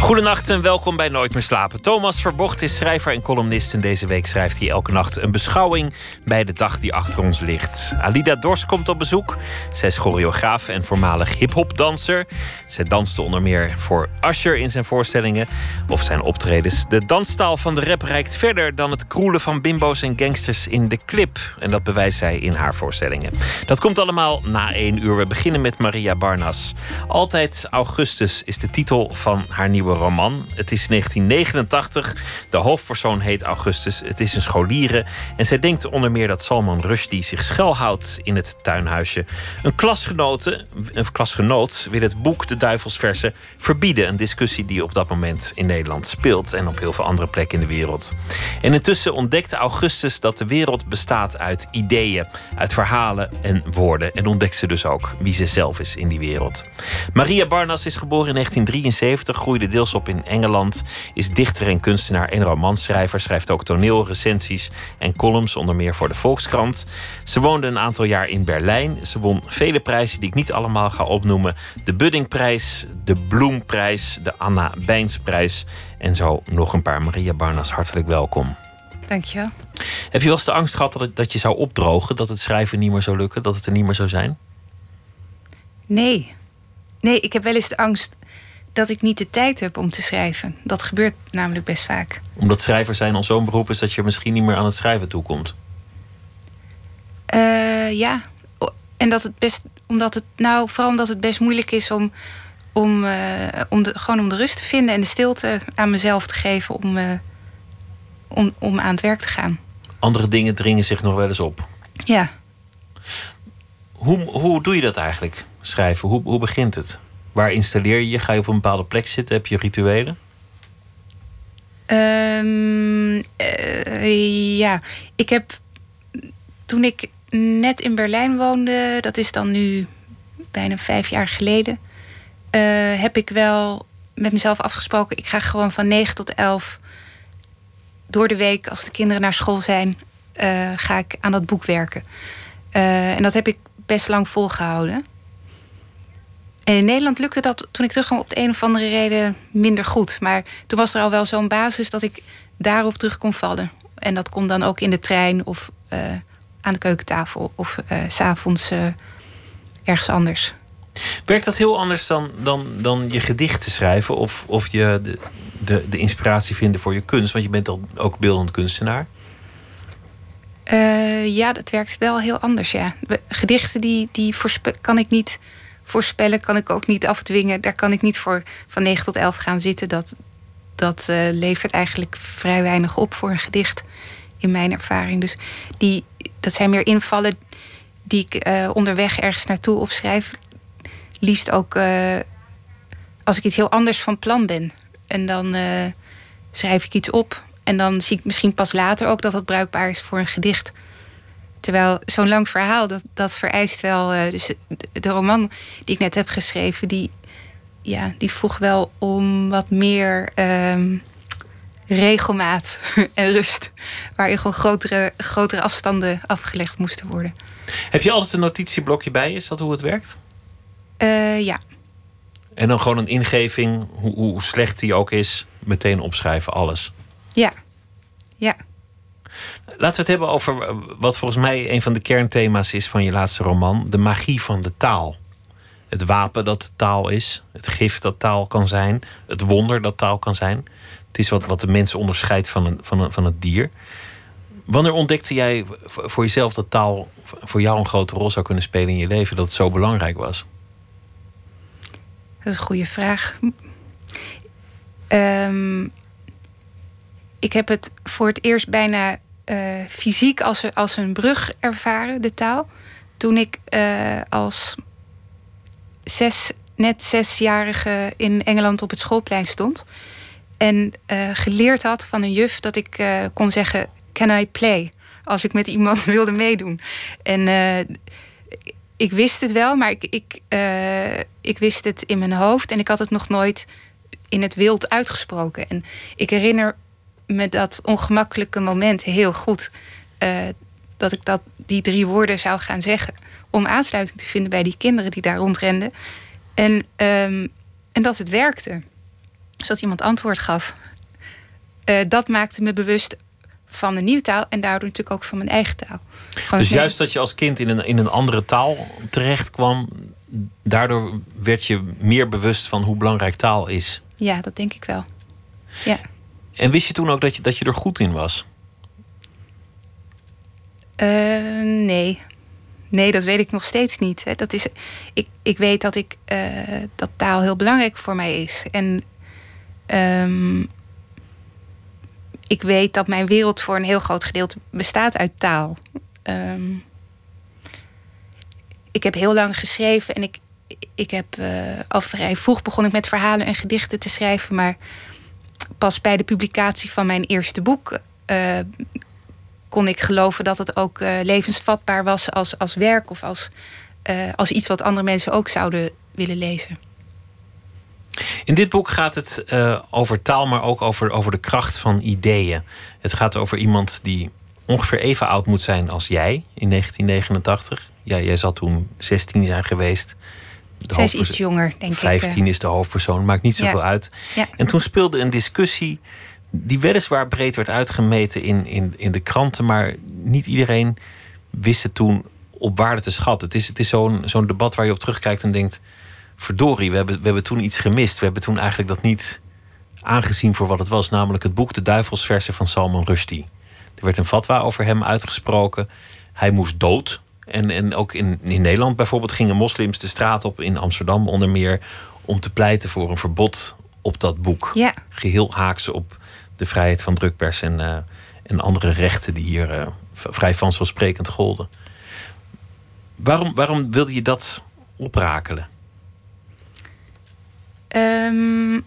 Goedenacht en welkom bij Nooit meer slapen. Thomas Verbocht is schrijver en columnist en deze week schrijft hij elke nacht een beschouwing bij de dag die achter ons ligt. Alida Dors komt op bezoek. Zij is choreograaf en voormalig hip-hop-danser. Zij danste onder meer voor Usher in zijn voorstellingen of zijn optredens. De danstaal van de rap reikt verder dan het kroelen van bimbo's en gangsters in de clip. En dat bewijst zij in haar voorstellingen. Dat komt allemaal na één uur. We beginnen met Maria Barnas. Altijd Augustus is de titel van haar nieuwe roman. Het is 1989. De hoofdpersoon heet Augustus. Het is een scholiere. En zij denkt onder meer dat Salman Rushdie zich schuilhoudt in het tuinhuisje. Een, een klasgenoot wil het boek De Duivelsversen verbieden. Een discussie die op dat moment in Nederland speelt. En op heel veel andere plekken in de wereld. En intussen ontdekte Augustus dat de wereld bestaat uit ideeën, uit verhalen en woorden. En ontdekt ze dus ook wie ze zelf is in die wereld. Maria Barnas is geboren in 1973, groeide deels op in Engeland, is dichter en kunstenaar en romanschrijver, schrijft ook toneel, recensies en columns, onder meer voor de Volkskrant. Ze woonde een aantal jaar in Berlijn. Ze won vele prijzen die ik niet allemaal ga opnoemen: de Buddingprijs, de Bloemprijs, de Anna Bijnsprijs en zo nog een paar. Maria Barnas, hartelijk welkom. Dankjewel. Heb je wel eens de angst gehad dat, het, dat je zou opdrogen, dat het schrijven niet meer zou lukken, dat het er niet meer zou zijn? Nee. Nee, ik heb wel eens de angst dat ik niet de tijd heb om te schrijven. Dat gebeurt namelijk best vaak. Omdat schrijver zijn al zo'n beroep is dat je misschien niet meer aan het schrijven toekomt. Uh, ja, en dat het best, omdat het, nou, vooral omdat het best moeilijk is om, om, uh, om de, gewoon om de rust te vinden en de stilte aan mezelf te geven om, uh, om, om aan het werk te gaan. Andere dingen dringen zich nog wel eens op. Ja. Hoe, hoe doe je dat eigenlijk, schrijven? Hoe, hoe begint het? Waar installeer je? Ga je op een bepaalde plek zitten? Heb je rituelen? Um, uh, ja, ik heb toen ik net in Berlijn woonde, dat is dan nu bijna vijf jaar geleden, uh, heb ik wel met mezelf afgesproken. Ik ga gewoon van 9 tot 11 door de week, als de kinderen naar school zijn, uh, ga ik aan dat boek werken. en dat heb ik best lang volgehouden. En in Nederland lukte dat toen ik terugkwam op de een of andere reden minder goed. Maar toen was er al wel zo'n basis dat ik daarop terug kon vallen. En dat kon dan ook in de trein of uh, aan de keukentafel of uh, s'avonds uh, ergens anders. Werkt dat heel anders dan, dan, dan je gedichten schrijven of, of je de, de, de inspiratie vinden voor je kunst? Want je bent al ook beeldend kunstenaar. ja, dat werkt wel heel anders, ja. Gedichten die, die kan ik niet voorspellen kan ik ook niet afdwingen. Daar kan ik niet voor van 9 tot 11 gaan zitten. Dat, dat uh, levert eigenlijk vrij weinig op voor een gedicht, in mijn ervaring. Dus die, dat zijn meer invallen die ik uh, onderweg ergens naartoe opschrijf. Liefst ook uh, als ik iets heel anders van plan ben. En dan schrijf ik iets op. En dan zie ik misschien pas later ook dat het bruikbaar is voor een gedicht. Terwijl zo'n lang verhaal, dat, dat vereist wel. Uh, dus de, roman die ik net heb geschreven, die, ja, die vroeg wel om wat meer um, regelmaat en rust. Waarin gewoon grotere, grotere afstanden afgelegd moesten worden. Heb je altijd een notitieblokje bij? Is dat hoe het werkt? Uh, ja. En dan gewoon een ingeving, hoe, hoe slecht die ook is, meteen opschrijven, alles. Ja. Ja. Laten we het hebben over eh, wat volgens mij een van de kernthema's is van je laatste roman: de magie van de taal. Het wapen dat taal is, het gif dat taal kan zijn, het wonder dat taal kan zijn. Het is wat, wat de mens onderscheidt van, een, van, een, van het dier. Wanneer ontdekte jij voor jezelf dat taal voor jou een grote rol zou kunnen spelen in je leven, dat het zo belangrijk was? Dat is een goede vraag. Um, ik heb het voor het eerst bijna fysiek als, als een brug ervaren, de taal. Toen ik uh, als zes, net zesjarige in Engeland op het schoolplein stond. En uh, geleerd had van een juf dat ik kon zeggen: Can I play? Als ik met iemand wilde meedoen. En ik wist het wel, maar ik, ik, eh, ik wist het in mijn hoofd en ik had het nog nooit in het wild uitgesproken. En ik herinner me dat ongemakkelijke moment heel goed. Uh, dat ik dat, die drie woorden zou gaan zeggen. Om aansluiting te vinden bij die kinderen die daar rondrenden. En, um, en dat het werkte. Dus dat iemand antwoord gaf. Uh, dat maakte me bewust van een nieuwe taal en daardoor natuurlijk ook van mijn eigen taal. dus juist dat je als kind in een, in een andere taal terecht kwam, daardoor werd je meer bewust van hoe belangrijk taal is. Ja, dat denk ik wel. Ja. En wist je toen ook dat je, dat je er goed in was? Uh, nee. Nee, dat weet ik nog steeds niet. Hè. Dat is, ik, ik weet dat, ik, uh, dat taal heel belangrijk voor mij is. En um, ik weet dat mijn wereld voor een heel groot gedeelte bestaat uit taal. Um, ik heb heel lang geschreven en ik, ik heb uh, al vrij vroeg begon ik met verhalen en gedichten te schrijven. Maar pas bij de publicatie van mijn eerste boek uh, kon ik geloven dat het ook uh, levensvatbaar was als, als werk of als, als iets wat andere mensen ook zouden willen lezen. In dit boek gaat het over taal, maar ook over, over de kracht van ideeën. Het gaat over iemand die ongeveer even oud moet zijn als jij in 1989. Ja, jij zal toen 16 zijn geweest. Zij is iets jonger, denk 15 ik. 15 is de hoofdpersoon, maakt niet zoveel ja. uit. Ja. En toen speelde een discussie die weliswaar breed werd uitgemeten in, in, in de kranten, maar niet iedereen wist het toen op waarde te schatten. Het is, het is zo'n zo'n debat waar je op terugkijkt en denkt verdorie, we hebben, we hebben toen iets gemist. We hebben toen eigenlijk dat niet aangezien voor wat het was, namelijk het boek De Duivelsversen van Salman Rushdie. Er werd een fatwa over hem uitgesproken. Hij moest dood. En, en ook in, in Nederland bijvoorbeeld gingen moslims de straat op in Amsterdam onder meer om te pleiten voor een verbod op dat boek. Ja. Geheel haaks op de vrijheid van drukpers en, uh, en andere rechten die hier uh, vrij vanzelfsprekend golden. Waarom, waarom wilde je dat oprakelen? Um,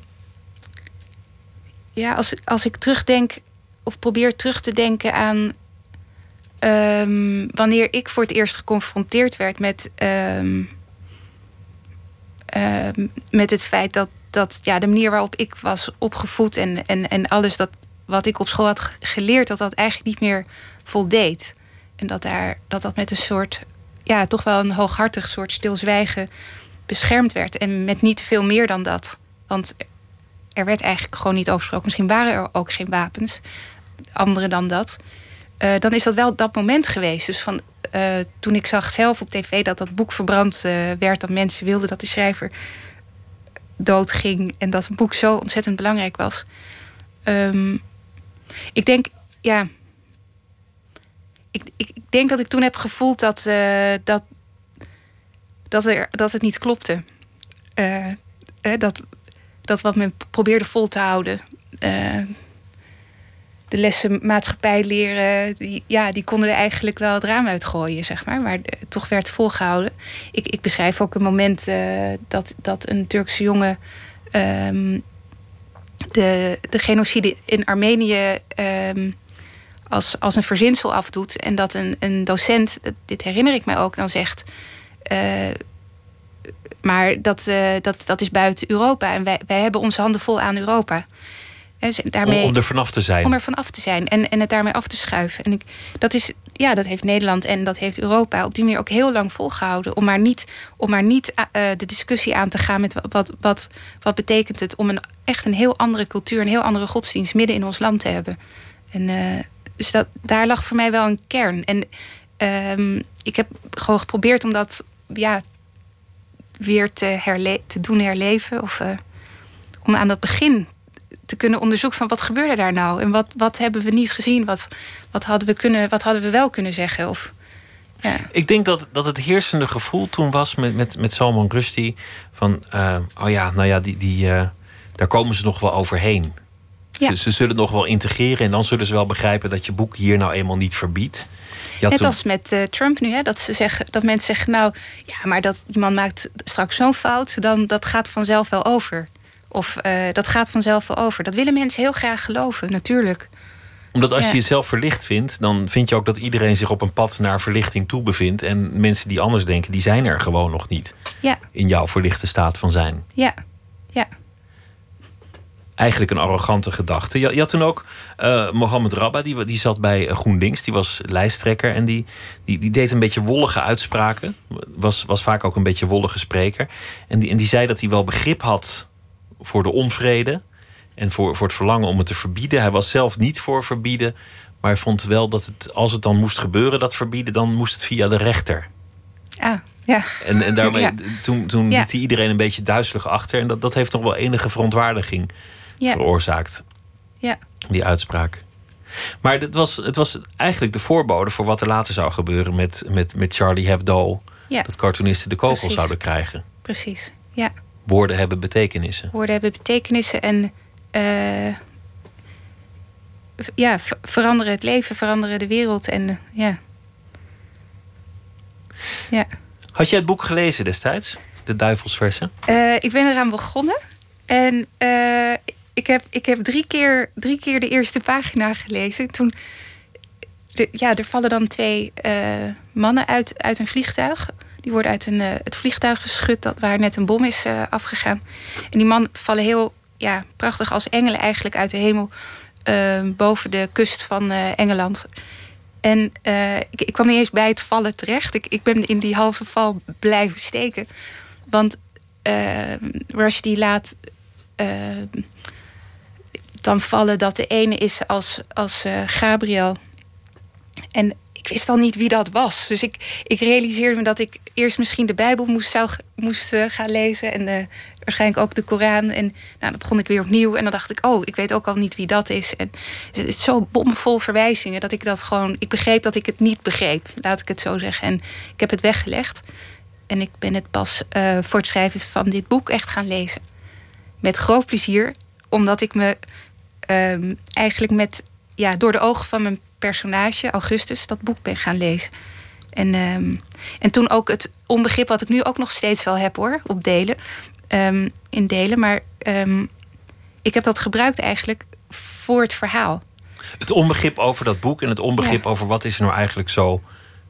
ja, als, als ik terugdenk of probeer terug te denken aan um, wanneer ik voor het eerst geconfronteerd werd met, um, met het feit dat, dat ja, de manier waarop ik was opgevoed en, en, en alles dat, wat ik op school had geleerd, dat dat eigenlijk niet meer voldeed. En dat daar, dat, dat met een soort, ja, toch wel een hooghartig soort stilzwijgen beschermd werd. En met niet veel meer dan dat. Want er werd eigenlijk gewoon niet over gesproken. Misschien waren er ook geen wapens, andere dan dat. Uh, dan is dat wel dat moment geweest. Dus van, uh, toen ik zag zelf op tv dat dat boek verbrand uh, werd... dat mensen wilden dat de schrijver doodging... en dat een boek zo ontzettend belangrijk was. Um, ik denk, ja... Ik, ik, denk dat ik toen heb gevoeld dat, dat, dat, er, dat het niet klopte. Dat, dat wat men probeerde vol te houden. De lessen maatschappij leren, die, ja, die konden we eigenlijk wel het raam uitgooien, zeg maar. Maar toch werd volgehouden. Ik, ik beschrijf ook een moment uh, dat, dat een Turkse jongen um, de, de genocide in Armenië um, als, als een verzinsel afdoet. En dat een, een docent, dit herinner ik mij ook, dan zegt. Uh, maar dat, dat, dat is buiten Europa. En wij, wij hebben onze handen vol aan Europa. Daarmee, om, om er vanaf te zijn. Om er vanaf te zijn en, en het daarmee af te schuiven. En ik, dat, is, ja, dat heeft Nederland en dat heeft Europa op die manier ook heel lang volgehouden. Om maar niet, om maar niet uh, de discussie aan te gaan met wat, wat, wat betekent het om een, echt een heel andere cultuur, een heel andere godsdienst midden in ons land te hebben. En, uh, dus dat, daar lag voor mij wel een kern. En um, ik heb gewoon geprobeerd om dat ja, weer te, herle te doen herleven. Of om aan dat begin te kunnen onderzoeken van wat gebeurde daar nou? En wat, wat hebben we niet gezien? Wat, wat, hadden we kunnen, wat hadden we wel kunnen zeggen? Of, ja. Ik denk dat, dat het heersende gevoel toen was met, met, met Salman Rushdie... van, uh, oh ja, nou ja, die, die, uh, daar komen ze nog wel overheen. Ja. Ze, ze, zullen nog wel integreren en dan zullen ze wel begrijpen... dat je boek hier nou eenmaal niet verbiedt. Net toen... als met uh, Trump nu, hè, dat, ze zeggen, dat mensen zeggen... nou, ja, maar dat, die man maakt straks zo'n fout... dan dat gaat vanzelf wel over. Of uh, dat gaat vanzelf wel over. Dat willen mensen heel graag geloven, natuurlijk. Omdat als Ja. je jezelf verlicht vindt, dan vind je ook dat iedereen zich op een pad naar verlichting toe bevindt. En mensen die anders denken, die zijn er gewoon nog niet Ja, in jouw verlichte staat van zijn. ja, ja. Eigenlijk een arrogante gedachte. Je, je had toen ook eh Mohammed Rabba, die, die zat bij eh, GroenLinks, die was lijsttrekker en die, die, die deed een beetje wollige uitspraken. Was, was vaak ook een beetje wollige spreker. En die, en die zei dat hij wel begrip had voor de onvrede en voor, voor het verlangen om het te verbieden. Hij was zelf niet voor verbieden, maar hij vond wel dat het, als het dan moest gebeuren, dat verbieden, dan moest het via de rechter. Ah, ja. En, en daarmee, Ja. toen, toen Ja. liet hij iedereen een beetje duizelig achter. En dat, dat heeft nog wel enige verontwaardiging Ja. veroorzaakt, Ja. die uitspraak. Maar het was, het was eigenlijk de voorbode voor wat er later zou gebeuren met, met, met Charlie Hebdo. Dat cartoonisten de Precies. zouden krijgen. Precies. Ja. Woorden hebben betekenissen. Woorden hebben betekenissen en eh, ja, veranderen het leven, veranderen de wereld. En eh, ja. Ja. Had jij het boek gelezen destijds? De Duivelsversen? Eh, ik ben eraan begonnen. En ik, heb, ik heb drie keer, drie keer de eerste pagina gelezen. Toen, de- ja, er vallen dan twee mannen uit, uit een vliegtuig. Die worden uit een, eh, het vliegtuig geschud dat, waar net een bom is eh, afgegaan. En die mannen vallen heel ja, prachtig als engelen eigenlijk uit de hemel... eh, boven de kust van Engeland. En ik, ik kwam niet eens bij het vallen terecht. Ik, ik ben in die halve val blijven steken. Want eh Rushdie laat dan vallen dat de ene is als, als Gabriel. En ik wist al niet wie dat was. Dus ik, ik realiseerde me dat ik eerst misschien de Bijbel moest, zou, moest eh, gaan lezen. En eh, waarschijnlijk ook de Koran. En nou, dan begon ik weer opnieuw. En dan dacht ik, oh, ik weet ook al niet wie dat is. En het is zo bomvol verwijzingen dat ik dat gewoon... Ik begreep dat ik het niet begreep, laat ik het zo zeggen. En ik heb het weggelegd. En ik ben het pas eh, voor het schrijven van dit boek echt gaan lezen. Met groot plezier, omdat ik me ehm, eigenlijk met, ja, door de ogen van mijn personage, Augustus, dat boek ben gaan lezen. En, ehm, en toen ook het onbegrip wat ik nu ook nog steeds wel heb hoor, op delen, ehm, in delen. Maar ehm, ik heb dat gebruikt eigenlijk voor het verhaal. Het onbegrip over dat boek en het onbegrip Ja. over wat is er nou eigenlijk zo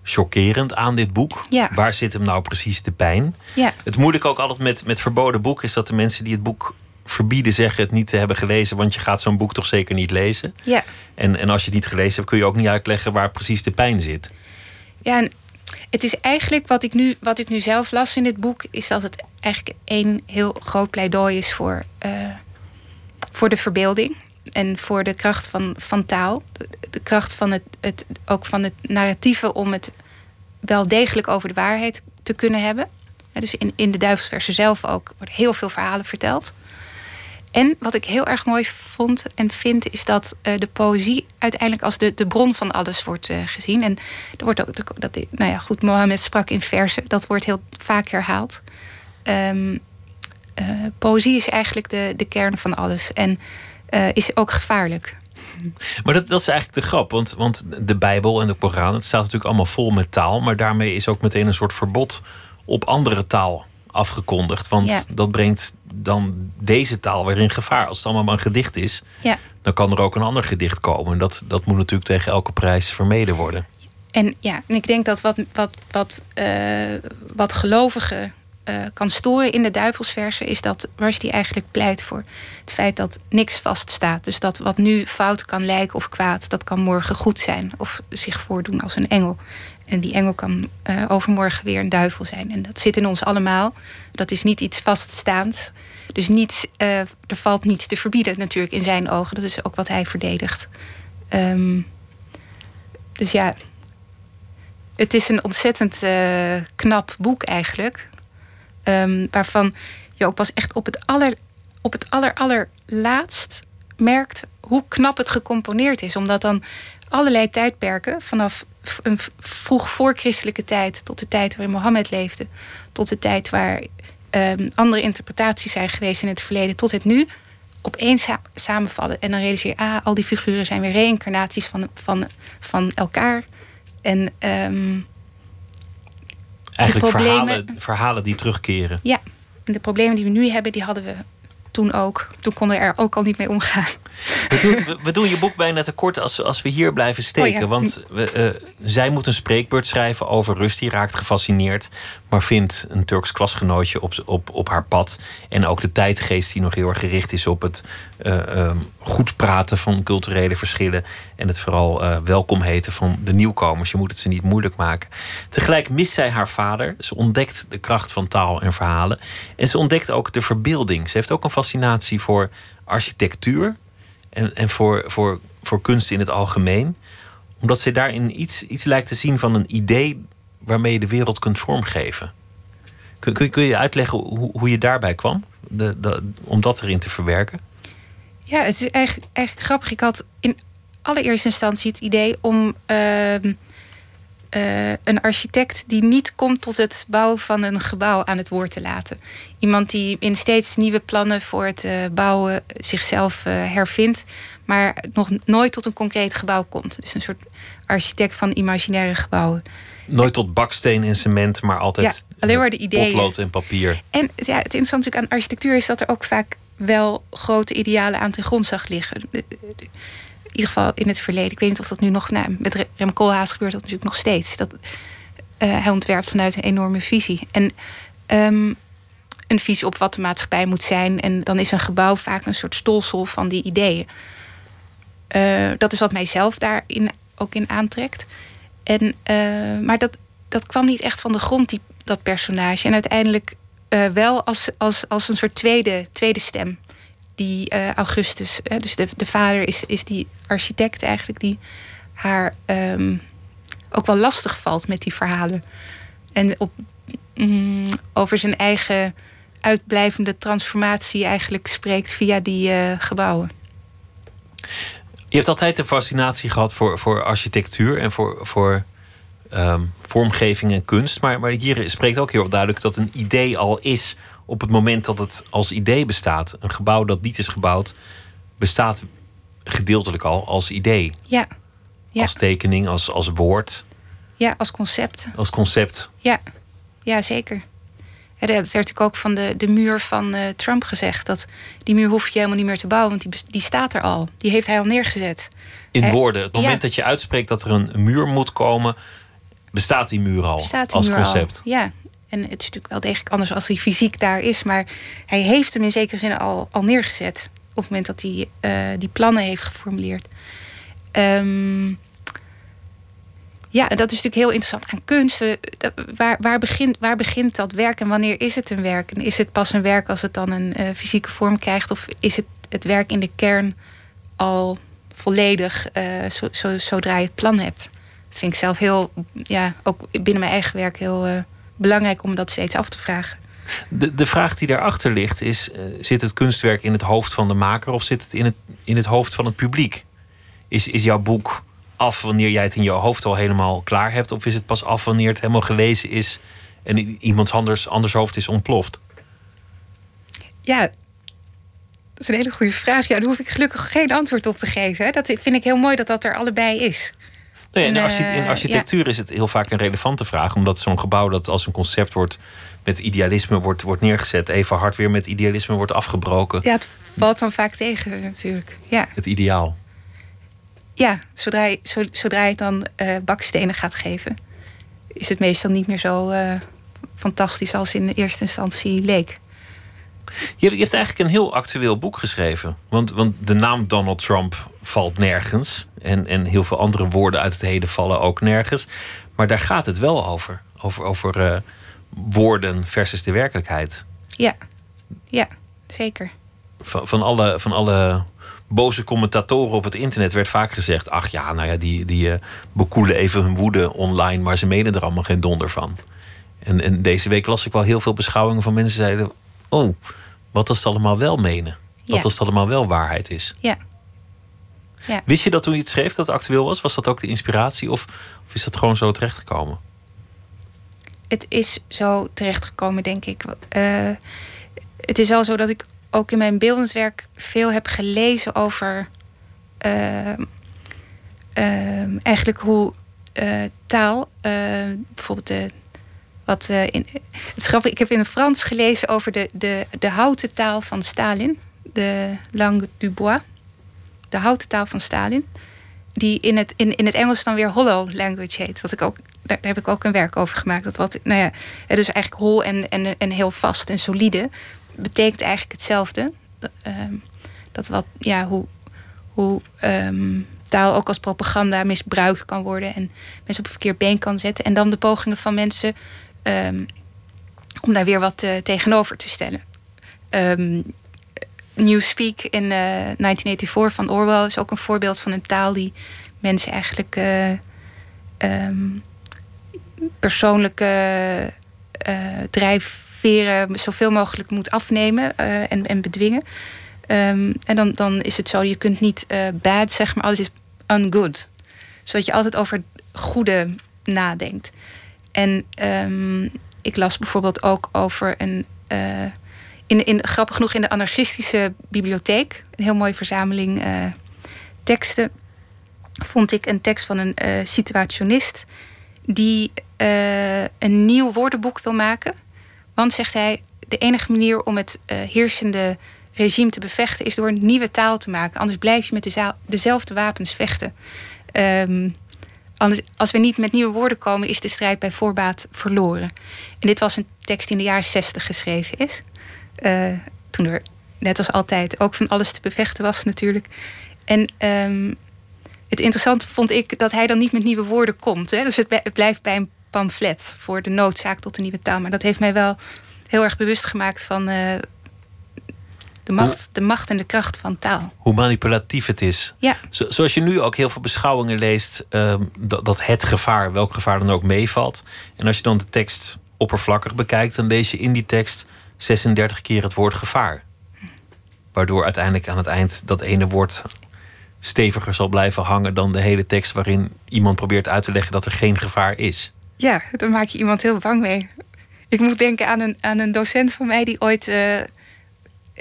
chockerend aan dit boek. Ja. Waar zit hem nou precies de pijn? Ja, Het moeilijke ook altijd met, met verboden boeken is dat de mensen die het boek verbieden zeggen het niet te hebben gelezen, want je gaat zo'n boek toch zeker niet lezen. ja. En, en als je het niet gelezen hebt, kun je ook niet uitleggen waar precies de pijn zit. Ja, en het is eigenlijk wat ik, nu, wat ik nu zelf las in dit boek, is dat het eigenlijk één heel groot pleidooi is voor, eh, voor de verbeelding. En voor de kracht van, van taal. De, kracht van het, het, ook van het narratieve om het wel degelijk over de waarheid te kunnen hebben. Ja, dus in, in de Duivelsversen zelf ook worden heel veel verhalen verteld. En wat ik heel erg mooi vond en vind, is dat eh, de poëzie uiteindelijk als de, de bron van alles wordt eh, gezien. En er wordt ook, dat, nou ja, goed, Mohammed sprak in versen, dat wordt heel vaak herhaald. Ehm, eh, poëzie is eigenlijk de, de kern van alles en is ook gevaarlijk. Maar dat, dat is eigenlijk de grap, want, want de Bijbel en de Koran, het staat natuurlijk allemaal vol met taal, maar daarmee is ook meteen een soort verbod op andere taal afgekondigd. Want Ja. dat brengt dan deze taal weer in gevaar. Als het allemaal maar een gedicht is, Ja. dan kan er ook een ander gedicht komen. En dat, dat moet natuurlijk tegen elke prijs vermeden worden. En ja, en ik denk dat wat, wat, wat, eh, wat gelovigen eh, kan storen in de duivelsversen... is dat Rushdie eigenlijk pleit voor het feit dat niks vaststaat. Dus dat wat nu fout kan lijken of kwaad... dat kan morgen goed zijn of zich voordoen als een engel. En die engel kan eh, overmorgen weer een duivel zijn. En dat zit in ons allemaal. Dat is niet iets vaststaands. Dus niets, eh, er valt niets te verbieden natuurlijk in zijn ogen. Dat is ook wat hij verdedigt. Ehm, dus ja, het is een ontzettend eh, knap boek eigenlijk. Ehm, waarvan je ook pas echt op het, aller, op het aller, allerlaatst merkt hoe knap het gecomponeerd is. Omdat dan allerlei tijdperken, vanaf een vroeg voorchristelijke tijd tot de tijd waarin Mohammed leefde, tot de tijd waar ehm, andere interpretaties zijn geweest in het verleden, tot het nu, opeens sa- samenvallen. En dan realiseer je, ah, al die figuren zijn weer reïncarnaties van, van, van elkaar. En ehm, Eigenlijk verhalen, verhalen die terugkeren. ja, en de problemen die we nu hebben, die hadden we toen ook. Toen konden we er ook al niet mee omgaan. We doen, we, doen je boek bijna te kort als, als we hier blijven steken. Oh ja. Want we, eh, zij moet een spreekbeurt schrijven over rust. Die raakt gefascineerd. Maar vindt een Turks klasgenootje op, op, op haar pad. En ook de tijdgeest die nog heel erg gericht is op het eh, ehm, goed praten van culturele verschillen. En het vooral eh, welkom heten van de nieuwkomers. Je moet het ze niet moeilijk maken. Tegelijk mist zij haar vader. Ze ontdekt de kracht van taal en verhalen. En ze ontdekt ook de verbeelding. Ze heeft ook een fascinatie voor architectuur en, en voor, voor, voor kunst in het algemeen. Omdat ze daarin iets, iets lijkt te zien van een idee waarmee je de wereld kunt vormgeven. Kun, kun, kun je uitleggen hoe, hoe je daarbij kwam? De, om dat erin te verwerken? Ja, het is eigenlijk, eigenlijk grappig. Ik had in allereerste instantie het idee om ehm, eh, een architect die niet komt tot het bouwen van een gebouw aan het woord te laten. Iemand die in steeds nieuwe plannen voor het eh, bouwen zichzelf eh, hervindt, maar nog nooit tot een concreet gebouw komt. Dus een soort architect van imaginaire gebouwen. Nooit tot baksteen en cement, maar altijd Ja, alleen maar de ideeën. potlood en papier. En ja, het interessante natuurlijk aan architectuur is dat er ook vaak wel grote idealen aan ten grondslag liggen. De- de- de- In ieder geval in het verleden. Ik weet niet of dat nu nog... Nou, met Re- Rem Koolhaas gebeurt dat natuurlijk nog steeds. Dat, eh, hij ontwerpt vanuit een enorme visie. En ehm, een visie op wat de maatschappij moet zijn. En dan is een gebouw vaak een soort stolsel van die ideeën. Eh, dat is wat mijzelf daarin ook in aantrekt. En, eh, maar dat, dat kwam niet echt van de grond, die, dat personage. En uiteindelijk wel als, als, als een soort tweede, tweede stem. Die eh, Augustus, hè, dus de, de vader is, is die architect eigenlijk... die haar ehm, ook wel lastig valt met die verhalen. En op, mm, over zijn eigen uitblijvende transformatie eigenlijk spreekt via die eh, gebouwen. Je hebt altijd een fascinatie gehad voor, voor architectuur en voor, voor ehm, vormgeving en kunst. Maar, maar hier spreekt ook heel duidelijk dat een idee al is op het moment dat het als idee bestaat. Een gebouw dat niet is gebouwd, bestaat gedeeltelijk al als idee. Ja, ja. Als tekening, als, als woord, ja als concept. als concept. Ja, ja zeker. Ja, dat werd natuurlijk ook van de, de muur van eh, Trump gezegd. Dat die muur hoef je helemaal niet meer te bouwen, want die, die staat er al. Die heeft hij al neergezet. In woorden, het moment ja. dat je uitspreekt dat er een muur moet komen, bestaat die muur al die als muur concept. Al. Ja, en het is natuurlijk wel degelijk anders als die fysiek daar is. Maar hij heeft hem in zekere zin al, al neergezet. Op het moment dat hij eh, die plannen heeft geformuleerd. Ehm, ja, dat is natuurlijk heel interessant aan kunst. Dat- Waar, waar, begint, waar begint dat werk en wanneer is het een werk? En is het pas een werk als het dan een eh, fysieke vorm krijgt? Of is het het werk in de kern al volledig eh, zo, zo, zodra je het plan hebt? Dat vind ik zelf heel, ja, ook binnen mijn eigen werk heel belangrijk om dat steeds af te vragen. De, de vraag die daarachter ligt is: eh, zit het kunstwerk in het hoofd van de maker of zit het in het, in het hoofd van het publiek? Is, is jouw boek af wanneer jij het in je hoofd al helemaal klaar hebt, of is het pas af wanneer het helemaal gelezen is en i- iemands anders, anders hoofd is ontploft? Ja, dat is een hele goede vraag. Ja, daar hoef ik gelukkig geen antwoord op te geven. hè. Dat vind ik heel mooi dat dat er allebei is. Nee, in, archi- in eh, architectuur is het heel vaak een relevante vraag, omdat zo'n gebouw dat als een concept wordt met idealisme wordt, wordt neergezet, even hard weer met idealisme wordt afgebroken. Ja, het valt dan vaak tegen natuurlijk. Ja, Het ideaal. ja zodra, je, zo- zodra je het dan eh, bakstenen gaat geven... is het meestal niet meer zo eh, fantastisch als in de eerste instantie leek. Je hebt, je hebt eigenlijk een heel actueel boek geschreven. Want, want de naam Donald Trump valt nergens. En, en heel veel andere woorden uit het heden vallen ook nergens. Maar daar gaat het wel over. Over, over eh, woorden versus de werkelijkheid. Ja, ja zeker. Van, van, alle, van alle boze commentatoren op het internet werd vaak gezegd... ach ja, nou ja, die, die eh, bekoelen even hun woede online... maar ze menen er allemaal geen donder van. En, en deze week las ik wel heel veel beschouwingen van mensen die zeiden... oh, wat als het allemaal wel menen? Wat Ja. als het allemaal wel waarheid is? Ja. Ja. Wist je dat toen je het schreef dat het actueel was? Was dat ook de inspiratie? Of, of is dat gewoon zo terechtgekomen? het is zo terechtgekomen, denk ik. Eh, het is wel zo dat ik ook in mijn beeldend werk veel heb gelezen over ehm, ehm, eigenlijk hoe eh, taal, eh, bijvoorbeeld de. Wat, eh, in, het grappig, ik heb in het Frans gelezen over de, de, de houten taal van Stalin, de langue du bois. de houten taal van Stalin. Die in het, in, in het Engels dan weer hollow language heet. Wat ik ook, daar, heb ik ook een werk over gemaakt. Dat wat, nou ja, is eigenlijk hol en, en, en heel vast en solide. Betekent eigenlijk hetzelfde. Dat, ehm, dat wat, ja, hoe, hoe ehm, taal ook als propaganda misbruikt kan worden. En mensen op een verkeerd been kan zetten. En dan de pogingen van mensen um, om daar weer wat uh, tegenover te stellen. Um, Newspeak in uh, eh, 1984 van Orwell is ook een voorbeeld van een taal die mensen eigenlijk uh, um, persoonlijke drijfveren zoveel mogelijk moet afnemen en, en bedwingen. En dan, dan is het zo, je kunt niet bad zeg maar, alles is ungood. Zodat je altijd over het goede nadenkt. En um, ik las bijvoorbeeld ook over een. Uh, in, in, grappig genoeg in de anarchistische bibliotheek, een heel mooie verzameling uh, teksten, vond ik een tekst van een uh, situationist die een nieuw woordenboek wil maken. Want, zegt hij, de enige manier om het heersende regime te bevechten is door een nieuwe taal te maken. Anders blijf je met de dezelfde wapens vechten. Um, Anders, als we niet met nieuwe woorden komen, is de strijd bij voorbaat verloren. En dit was een tekst die in de jaren zestig geschreven is. Uh, toen er, net als altijd, ook van alles te bevechten was natuurlijk. En um, het interessante vond ik dat hij dan niet met nieuwe woorden komt. Hè? Dus het, blijft bij een pamflet voor de noodzaak tot een nieuwe taal. Maar dat heeft mij wel heel erg bewust gemaakt van uh, de macht, de macht en de kracht van taal. Hoe manipulatief het is. Ja. Zo, zoals je nu ook heel veel beschouwingen leest, um, dat, dat het gevaar, welk gevaar dan ook, meevalt. En als je dan de tekst oppervlakkig bekijkt, dan lees je in die tekst 36 keer het woord gevaar. Waardoor uiteindelijk aan het eind dat ene woord steviger zal blijven hangen dan de hele tekst waarin iemand probeert uit te leggen dat er geen gevaar is. Ja, dan maak je iemand heel bang mee. Ik moet denken aan een, aan een docent van mij die ooit. Uh,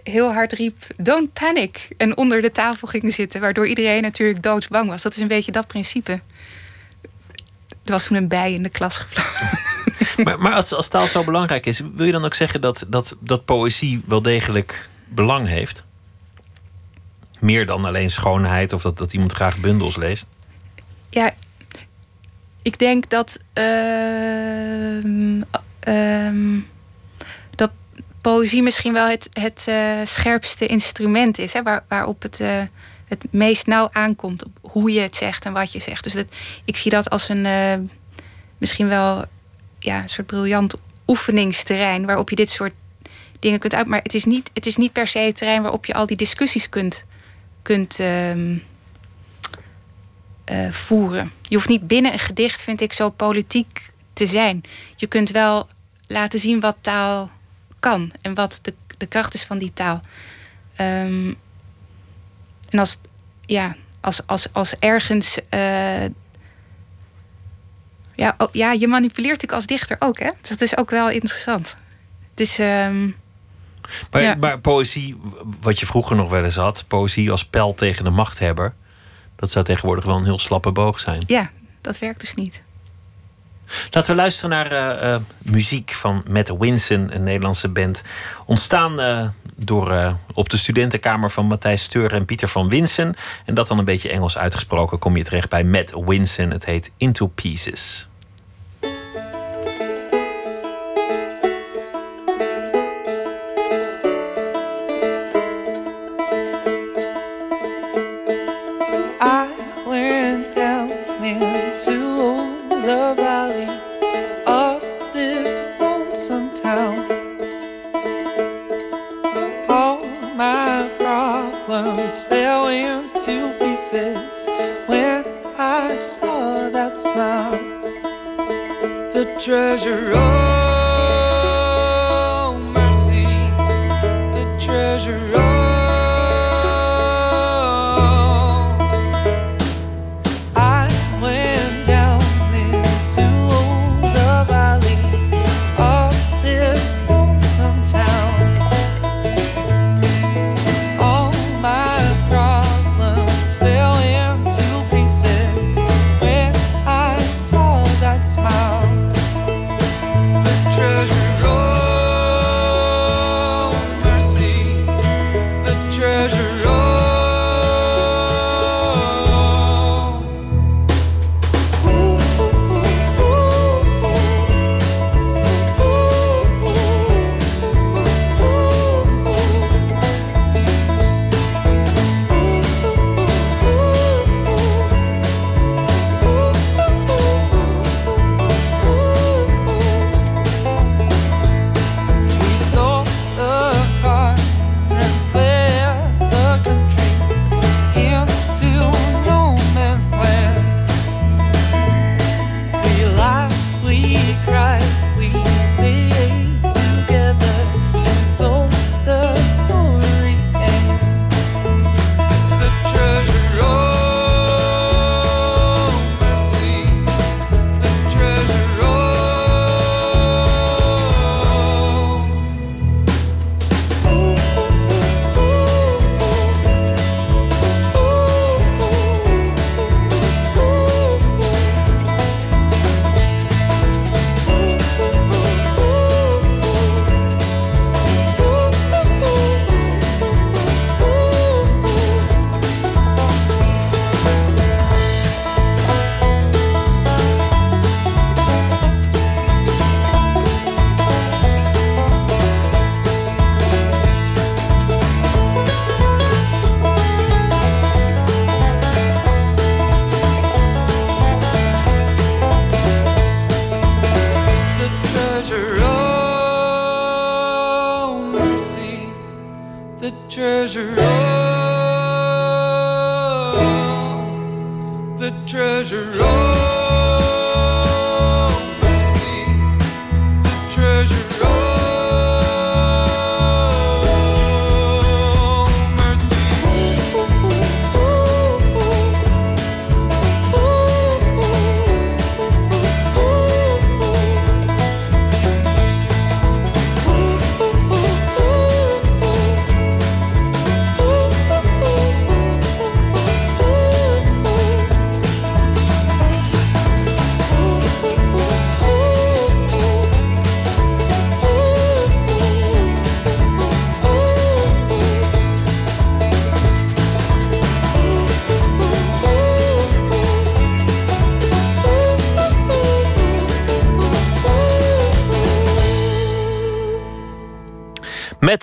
heel hard riep: Don't panic. En onder de tafel ging zitten, waardoor iedereen natuurlijk doodsbang was. Dat is een beetje dat principe. Er was toen een bij in de klas gevlogen. Maar, maar als, als taal zo belangrijk is, wil je dan ook zeggen dat, dat, dat poëzie wel degelijk belang heeft? Meer dan alleen schoonheid of dat, dat iemand graag bundels leest? Ja, ik denk dat. Uh, poëzie misschien wel het, het uh, scherpste instrument is. Hè, waar, waarop het uh, het meest nauw aankomt. Op hoe je het zegt en wat je zegt. Dus dat, ik zie dat als een uh, misschien wel ja, een soort briljant oefeningsterrein. Waarop je dit soort dingen kunt uit. Maar het is niet, het is niet per se het terrein waarop je al die discussies kunt, kunt uh, voeren. Je hoeft niet binnen een gedicht, vind ik, zo politiek te zijn. Je kunt wel laten zien wat taal kan en wat de, de kracht is van die taal. Um, en als, ja, als, als, als ergens. Uh, ja, oh, ja, je manipuleert natuurlijk als dichter ook, hè? Dus dat is ook wel interessant. Dus. Um, maar, ja. maar poëzie, wat je vroeger nog wel eens had, poëzie als pijl tegen de machthebber, dat zou tegenwoordig wel een heel slappe boog zijn. Ja, dat werkt dus niet. Laten we luisteren naar uh, uh, muziek van Matt Winson, een Nederlandse band. Ontstaan uh, door op de studentenkamer van Matthijs Steur en Pieter van Winsen. En dat dan een beetje Engels uitgesproken, kom je terecht bij Matt Winson. Het heet Into Pieces.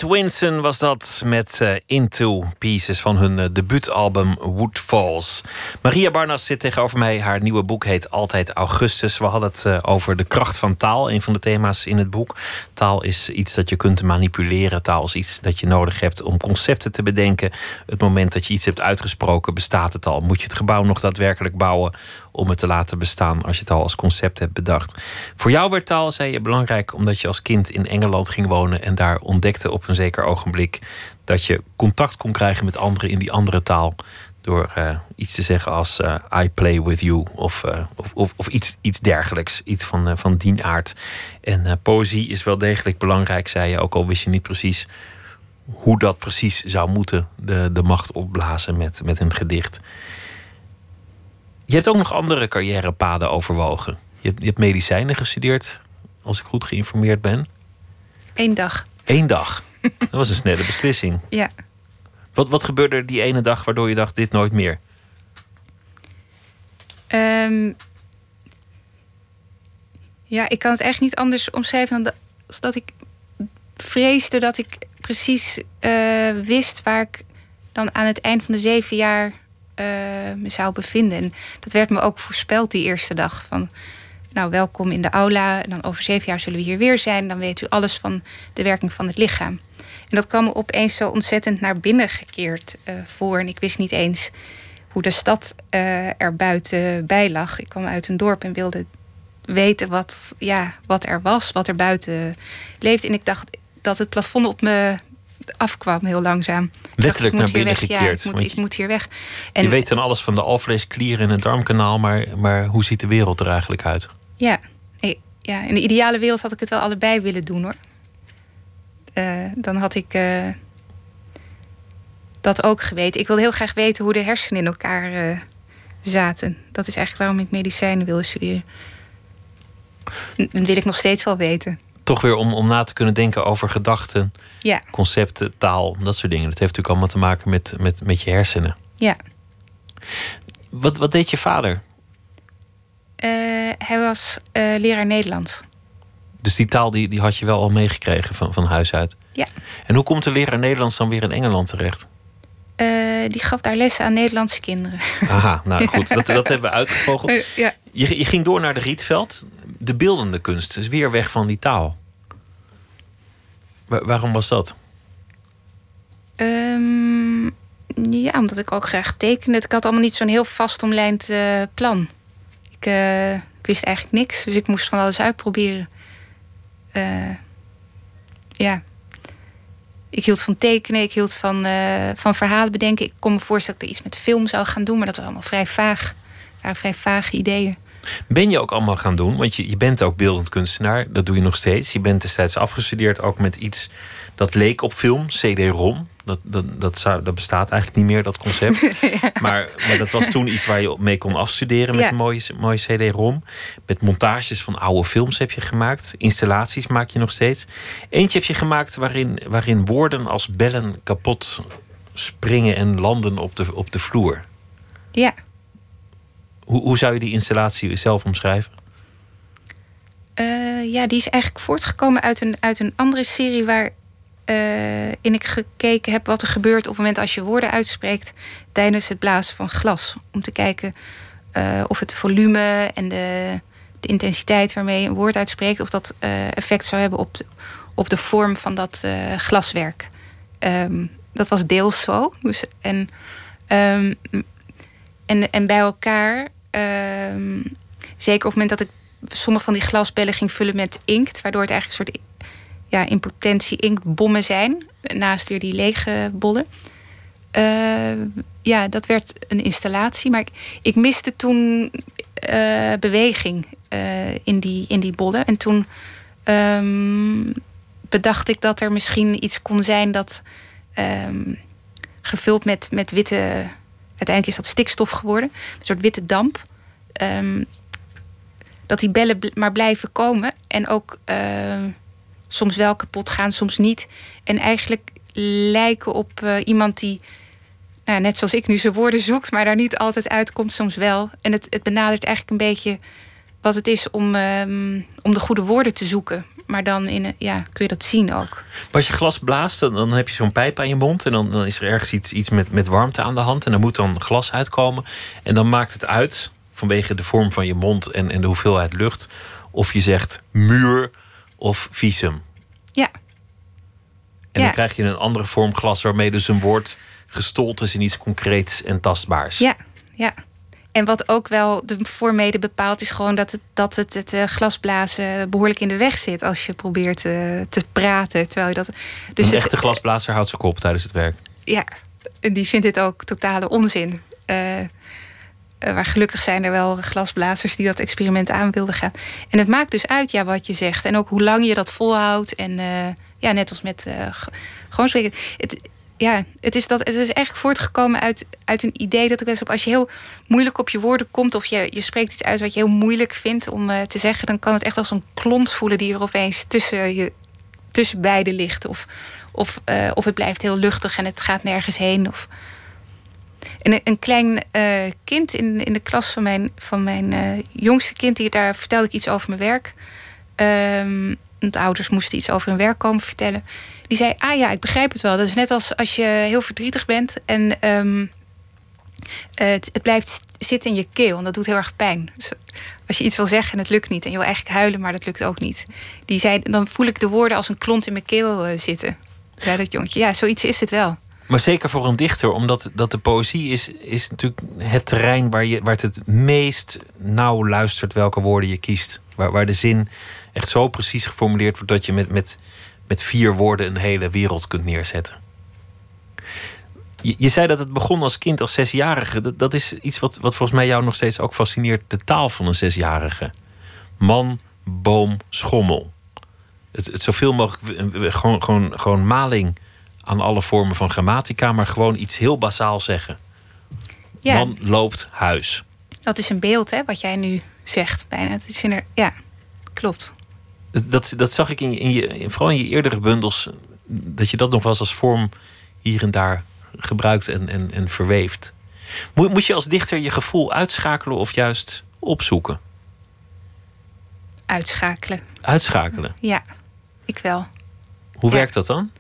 Winson was dat met eh, Into Pieces van hun eh, debuutalbum Wood Falls. Maria Barnas zit tegenover mij. Haar nieuwe boek heet Altijd Augustus. We hadden het eh, over de kracht van taal, een van de thema's in het boek. Taal is iets dat je kunt manipuleren. Taal is iets dat je nodig hebt om concepten te bedenken. Het moment dat je iets hebt uitgesproken, bestaat het al. Moet je het gebouw nog daadwerkelijk bouwen om het te laten bestaan als je het al als concept hebt bedacht. Voor jou werd taal, zei je, belangrijk omdat je als kind in Engeland ging wonen en daar ontdekte op een zeker ogenblik dat je contact kon krijgen met anderen in die andere taal. Door eh, iets te zeggen als eh, I play with you of, eh, of, of, of, iets, iets dergelijks. Iets van, van die aard. En poëzie is wel degelijk belangrijk, zei je. Ook al wist je niet precies hoe dat precies zou moeten. De, de macht opblazen met, met een gedicht. Je hebt ook nog andere carrièrepaden overwogen. Je hebt, je hebt medicijnen gestudeerd, als ik goed geïnformeerd ben. Eén dag. Eén dag. Dat was een snelle beslissing. Ja. Wat, wat gebeurde er die ene dag waardoor je dacht: dit nooit meer? Ehm, ja, ik kan het echt niet anders omschrijven dan dat, ik vreesde dat ik precies eh, wist waar ik dan aan het eind van de zeven jaar me zou bevinden. En dat werd me ook voorspeld die eerste dag. Van, nou, welkom in de aula. En dan over zeven jaar zullen we hier weer zijn. Dan weet u alles van de werking van het lichaam. En dat kwam me opeens zo ontzettend naar binnen gekeerd eh, voor. En ik wist niet eens hoe de stad uh, er buiten bij lag. Ik kwam uit een dorp en wilde weten wat, ja, wat er was, wat er buiten leefde. En ik dacht dat het plafond op me afkwam heel langzaam. Letterlijk naar binnen weg. gekeerd. Ja, ik, moet, ik moet hier weg. En je weet dan alles van de alvleesklier en het darmkanaal, maar, maar hoe ziet de wereld er eigenlijk uit? Ja, ja, in de ideale wereld had ik het wel allebei willen doen hoor. Uh, dan had ik uh, dat ook geweten. Ik wil heel graag weten hoe de hersenen in elkaar uh, zaten. Dat is eigenlijk waarom ik medicijnen wilde studeren. Dat wil ik nog steeds wel weten. Toch weer om, om na te kunnen denken over gedachten, ja. concepten, taal, dat soort dingen. Dat heeft natuurlijk allemaal te maken met, met, met je hersenen. Ja. Wat, wat deed je vader? hij was leraar Nederlands. Dus die taal die, die had je wel al meegekregen van, van huis uit? Ja. En hoe komt de leraar Nederlands dan weer in Engeland terecht? Uh, die gaf daar lessen aan Nederlandse kinderen. Aha, nou goed, dat, dat hebben we uitgevogeld. Ja. je, je ging door naar de Rietveld. De beeldende kunst, dus weer weg van die taal. Waar, waarom was dat? Um, ja, omdat ik ook graag tekende. Ik had allemaal niet zo'n heel vast omlijnd uh, plan. Ik, ik, wist eigenlijk niks, dus ik moest van alles uitproberen. Uh, ja. Ik hield van tekenen, ik hield van, van verhalen bedenken. Ik kon me voorstellen dat ik iets met film zou gaan doen, maar dat was allemaal vrij vaag. waren vrij vage ideeën. Ben je ook allemaal gaan doen? Want je, je bent ook beeldend kunstenaar, dat doe je nog steeds. Je bent destijds afgestudeerd ook met iets dat leek op film, CD-ROM. Dat, dat, dat, zou, dat bestaat eigenlijk niet meer, dat concept. ja. maar, maar dat was toen iets waar je mee kon afstuderen met ja. een mooie, mooie CD-ROM. Met montages van oude films heb je gemaakt. Installaties maak je nog steeds. Eentje heb je gemaakt waarin, waarin woorden als bellen kapot springen en landen op de, op de vloer. Ja. Hoe, hoe zou je die installatie zelf omschrijven? Uh, ja, die is eigenlijk voortgekomen uit een, uit een andere serie waar uh, in ik gekeken heb wat er gebeurt op het moment als je woorden uitspreekt tijdens het blazen van glas. Om te kijken uh, of het volume en de, de, intensiteit waarmee je een woord uitspreekt, of dat effect zou hebben op de, op de vorm van dat glaswerk. Um, dat was deels zo. Dus, en, ehm, en, en bij elkaar, ehm, zeker op het moment dat ik sommige van die glasbellen ging vullen met inkt, waardoor het eigenlijk een soort ja, in potentie inktbommen zijn, naast weer die lege bollen. Eh, ja, dat werd een installatie. Maar ik, ik miste toen eh, beweging eh, in, die, in die bollen. En toen ehm, bedacht ik dat er misschien iets kon zijn dat ehm, gevuld met, met witte. Uiteindelijk is dat stikstof geworden, een soort witte damp. Ehm, dat die bellen maar blijven komen en ook soms wel kapot gaan, soms niet. En eigenlijk lijken op eh, iemand die, nou, net zoals ik nu, zijn woorden zoekt, maar daar niet altijd uitkomt, soms wel. En het, het benadert eigenlijk een beetje wat het is om, ehm, om de goede woorden te zoeken. Maar dan in, ja, kun je dat zien ook. Maar als je glas blaast, dan, dan heb je zo'n pijp aan je mond. En dan, dan is er ergens iets, iets met, met warmte aan de hand. En dan moet dan glas uitkomen. En dan maakt het uit, vanwege de vorm van je mond en, en de hoeveelheid lucht. Of je zegt muur of visum. Ja, En Ja. dan krijg je een andere vorm glas waarmee dus een woord gestold is in iets concreets en tastbaars. ja, ja. En wat ook wel de voormede bepaalt, is gewoon dat het, dat het, het eh, glasblazen behoorlijk in de weg zit als je probeert eh, te praten. Terwijl je dat. Dus een het- echte glasblazer houdt zijn kop tijdens het werk. ja, en die vindt dit ook totale onzin. Eh, eh, waar gelukkig zijn er wel glasblazers die dat experiment aan wilden gaan. En het maakt dus uit ja, wat je zegt. En ook hoe lang je dat volhoudt. En eh, ja, net als met eh, gewoon spreken. Het, ja, het is, dat, het is eigenlijk voortgekomen uit, uit een idee dat ik best op... als je heel moeilijk op je woorden komt... of je, je spreekt iets uit wat je heel moeilijk vindt om te zeggen... dan kan het echt als een klont voelen die er opeens tussen, je, tussen beiden ligt. Of, of, of het blijft heel luchtig en het gaat nergens heen. Of... En een, klein eh, kind in, in de klas van mijn, van mijn eh, jongste kind... Die, daar vertelde ik iets over mijn werk. Want de ouders moesten iets over hun werk komen vertellen. Die zei, ah ja, ik begrijp het wel. Dat is net als als je heel verdrietig bent... en ehm, het, het blijft zitten in je keel en dat doet heel erg pijn. Dus als je iets wil zeggen en het lukt niet... en je wil eigenlijk huilen, maar dat lukt ook niet. Die zei, dan voel ik de woorden als een klont in mijn keel eh, zitten. Zei dat jongetje. Ja, zoiets is het wel. Maar zeker voor een dichter, omdat dat de poëzie is, is natuurlijk het terrein waar, je, waar het het meest nauw luistert welke woorden je kiest. Waar, waar de zin echt zo precies geformuleerd wordt dat je met, met, met vier woorden een hele wereld kunt neerzetten. Je, zei dat het begon als kind, als zesjarige. Dat, dat is iets wat, wat volgens mij jou nog steeds ook fascineert. De taal van een zesjarige. Man, boom, schommel. Het, het zoveel mogelijk, gewoon, gewoon, gewoon maling aan alle vormen van grammatica, maar gewoon iets heel basaal zeggen. Ja, Man loopt huis. dat is een beeld, hè, wat jij nu zegt bijna. Het is inder- ja, klopt. Dat, dat zag ik in je, in je, vooral in je eerdere bundels, dat je dat nog wel eens als vorm hier en daar gebruikt en, en, en verweeft. Moet, moet je als dichter je gevoel uitschakelen of juist opzoeken? Uitschakelen. Uitschakelen. Ja, ik wel. Hoe Ja. werkt dat dan?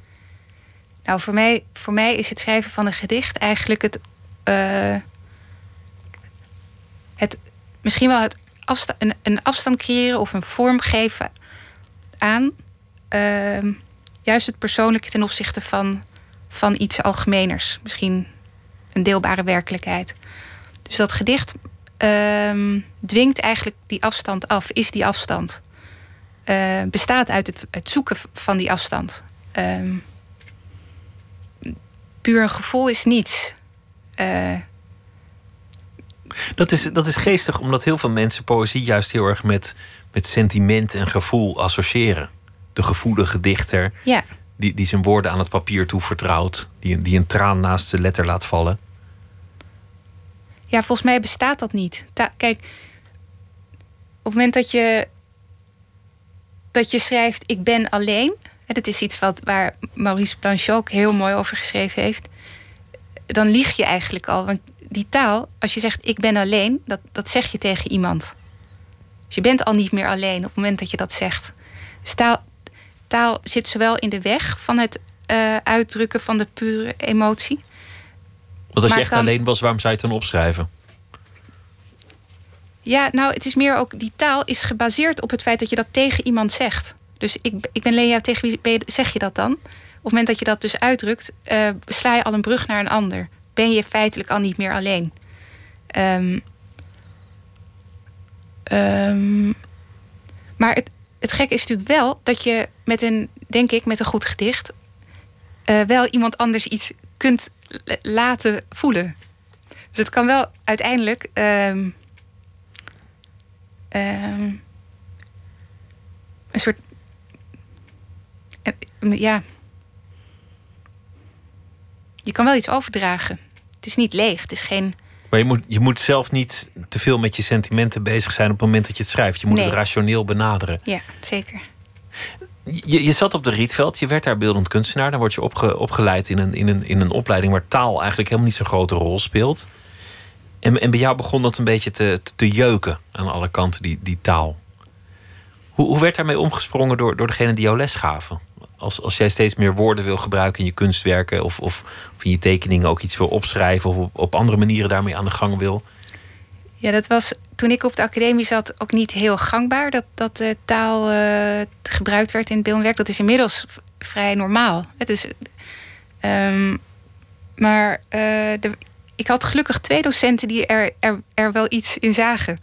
Nou, voor mij, voor mij is het schrijven van een gedicht eigenlijk het. eh, het misschien wel het een, een afstand creëren of een vorm geven aan. ehm, juist het persoonlijke ten opzichte van, van iets algemeners. Misschien een deelbare werkelijkheid. Dus dat gedicht ehm, dwingt eigenlijk die afstand af, is die afstand. Eh, bestaat uit het, het zoeken van die afstand. Ehm, puur een gevoel is niets. Eh, Dat is, dat is geestig, omdat heel veel mensen poëzie juist heel erg met, met sentiment en gevoel associëren. De gevoelige dichter, ja, die, die zijn woorden aan het papier toevertrouwt, die, die een traan naast de letter laat vallen. ja, volgens mij bestaat dat niet. Ta- kijk, op het moment dat je, dat je schrijft: Ik ben alleen. Dat is iets wat, waar Maurice Blanchot ook heel mooi over geschreven heeft. Dan lieg je eigenlijk al. Want die taal, als je zegt: Ik ben alleen, dat, dat zeg je tegen iemand. Dus je bent al niet meer alleen op het moment dat je dat zegt. Dus taal, taal zit zowel in de weg van het eh, uitdrukken van de pure emotie. Want als je echt alleen was, waarom zou je het dan opschrijven? Ja, nou, het is meer ook, die taal is gebaseerd op het feit dat je dat tegen iemand zegt. Dus ik, ik ben Lea, tegen wie zeg je dat dan? Op het moment dat je dat dus uitdrukt, eh, sla je al een brug naar een ander. Ben je feitelijk al niet meer alleen. Ehm, ehm, maar het, het gekke is natuurlijk wel dat je met een, denk ik, met een goed gedicht, eh, wel iemand anders iets kunt laten voelen. Dus het kan wel uiteindelijk. ehm, een soort. Eh, Ja. Je kan wel iets overdragen. Het is niet leeg. Het is geen. Maar je moet, je moet zelf niet te veel met je sentimenten bezig zijn op het moment dat je het schrijft. Je moet Nee. het rationeel benaderen. Ja, zeker. Je, je zat op de Rietveld, je werd daar beeldend kunstenaar. Dan word je opge- opgeleid in een, in, een, in een opleiding waar taal eigenlijk helemaal niet zo'n grote rol speelt. En, en bij jou begon dat een beetje te, te, te jeuken aan alle kanten, die, die taal. Hoe, hoe werd daarmee omgesprongen door, door degene die jou les gaven? Als, als jij steeds meer woorden wil gebruiken in je kunstwerken of, of, of in je tekeningen ook iets wil opschrijven of op, op andere manieren daarmee aan de gang wil. Ja, dat was toen ik op de academie zat ook niet heel gangbaar dat, dat de taal eh, gebruikt werd in het beeldend werk. Dat is inmiddels vrij normaal. Het is, ehm, maar eh, de, ik had gelukkig twee docenten die er, er, er wel iets in zagen.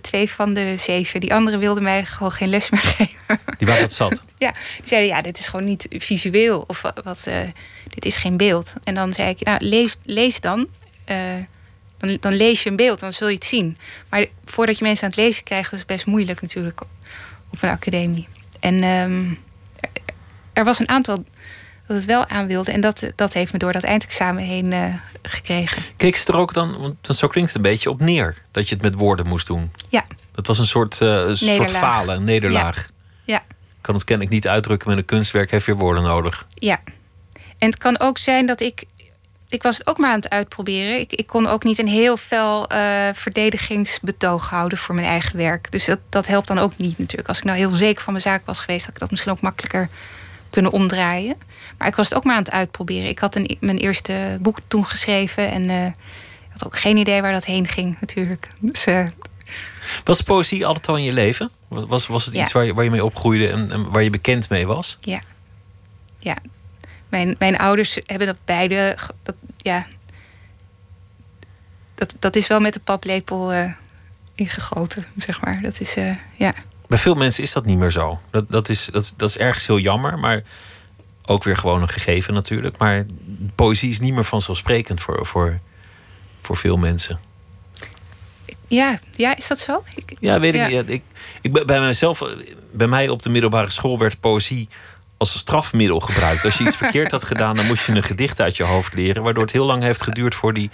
Twee van de zeven. Die anderen wilden mij gewoon geen les meer geven. Die waren dat zat. Ja, die zeiden ja, dit is gewoon niet visueel of wa- wat, eh, dit is geen beeld. En dan zei ik, nou, lees, lees dan. Eh, dan. Dan lees je een beeld, dan zul je het zien. Maar voordat je mensen aan het lezen krijgt, dat is best moeilijk natuurlijk op een academie. En ehm, er was een aantal dat het wel aan wilde. En dat, dat heeft me door dat eindexamen heen eh, gekregen. Keek ze er ook dan, want zo klinkt het een beetje op neer dat je het met woorden moest doen. Ja, Dat was een soort, een soort falen, een nederlaag. ja. Ik kan het kennelijk niet uitdrukken met een kunstwerk, heeft weer woorden nodig. Ja. En het kan ook zijn dat ik. Ik was het ook maar aan het uitproberen. Ik, ik kon ook niet een heel fel eh, verdedigingsbetoog houden voor mijn eigen werk. Dus dat, dat helpt dan ook niet natuurlijk. Als ik nou heel zeker van mijn zaak was geweest, had ik dat misschien ook makkelijker kunnen omdraaien. Maar ik was het ook maar aan het uitproberen. Ik had een, mijn eerste boek toen geschreven en eh, ik had ook geen idee waar dat heen ging natuurlijk. Dus eh, Was poëzie altijd al in je leven? Was, was het Ja. iets waar je, waar je mee opgroeide en, en waar je bekend mee was? Ja. Ja. Mijn, mijn ouders hebben dat beide. Dat, ja. Dat, dat is wel met de paplepel eh, ingegoten, zeg maar. Dat is, ja. Bij veel mensen is dat niet meer zo. Dat, dat, is, dat, dat is ergens heel jammer, maar ook weer gewoon een gegeven natuurlijk. Maar poëzie is niet meer vanzelfsprekend voor, voor, voor veel mensen. Ja, ja, is dat zo? Ik, Ja, weet ik niet. Ik, ik, ben- bij mijzelf, bij mij op de middelbare school werd poëzie als een strafmiddel gebruikt. Als je iets verkeerd had gedaan, dan moest je een gedicht uit je hoofd leren. Waardoor het heel lang heeft geduurd voor die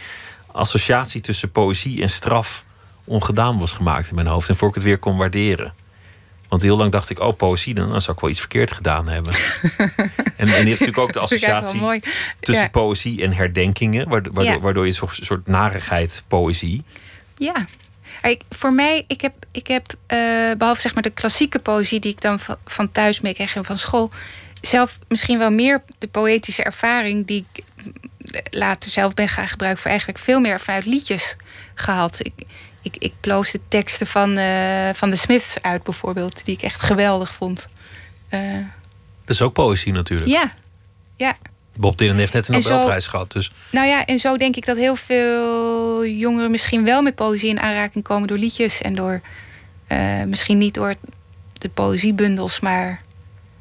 associatie tussen poëzie en straf ongedaan was gemaakt in mijn hoofd. En voor ik het weer kon waarderen. Want heel lang dacht ik, oh, poëzie, dan, dan zou ik wel iets verkeerd gedaan hebben. en, en die heeft natuurlijk ook de associatie tussen Ja. poëzie en herdenkingen. Waardoor, waardoor, Ja. waardoor je een soort, soort narigheid poëzie. Ja. Ik, voor mij, ik heb, ik heb eh, behalve zeg maar de klassieke poëzie die ik dan van, van thuis meekreeg en van school, zelf misschien wel meer de poëtische ervaring die ik eh, later zelf ben gaan gebruiken voor eigenlijk veel meer vanuit liedjes gehad. Ik, ik, ik ploos de teksten van, eh, van de Smiths uit bijvoorbeeld, die ik echt geweldig vond. Eh, Dat is ook poëzie natuurlijk. ja, ja. Bob Dylan heeft net een zo- Nobelprijs gehad. Dus Nou ja, en zo denk ik dat heel veel jongeren misschien wel met poëzie in aanraking komen door liedjes en door eh, misschien niet door de poëziebundels, maar,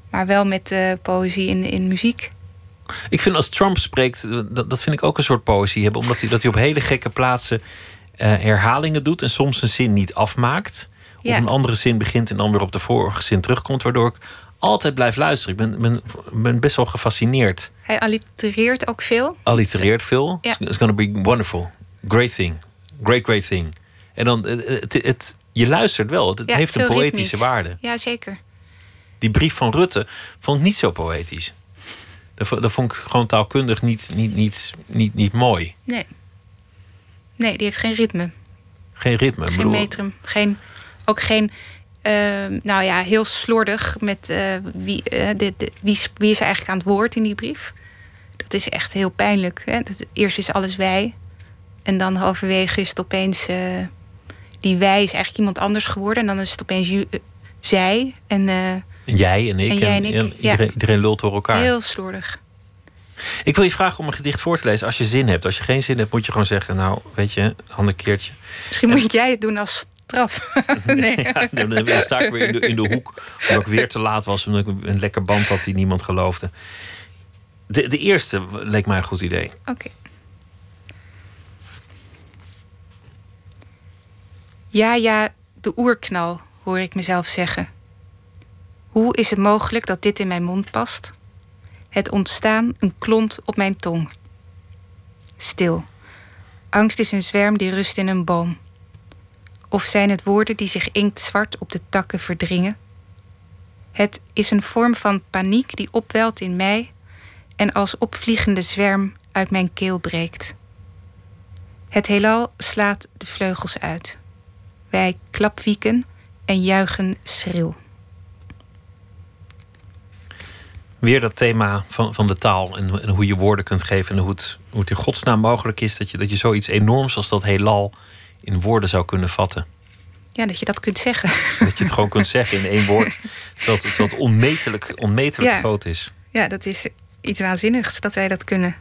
maar wel met de poëzie in, in muziek. ik vind als Trump spreekt, dat, dat vind ik ook een soort poëzie hebben. Omdat hij, dat hij op hele gekke plaatsen herhalingen doet. En soms een zin niet afmaakt. Of Ja. een andere zin begint en dan weer op de vorige zin terugkomt. Waardoor ik altijd blijf luisteren. Ik ben, ben, ben best wel gefascineerd. Hij allitereert ook veel. Allitereert veel. Ja. It's gonna be wonderful. Great thing. Great, great thing. En dan, eh, het, het, je luistert wel. Het, Ja, heeft een poëtische ritmisch. waarde. Ja, zeker. Die brief van Rutte vond ik niet zo poëtisch. Dat vond ik gewoon taalkundig niet, niet, niet, niet, niet mooi. Nee. Nee, die heeft geen ritme, Geen ritme. Geen bedoel, metrum. Geen, ook geen, eh, nou ja, heel slordig met eh, wie, eh, de, de, wie, is- wie is eigenlijk aan het woord in die brief. Dat is echt heel pijnlijk. Hè? Dat, eerst is alles wij. En dan halverwege is het opeens... eh, die wij is eigenlijk iemand anders geworden. En dan is het opeens eh, zij. En eh, Jij en ik. En jij en ik, ja. iedereen, iedereen lult door elkaar. heel slordig. Ik wil je vragen om een gedicht voor te lezen als je zin hebt. Als je geen zin hebt, moet je gewoon zeggen: Nou, weet je, een ander keertje. Misschien moet jij het doen als straf. nee. Ja, dan dan sta ik weer in de, in de hoek. Omdat ik weer te laat was. Omdat ik een lekker band had die niemand geloofde. De, de eerste leek mij een goed idee. Oké. Ja, ja, de oerknal, hoor ik mezelf zeggen. Hoe is het mogelijk dat dit in mijn mond past? Het ontstaan een klont op mijn tong. Stil. Angst is een zwerm die rust in een boom. Of zijn het woorden die zich inktzwart op de takken verdringen? Het is een vorm van paniek die opwelt in mij en als opvliegende zwerm uit mijn keel breekt. Het heelal slaat de vleugels uit. Wij klapwieken en juichen schril. Weer dat thema van, van de taal en, en hoe je woorden kunt geven. En hoe het, hoe het in godsnaam mogelijk is dat je, dat je zoiets enorms als dat heelal in woorden zou kunnen vatten. Ja, dat je dat kunt zeggen. Dat je het gewoon kunt zeggen in één woord. Terwijl het, terwijl het onmetelijk, onmetelijk Ja. groot is. Ja, dat is iets waanzinnigs dat wij dat kunnen.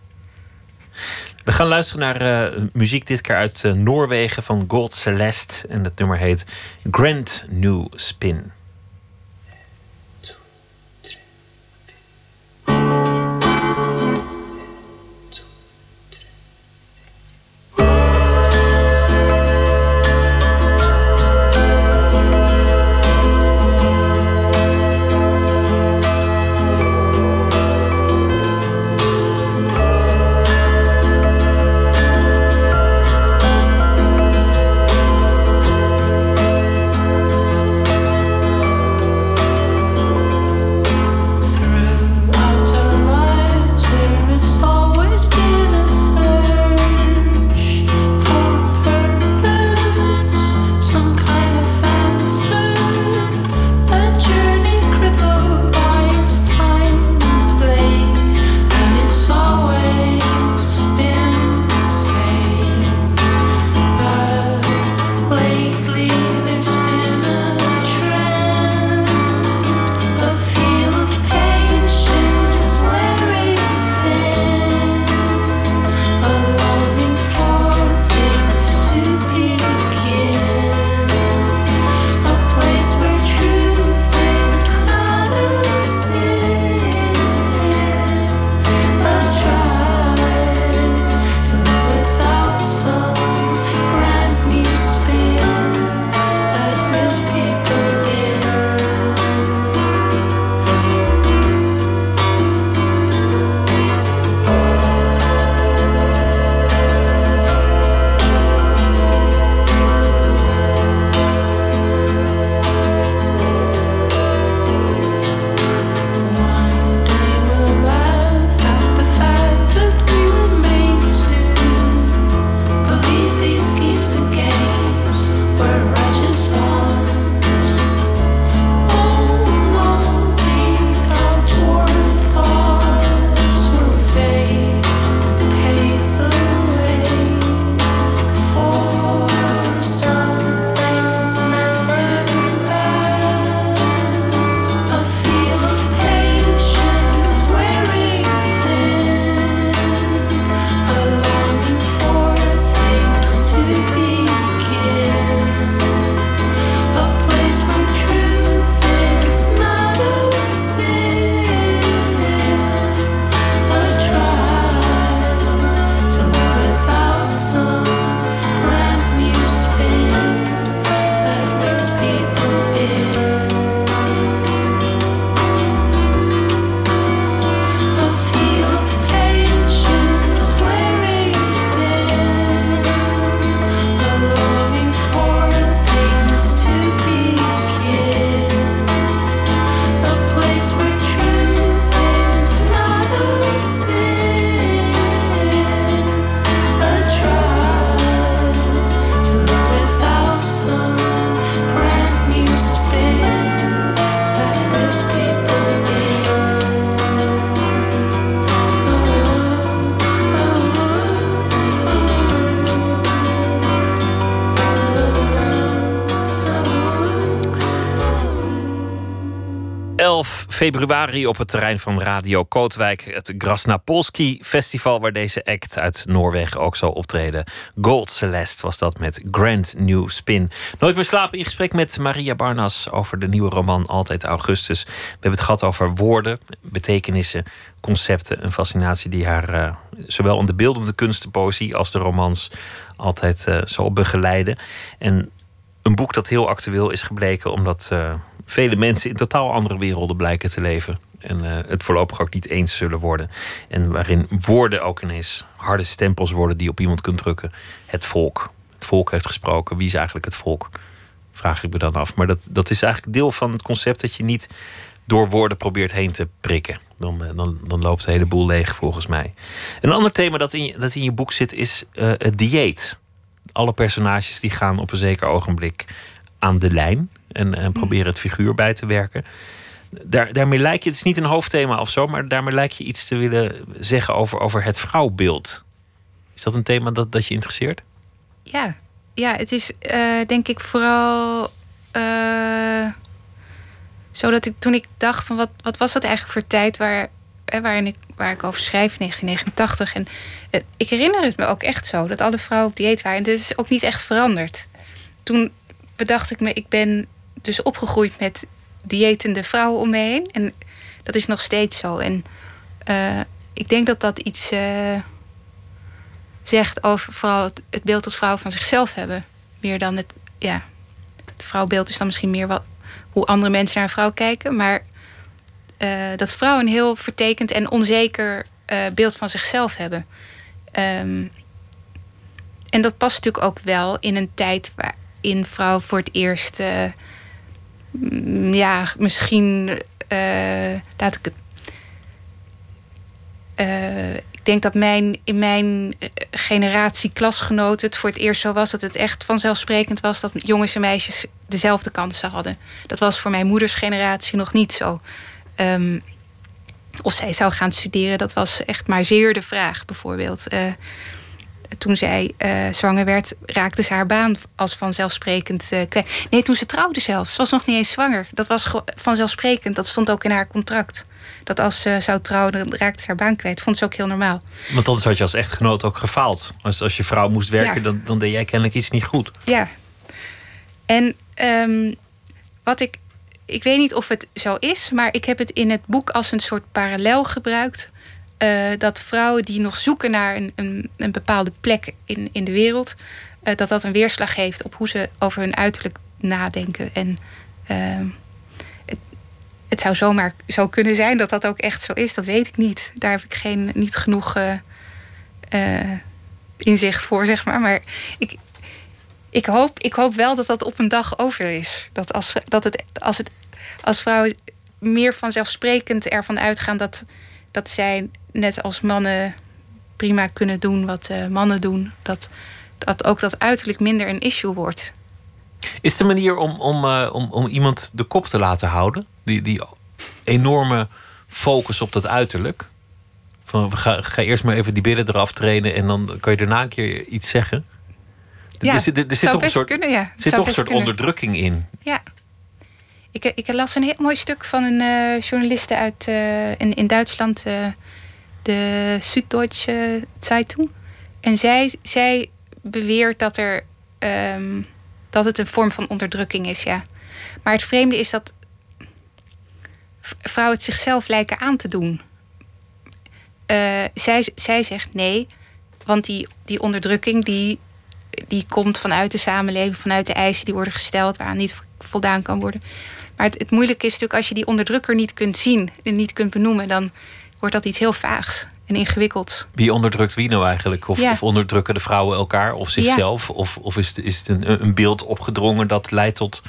We gaan luisteren naar eh, muziek dit keer uit eh, Noorwegen van Gold Celeste. En het nummer heet Grand New Spin. Februari op het terrein van Radio Kootwijk. Het Grasnapolski Festival, waar deze act uit Noorwegen ook zal optreden. Gold Celeste was dat met Grand New Spin. Nooit meer slapen in gesprek met Maria Barnas over de nieuwe roman Altijd Augustus. We hebben het gehad over woorden, betekenissen, concepten. Een fascinatie die haar uh, zowel in de beeldende kunsten, poëzie als de romans altijd uh, zal begeleiden. En een boek dat heel actueel is gebleken, omdat uh, vele mensen in totaal andere werelden blijken te leven. En uh, het voorlopig ook niet eens zullen worden. En waarin woorden ook ineens harde stempels worden die op iemand kunt drukken. Het volk. Het volk heeft gesproken. Wie is eigenlijk het volk? Vraag ik me dan af. Maar dat, dat is eigenlijk deel van het concept dat je niet door woorden probeert heen te prikken. Dan, dan, dan loopt de hele boel leeg volgens mij. Een ander thema dat in, dat in je boek zit is uh, het dieet alle personages die gaan op een zeker ogenblik aan de lijn en, en proberen het figuur bij te werken. Daar, daarmee lijkt je, het is niet een hoofdthema of zo, maar daarmee lijkt je iets te willen zeggen over, over het vrouwbeeld. Is dat een thema dat, dat je interesseert? Ja, ja het is uh, denk ik vooral uh, zo dat ik toen ik dacht van wat, wat was dat eigenlijk voor tijd waar, hè, waarin ik, waar ik over schrijf, 1989. En uh, ik herinner het me ook echt zo, dat alle vrouwen op dieet waren. En dit is ook niet echt veranderd. Toen bedacht ik me, ik ben dus opgegroeid met diëtende vrouwen om me heen. En dat is nog steeds zo. En uh, ik denk dat dat iets uh, zegt over vooral het, beeld dat vrouwen van zichzelf hebben. Meer dan het, ja, het vrouwbeeld is dan misschien meer wat, hoe andere mensen naar een vrouw kijken. Maar uh, dat vrouwen een heel vertekend en onzeker beeld van zichzelf hebben. Um, en dat past natuurlijk ook wel in een tijd waarin vrouwen voor het eerst ja, misschien uh, laat ik het. Uh, ik denk dat mijn, in mijn generatie klasgenoten het voor het eerst zo was dat het echt vanzelfsprekend was dat jongens en meisjes dezelfde kansen hadden. Dat was voor mijn moeders generatie nog niet zo. Um, of zij zou gaan studeren, dat was echt maar zeer de vraag, bijvoorbeeld. Uh, toen zij uh, zwanger werd, raakte ze haar baan als vanzelfsprekend uh, kwijt. Nee, toen ze trouwde zelfs. Ze was nog niet eens zwanger. Dat was vanzelfsprekend. Dat stond ook in haar contract. Dat als ze zou trouwen, dan raakte ze haar baan kwijt. Vond ze ook heel normaal. Want anders had je als echtgenoot ook gefaald. Als, als je vrouw moest werken, ja. dan, dan deed jij kennelijk iets niet goed. Ja. En um, wat ik... Ik weet niet of het zo is, maar ik heb het in het boek als een soort parallel gebruikt uh, dat vrouwen die nog zoeken naar een, een, een bepaalde plek in, in de wereld, uh, dat dat een weerslag heeft op hoe ze over hun uiterlijk nadenken. En uh, het, het, zou zomaar zo kunnen zijn dat dat ook echt zo is, dat weet ik niet. Daar heb ik geen, niet genoeg inzicht voor, zeg maar. Maar ik, ik, hoop, ik hoop wel dat dat op een dag over is. Dat als, dat het, als, het, als vrouwen meer vanzelfsprekend ervan uitgaan dat, dat zij net als mannen prima kunnen doen wat uh, mannen doen. Dat, dat ook dat uiterlijk minder een issue wordt. Is de manier om, om, uh, om, om iemand de kop te laten houden? Die, die enorme focus op dat uiterlijk. Van, ga, ga eerst maar even die billen eraf trainen en dan kan je daarna een keer iets zeggen. Ja, er, zit, er zit toch een soort, kunnen, ja. zit toch een soort onderdrukking in. Ja. Ik, ik las een heel mooi stuk van een uh, journaliste uit uh, in, in Duitsland de Süddeutsche Zeitung. En zij, zij beweert dat, er, um, dat het een vorm van onderdrukking is, ja. Maar het vreemde is dat vrouwen het zichzelf lijken aan te doen. Uh, zij, zij zegt nee, want die, die onderdrukking die, die komt vanuit de samenleving, vanuit de eisen die worden gesteld, waaraan niet voldaan kan worden. Maar het, het moeilijke is natuurlijk als je die onderdrukker niet kunt zien en niet kunt benoemen, dan wordt dat iets heel vaags en ingewikkeld. Wie onderdrukt wie nou eigenlijk? Of, Ja. of onderdrukken de vrouwen elkaar of zichzelf? Of, of is het, is het een, een beeld opgedrongen dat leidt tot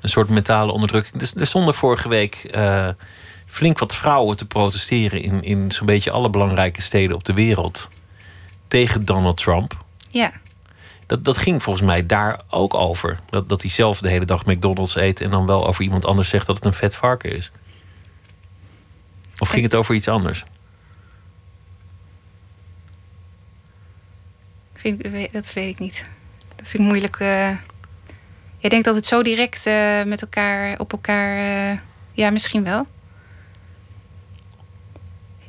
een soort mentale onderdrukking? Dus er stonden vorige week eh, flink wat vrouwen te protesteren in, in zo'n beetje alle belangrijke steden op de wereld tegen Donald Trump. Ja, Dat, dat ging volgens mij daar ook over. Dat, dat hij zelf de hele dag McDonald's eet en dan wel over iemand anders zegt dat het een vet varken is. Of ging het over iets anders? vind ik, dat weet ik niet. Dat vind ik moeilijk. Uh... Ik denk dat het zo direct uh, met elkaar op elkaar. Uh... Ja, misschien wel.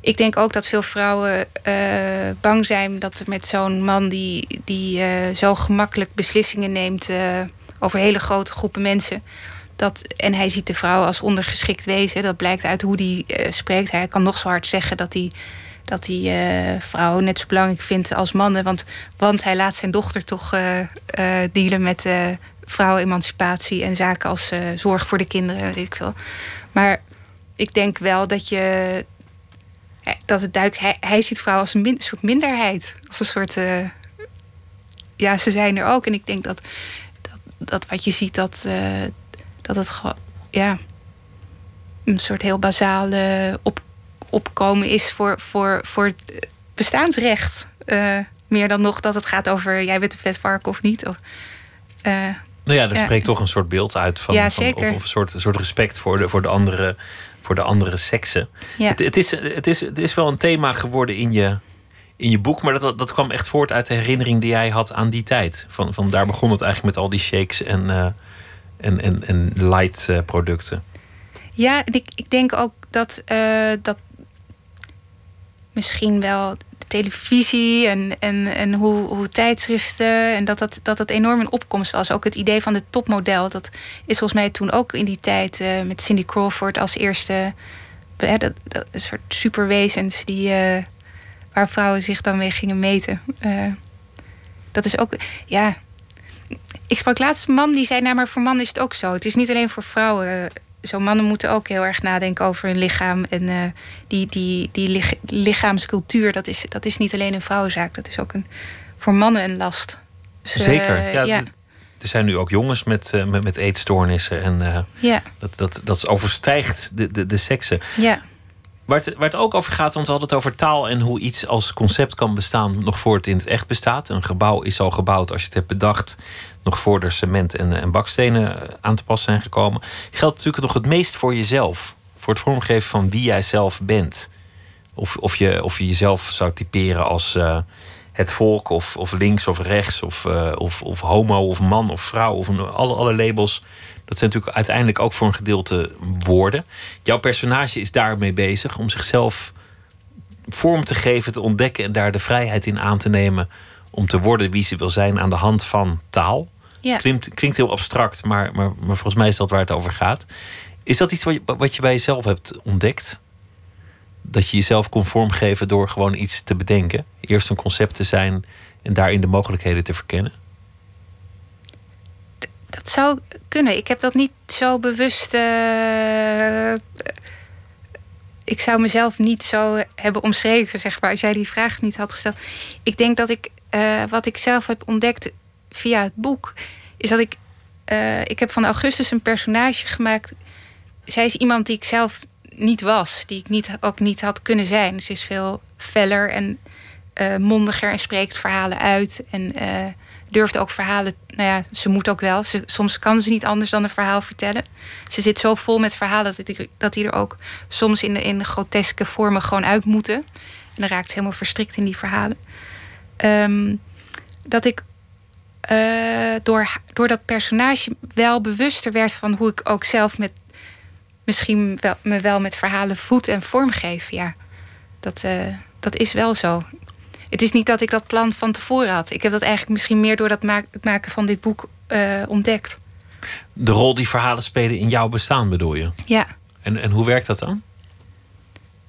ik denk ook dat veel vrouwen eh, bang zijn dat er met zo'n man die, die eh, zo gemakkelijk beslissingen neemt eh, over hele grote groepen mensen. Dat, en hij ziet de vrouw als ondergeschikt wezen. Dat blijkt uit hoe hij eh, spreekt. Hij kan nog zo hard zeggen dat hij, dat hij eh, vrouwen net zo belangrijk vindt als mannen. Want, want hij laat zijn dochter toch eh, dealen met vrouwenemancipatie en zaken als zorg voor de kinderen, weet ik veel. Maar ik denk wel dat je dat het duikt. Hij, hij ziet vrouwen als een soort minderheid. Als een soort. ja, ze zijn er ook. En ik denk dat, dat, wat je ziet, dat, dat het gewoon. Ja, een soort heel basale op, opkomen is voor, voor, voor het bestaansrecht. Eh, meer dan nog dat het gaat over jij bent een vet varken of niet. Of, eh, Nou ja, Ja. spreekt toch een soort beeld uit van, Ja, van- of, of een soort, een soort respect voor de, voor de andere, voor de andere seksen. ja. Het, het, is, het, is, het is wel een thema geworden in je, in je boek, maar dat, dat kwam echt voort uit de herinnering die jij had aan die tijd. Van, van daar begon het eigenlijk met al die shakes en, eh, en, en, en light eh, producten. Ja, ik, ik denk ook dat, eh, dat misschien wel de televisie en, en, en hoe, hoe tijdschriften en dat dat, dat dat enorm in opkomst was. Ook het idee van het topmodel, dat is volgens mij toen ook in die tijd eh, met Cindy Crawford als eerste eh, dat, dat, een soort superwezens die, waar vrouwen zich dan mee gingen meten. Dat is ook, ja. Ik sprak laatst een man die zei, nou maar voor mannen is het ook zo. Het is niet alleen voor vrouwen. Zo mannen moeten ook heel erg nadenken over hun lichaam. En eh, die, die, die lich- lichaamscultuur, dat is, dat is niet alleen een vrouwenzaak. Dat is ook een, voor mannen een last. Dus, eh, Zeker. Ja, Er zijn nu ook jongens met, eh, met, met eetstoornissen en ja, dat, dat, dat overstijgt de, de, de seksen. ja. Waar het, het ook over gaat, want we hadden het over taal en hoe iets als concept kan bestaan nog voor het in het echt bestaat. Een gebouw is al gebouwd als je het hebt bedacht, nog voor er cement en, en bakstenen eh, aan te pas zijn gekomen. Geldt natuurlijk nog het meest voor jezelf, voor het vormgeven van wie jij zelf bent. Of, of, je, of je jezelf zou typeren als eh, het volk, of, of links of rechts, of, eh, of, of homo of man of vrouw, of alle, alle labels. Dat zijn natuurlijk uiteindelijk ook voor een gedeelte woorden. Jouw personage is daarmee bezig om zichzelf vorm te geven, te ontdekken en daar de vrijheid in aan te nemen om te worden wie ze wil zijn aan de hand van taal. ja. Klinkt, klinkt heel abstract, maar, maar, maar volgens mij is dat waar het over gaat. Is dat iets wat je, wat je bij jezelf hebt ontdekt? Dat je jezelf kon vormgeven door gewoon iets te bedenken? Eerst een concept te zijn en daarin de mogelijkheden te verkennen? Dat zou kunnen. Ik heb dat niet zo bewust. eh, ik zou mezelf niet zo hebben omschreven, zeg maar, als jij die vraag niet had gesteld. Ik denk dat ik, eh, wat ik zelf heb ontdekt via het boek, is dat ik. eh, ik heb van Augustus een personage gemaakt. Zij is iemand die ik zelf niet was, die ik niet, ook niet had kunnen zijn. Ze is veel feller en mondiger en spreekt verhalen uit. En durft ook verhalen. Nou ja, ze moet ook wel. Soms kan ze niet anders dan een verhaal vertellen. Ze zit zo vol met verhalen dat, die- dat die er ook soms in de, in groteske vormen gewoon uit moeten. En dan raakt ze helemaal verstrikt in die verhalen. Ehm, dat ik eh, door, door dat personage wel bewuster werd van hoe ik ook zelf met misschien wel, me wel met verhalen voed en vormgeef. Ja, dat, eh, dat is wel zo. Het is niet dat ik dat plan van tevoren had. Ik heb dat eigenlijk misschien meer door dat het maken van dit boek eh, ontdekt. De rol die verhalen spelen in jouw bestaan, bedoel je? Ja. En, en hoe werkt dat dan?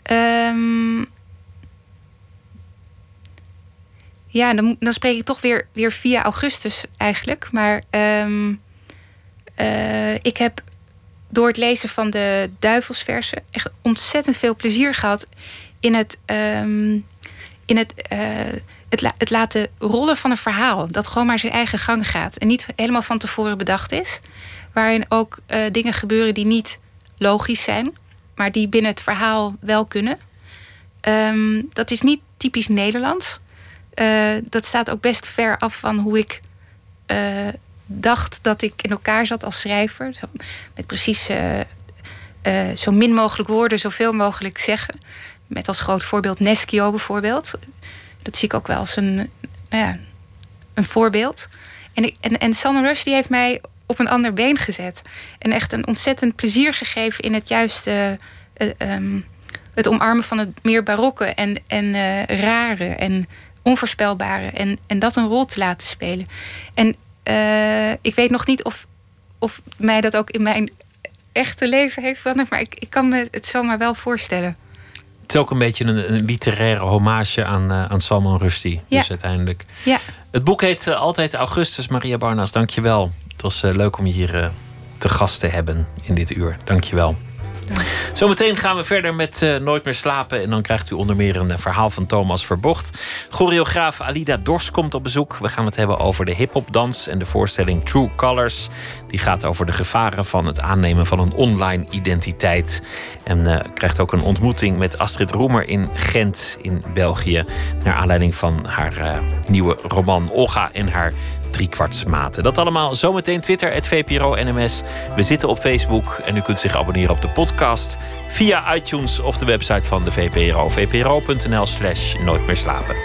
Ehm, ja, dan, dan spreek ik toch weer, weer via augustus eigenlijk. Maar ehm, eh, ik heb door het lezen van de duivelsversen echt ontzettend veel plezier gehad in het, ehm, in het, eh, het, het laten rollen van een verhaal. Dat gewoon maar zijn eigen gang gaat en niet helemaal van tevoren bedacht is. Waarin ook eh, dingen gebeuren die niet logisch zijn, maar die binnen het verhaal wel kunnen. Ehm, dat is niet typisch Nederlands. Eh, dat staat ook best ver af van hoe ik dacht dat ik in elkaar zat als schrijver. Zo, met precies zo min mogelijk woorden, zoveel mogelijk zeggen. Met als groot voorbeeld Neskio bijvoorbeeld. Dat zie ik ook wel als een, nou ja, een voorbeeld. En, ik, en, en Salman Rushdie heeft mij op een ander been gezet. En echt een ontzettend plezier gegeven in het juiste eh, ehm, het omarmen van het meer barokke en, en eh, rare en onvoorspelbare. En, en dat een rol te laten spelen. En eh, ik weet nog niet of, of mij dat ook in mijn echte leven heeft veranderd. Maar ik, ik kan me het zomaar wel voorstellen. Het is ook een beetje een, een literaire hommage aan, eh, aan Salman Rushdie. Ja. Dus uiteindelijk. Ja, Het boek heet eh, Altijd Augustus. Maria Barnas, dank je wel. Het was eh, leuk om je hier te gast te hebben in dit uur. Dank je wel. Zometeen gaan we verder met eh, Nooit meer slapen. En dan krijgt u onder meer een eh, verhaal van Thomas Verbocht. Choreograaf Alida Dors komt op bezoek. We gaan het hebben over de hip-hopdans en de voorstelling True Colors. Die gaat over de gevaren van het aannemen van een online identiteit. En eh, krijgt ook een ontmoeting met Astrid Roemer in Gent in België. Naar aanleiding van haar nieuwe roman Olga en haar driekwartsmaten. Dat allemaal zometeen Twitter, het VPRO NMS. We zitten op Facebook en u kunt zich abonneren op de podcast via iTunes of de website van de VPRO. vpro.nl slash nooit meer slapen.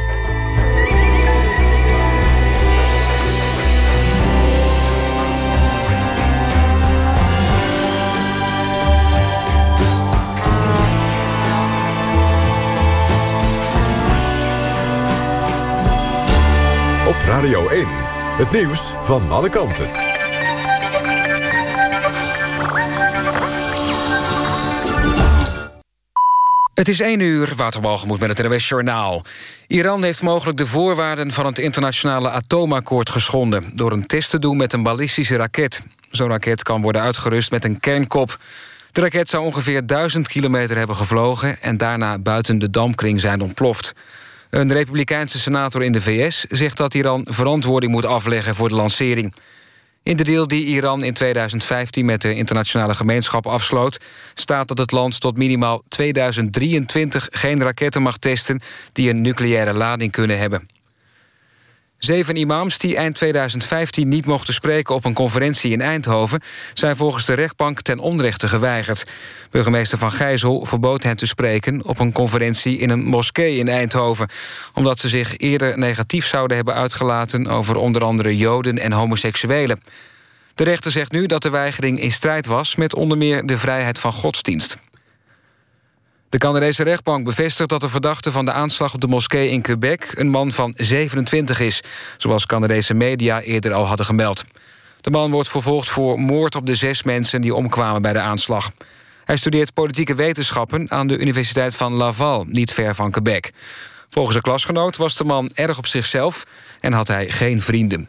Op Radio 1. Het nieuws van alle kanten. Het is 1 uur, Waterbalgemoed met het NWS Journaal. Iran heeft mogelijk de voorwaarden van het internationale atoomakkoord geschonden... door een test te doen met een ballistische raket. Zo'n raket kan worden uitgerust met een kernkop. De raket zou ongeveer 1000 kilometer hebben gevlogen... en daarna buiten de dampkring zijn ontploft. Een republikeinse senator in de VS zegt dat Iran verantwoording moet afleggen voor de lancering. In de deal die Iran in 2015 met de internationale gemeenschap afsloot... staat dat het land tot minimaal 2023 geen raketten mag testen... die een nucleaire lading kunnen hebben. Zeven imams die eind 2015 niet mochten spreken op een conferentie in Eindhoven... zijn volgens de rechtbank ten onrechte geweigerd. Burgemeester Van Gijzel verbood hen te spreken... op een conferentie in een moskee in Eindhoven... omdat ze zich eerder negatief zouden hebben uitgelaten... over onder andere joden en homoseksuelen. De rechter zegt nu dat de weigering in strijd was... met onder meer de vrijheid van godsdienst. De Canadese rechtbank bevestigt dat de verdachte van de aanslag op de moskee in Quebec een man van 27 is, zoals Canadese media eerder al hadden gemeld. De man wordt vervolgd voor moord op de zes mensen die omkwamen bij de aanslag. Hij studeert politieke wetenschappen aan de Universiteit van Laval, niet ver van Quebec. Volgens een klasgenoot was de man erg op zichzelf en had hij geen vrienden.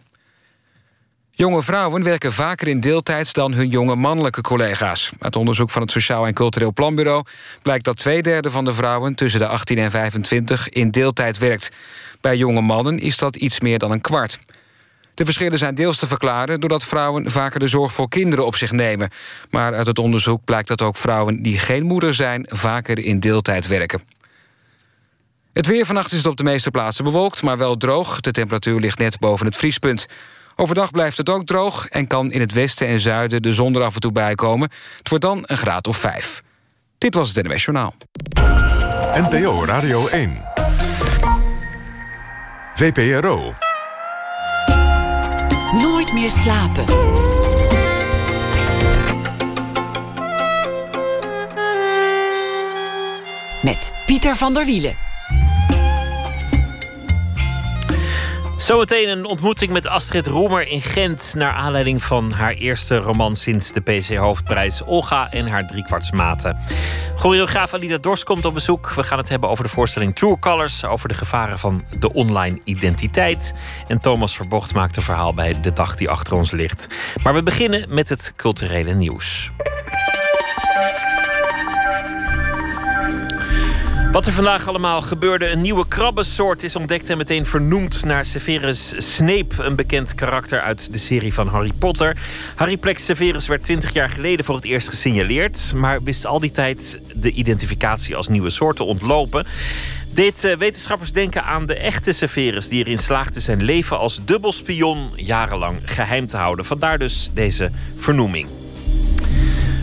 Jonge vrouwen werken vaker in deeltijds dan hun jonge mannelijke collega's. Uit onderzoek van het Sociaal en Cultureel Planbureau... blijkt dat twee derde van de vrouwen tussen de 18 en 25 in deeltijd werkt. Bij jonge mannen is dat iets meer dan een kwart. De verschillen zijn deels te verklaren doordat vrouwen vaker de zorg voor kinderen op zich nemen. Maar uit het onderzoek blijkt dat ook vrouwen die geen moeder zijn... vaker in deeltijd werken. Het weer vannacht is op de meeste plaatsen bewolkt, maar wel droog. De temperatuur ligt net boven het vriespunt. Overdag blijft het ook droog en kan in het westen en zuiden de zon er af en toe bij komen. Het wordt dan een graad of vijf. Dit was het NWS Journaal. NPO Radio 1. VPRO. Nooit meer slapen. Met Pieter van der Wielen. Zometeen een ontmoeting met Astrid Roemer in Gent... naar aanleiding van haar eerste roman sinds de PC-hoofdprijs... Olga en haar driekwartsmaten. Choreograaf Alida Dors komt op bezoek. We gaan het hebben over de voorstelling True Colors... over de gevaren van de online identiteit. En Thomas Verbocht maakt een verhaal bij De Dag die achter ons ligt. Maar we beginnen met het culturele nieuws. Wat er vandaag allemaal gebeurde. Een nieuwe krabbensoort is ontdekt en meteen vernoemd naar Severus Snape. Een bekend karakter uit de serie van Harry Potter. Harry Plex Severus werd 20 jaar geleden voor het eerst gesignaleerd. Maar wist al die tijd de identificatie als nieuwe soort te ontlopen. Deed eh, wetenschappers denken aan de echte Severus... die erin slaagde zijn leven als dubbelspion jarenlang geheim te houden. Vandaar dus deze vernoeming.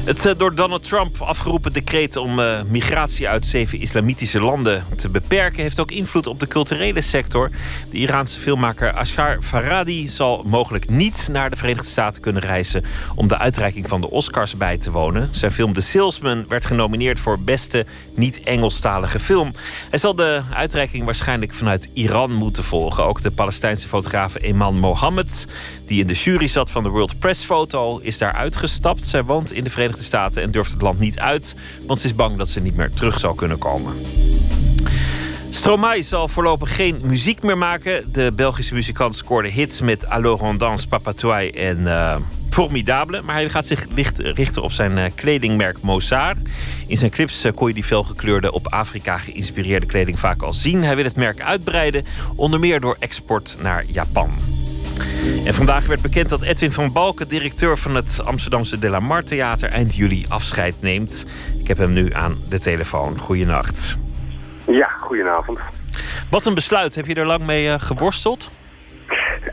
Het eh, door Donald Trump afgeroepen decreet om uh, migratie uit zeven islamitische landen te beperken heeft ook invloed op de culturele sector. De Iraanse filmmaker Ashar Farhadi zal mogelijk niet naar de Verenigde Staten kunnen reizen om de uitreiking van de Oscars bij te wonen. Zijn film The Salesman werd genomineerd voor beste niet-Engelstalige film. Hij zal de uitreiking waarschijnlijk vanuit Iran moeten volgen. Ook de Palestijnse fotograaf Eman Mohammed, die in de jury zat van de World Press Photo, is daar uitgestapt. Zij woont in de Verenigde Staten en durft het land niet uit, want ze is bang dat ze niet meer terug zou kunnen komen. Stromae zal voorlopig geen muziek meer maken. De Belgische muzikant scoorde hits met Alors on danse, en uh, Formidable. Maar hij gaat zich licht richten op zijn uh, kledingmerk Mozart. In zijn clips uh, kon je die felgekleurde, op Afrika geïnspireerde kleding vaak al zien. Hij wil het merk uitbreiden, onder meer door export naar Japan. En vandaag werd bekend dat Edwin van Balken, directeur van het Amsterdamse De La Mar Theater, eind juli afscheid neemt. Ik heb hem nu aan de telefoon. Goedenacht. Ja, goedenavond. Wat een besluit. Heb je er lang mee uh, geworsteld?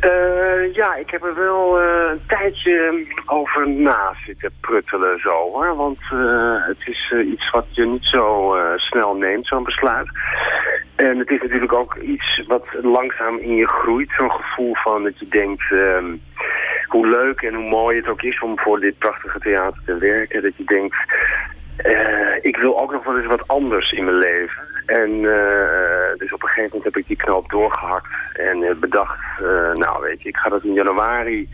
Uh, ja, ik heb er wel uh, een tijdje over na zitten pruttelen zo hoor. Want uh, het is iets wat je niet zo snel neemt, zo'n besluit. En het is natuurlijk ook iets wat langzaam in je groeit. Zo'n gevoel van dat je denkt um, hoe leuk en hoe mooi het ook is om voor dit prachtige theater te werken. Dat je denkt, ik wil ook nog wel eens wat anders in mijn leven. En uh, dus op een gegeven moment heb ik die knoop doorgehakt en uh, bedacht, uh, nou weet je, ik ga dat in januari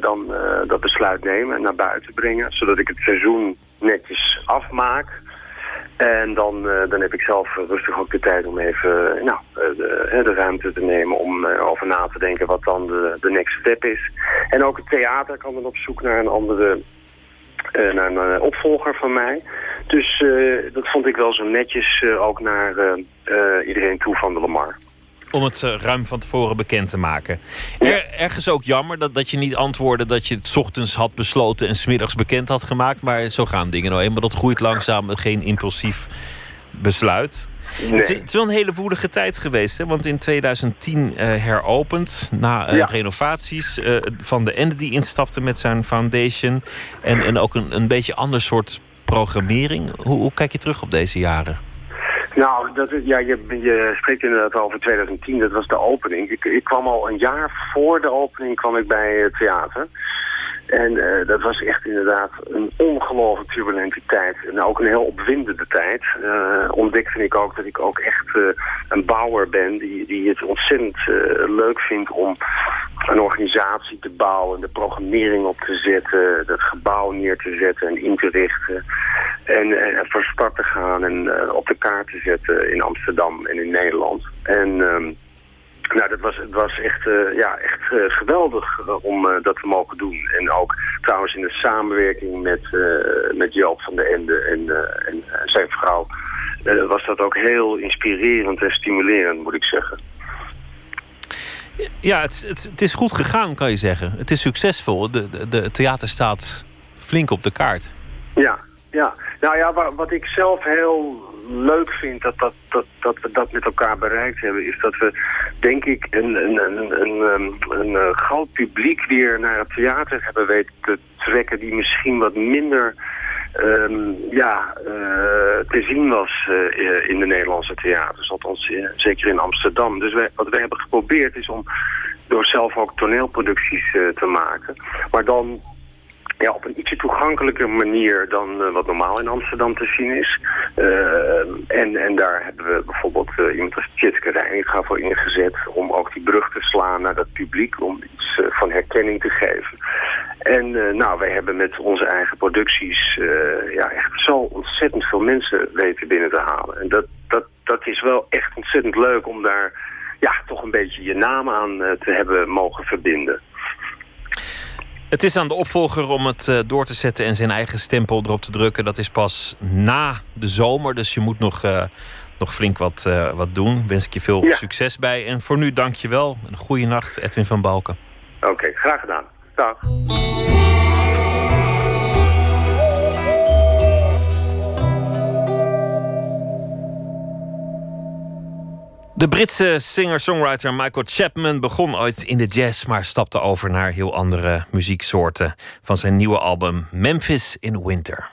dan dat besluit nemen en naar buiten brengen, zodat ik het seizoen netjes afmaak. En dan, dan heb ik zelf rustig ook de tijd om even nou, de, de ruimte te nemen om over na te denken wat dan de, de next step is. En ook het theater kan dan op zoek naar een andere naar een uh, opvolger van mij. Dus uh, dat vond ik wel zo netjes ook naar iedereen toe van de Lamar. Om het ruim van tevoren bekend te maken. Er, ergens ook jammer dat, dat je niet antwoordde dat je het ochtends had besloten en smiddags bekend had gemaakt. Maar zo gaan dingen nou eenmaal. Dat groeit langzaam, geen impulsief besluit. Nee. Het, is, het, is, wel een hele woelige tijd geweest. Hè? Want in 2010 uh, heropend. Na uh, ja. renovaties uh, van de Ende die instapte met zijn foundation. En, en ook een, een beetje ander soort programmering. Hoe, hoe kijk je terug op deze jaren? Nou, dat is, ja, je, je spreekt inderdaad over 2010. Dat was de opening. Ik, ik kwam al een jaar voor de opening kwam ik bij het theater. En uh, dat was echt inderdaad een ongelooflijk turbulente tijd. En ook een heel opwindende tijd. Uh, ontdekte ik ook dat ik ook echt uh, een bouwer ben die, die het ontzettend leuk vindt om een organisatie te bouwen, de programmering op te zetten, het gebouw neer te zetten en in te richten. En, en van start te gaan en op de kaart te zetten in Amsterdam en in Nederland. En... Um, nou, dat was, het was echt, uh, ja, echt uh, geweldig uh, om dat te mogen doen. En ook trouwens in de samenwerking met, met Joop van de Ende en, en zijn vrouw... was dat ook heel inspirerend en stimulerend, moet ik zeggen. Ja, het, het, het is goed gegaan, kan je zeggen. Het is succesvol. De, de, de theater staat flink op de kaart. Ja, ja. Nou ja, wat, wat ik zelf heel leuk vind dat, dat, dat, dat we dat met elkaar bereikt hebben... is dat we, denk ik, een, een, een, een, een, een groot publiek weer naar het theater hebben weten te trekken... die misschien wat minder um, ja, uh, te zien was uh, in de Nederlandse theaters. Althans, zeker in Amsterdam. Dus wij, wat wij hebben geprobeerd is om door zelf ook toneelproducties te maken. Maar dan ja, op een ietsje toegankelijker manier dan uh, wat normaal in Amsterdam te zien is. Uh, en, en daar hebben we bijvoorbeeld uh, iemand als Tjitske Reininga voor ingezet... om ook die brug te slaan naar dat publiek, om iets van herkenning te geven. En nou, wij hebben met onze eigen producties ja, echt zo ontzettend veel mensen weten binnen te halen. En dat, dat, dat is wel echt ontzettend leuk om daar ja, toch een beetje je naam aan te hebben mogen verbinden. Het is aan de opvolger om het uh, door te zetten en zijn eigen stempel erop te drukken. Dat is pas na de zomer, dus je moet nog, uh, nog flink wat, uh, wat doen. Wens ik je veel ja. succes bij. En voor nu dank je wel. Een goede nacht, Edwin van Balken. Oké, okay, graag gedaan. Dag. De Britse singer-songwriter Michael Chapman begon ooit in de jazz, maar stapte over naar heel andere muzieksoorten. Van zijn nieuwe album Memphis in Winter.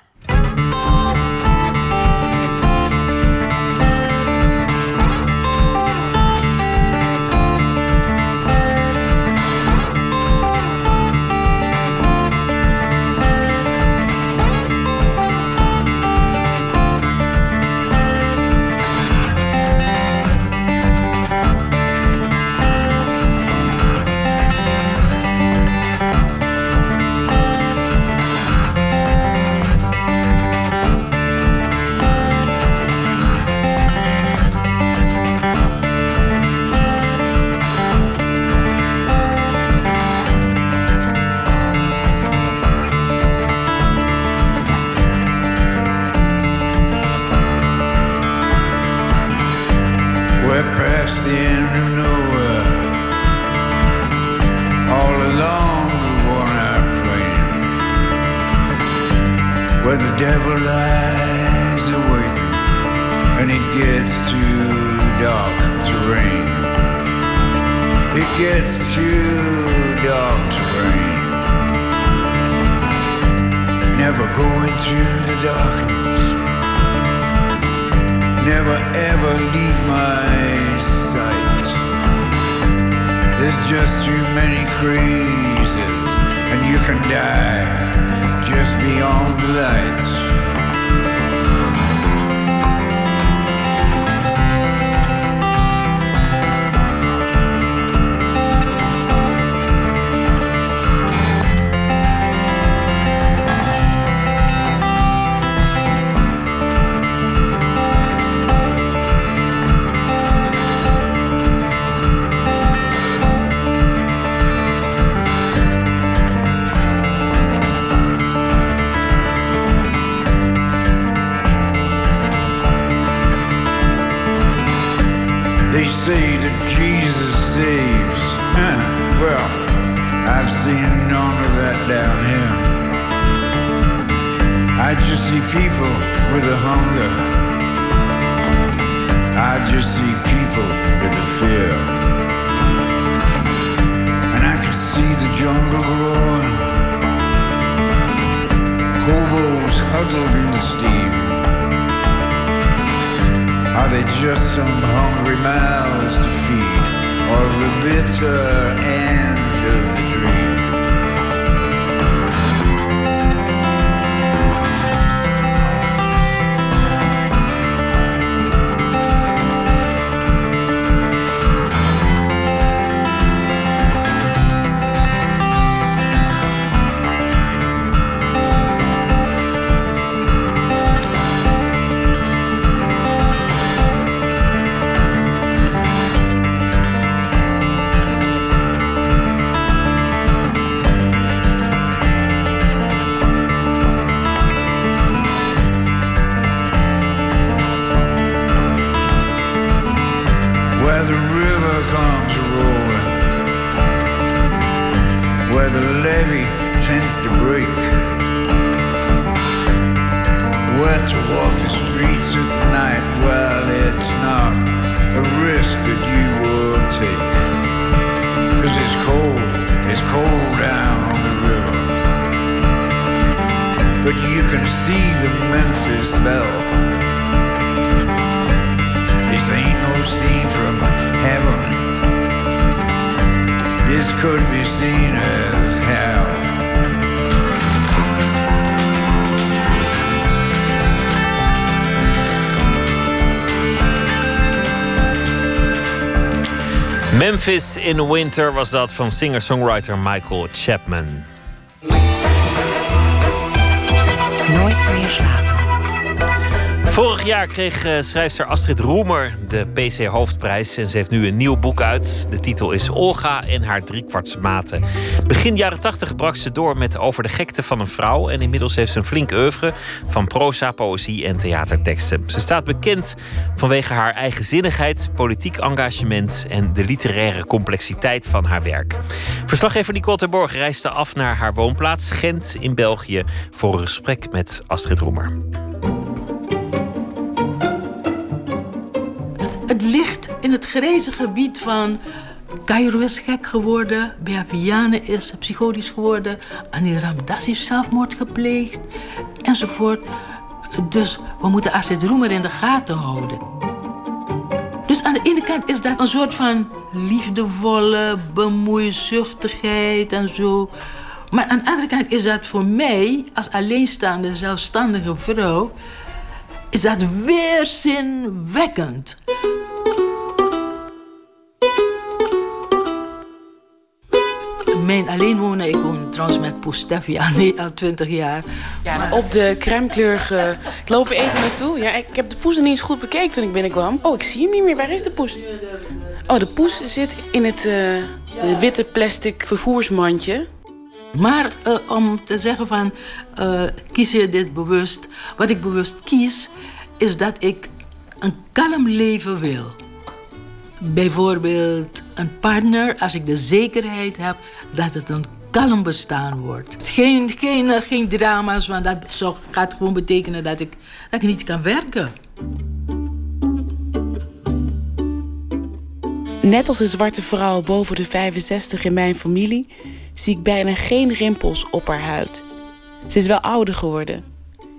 Could be seen as hell. Memphis in Winter was dat van singer-songwriter Michael Chapman. Nooit meer slapen. Vorig jaar kreeg eh, schrijfster Astrid Roemer de PC Hoofdprijs. En ze heeft nu een nieuw boek uit. De titel is Olga en haar driekwartsmaten. Begin jaren tachtig brak ze door met Over de gekte van een vrouw. En inmiddels heeft ze een flink oeuvre van proza, poëzie en theaterteksten. Ze staat bekend vanwege haar eigenzinnigheid, politiek engagement... en de literaire complexiteit van haar werk. Verslaggever Nicole Terborg reisde af naar haar woonplaats Gent in België... voor een gesprek met Astrid Roemer. In het grijze gebied van Cairo is gek geworden, Bea Vianen is psychotisch geworden, Anil Ramdas heeft zelfmoord gepleegd, enzovoort. Dus we moeten Astrid Roemer in de gaten houden. Dus aan de ene kant is dat een soort van liefdevolle bemoeizuchtigheid en zo. Maar aan de andere kant is dat voor mij, als alleenstaande zelfstandige vrouw, is dat weerzinwekkend. Mijn alleen wonen, ik woon trouwens met Poes Steffi al 20 jaar. Ja, op de crèmekleurige... Ik loop er even naartoe. Ja, ik heb de poes niet eens goed bekeken toen ik binnenkwam. Oh, ik zie hem niet meer. Waar is de poes? Oh, de poes zit in het uh, witte plastic vervoersmandje. Maar uh, om te zeggen van, uh, kies je dit bewust? Wat ik bewust kies, is dat ik een kalm leven wil. Bijvoorbeeld een partner, als ik de zekerheid heb dat het een kalm bestaan wordt. Geen, geen, geen drama's, want dat gaat gewoon betekenen dat ik, dat ik niet kan werken. Net als een zwarte vrouw boven de 65 in mijn familie zie ik bijna geen rimpels op haar huid. Ze is wel ouder geworden.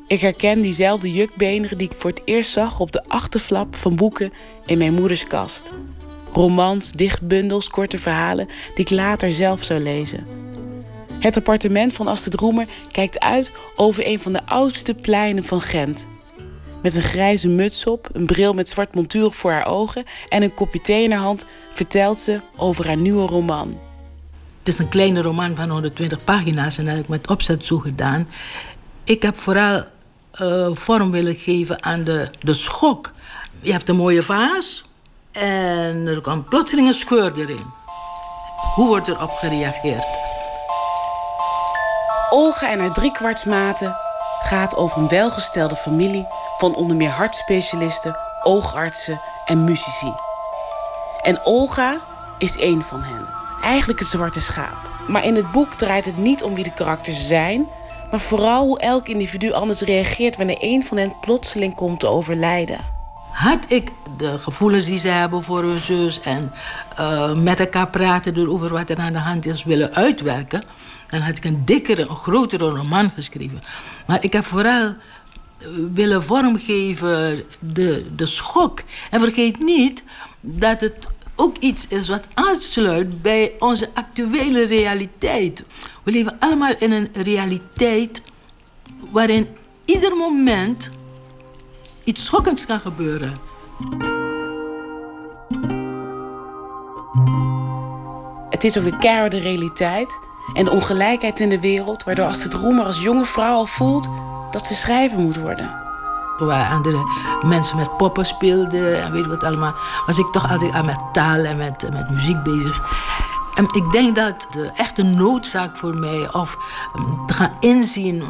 Ik herken diezelfde jukbeenderen die ik voor het eerst zag op de achterflap van boeken in mijn moeders kast. Romans, dichtbundels, korte verhalen die ik later zelf zou lezen. Het appartement van Astrid Roemer kijkt uit over een van de oudste pleinen van Gent. Met een grijze muts op, een bril met zwart montuur voor haar ogen en een kopje thee in haar hand vertelt ze over haar nieuwe roman. Het is een kleine roman van 120 pagina's en dat heb ik met opzet zo gedaan. Ik heb vooral uh, vorm willen geven aan de, de schok. Je hebt een mooie vaas en er komt plotseling een scheur erin. Hoe wordt erop gereageerd? Olga en haar driekwartsmaten gaat over een welgestelde familie van onder meer hartspecialisten, oogartsen en muzici. En Olga is één van hen. Eigenlijk het zwarte schaap. Maar in het boek draait het niet om wie de karakters zijn, maar vooral hoe elk individu anders reageert wanneer een van hen plotseling komt te overlijden. Had ik de gevoelens die ze hebben voor hun zus en uh, met elkaar praten over wat er aan de hand is willen uitwerken, dan had ik een dikkere, een grotere roman geschreven. Maar ik heb vooral eh, willen vormgeven de, de schok. En vergeet niet dat het ook iets is wat aansluit bij onze actuele realiteit. We leven allemaal in een realiteit waarin ieder moment iets schokkends kan gebeuren. Het is over de keiharde realiteit en de ongelijkheid in de wereld, waardoor Astrid Roemer als jonge vrouw al voelt dat ze schrijver moet worden waar andere mensen met poppen speelden en weet wat allemaal, was ik toch altijd aan met taal en met, met muziek bezig. En ik denk dat de echte noodzaak voor mij, of um, te gaan inzien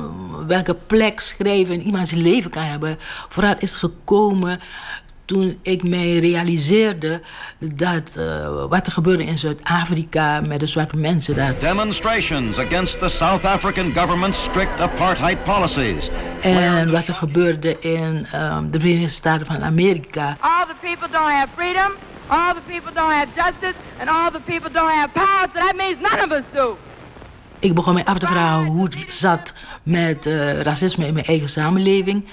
welke plek schrijven in iemands leven kan hebben, vooral is gekomen toen ik mij realiseerde dat uh, wat er gebeurde in Zuid-Afrika met de zwarte mensen. Dat... Demonstrations against the South African government's strict apartheid policies. En wat er gebeurde in um, de Verenigde Staten van Amerika. All the people don't have freedom, all the people don't have justice, and all the people don't have power, so that means none of us do. Ik begon mij af te vragen hoe het zat met uh, racisme in mijn eigen samenleving.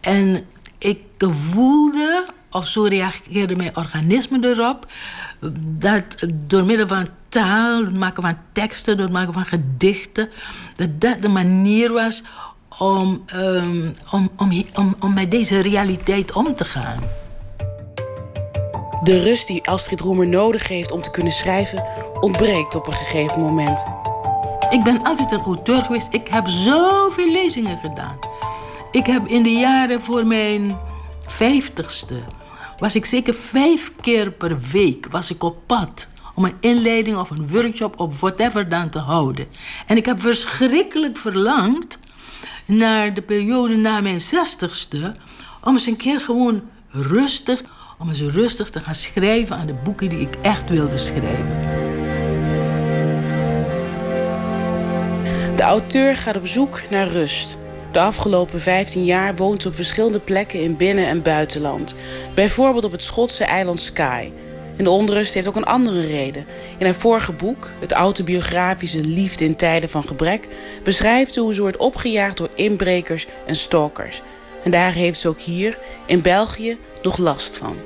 En ik voelde, of zo reageerde mijn organisme erop, dat door middel van taal, door het maken van teksten, door het maken van gedichten, dat dat de manier was om, um, om, om, om, om met deze realiteit om te gaan. De rust die Astrid Roemer nodig heeft om te kunnen schrijven, ontbreekt op een gegeven moment. Ik ben altijd een auteur geweest. Ik heb zoveel lezingen gedaan. Ik heb in de jaren voor mijn vijftigste... was ik zeker vijf keer per week was ik op pad... om een inleiding of een workshop of whatever dan te houden. En ik heb verschrikkelijk verlangd naar de periode na mijn zestigste... om eens een keer gewoon rustig... om eens rustig te gaan schrijven aan de boeken die ik echt wilde schrijven. De auteur gaat op zoek naar rust De afgelopen 15 jaar woont ze op verschillende plekken in binnen- en buitenland. Bijvoorbeeld op het Schotse eiland Skye. En de onrust heeft ook een andere reden. In haar vorige boek, het autobiografische Liefde in tijden van gebrek, beschrijft ze hoe ze wordt opgejaagd door inbrekers en stalkers. En daar heeft ze ook hier, in België, nog last van.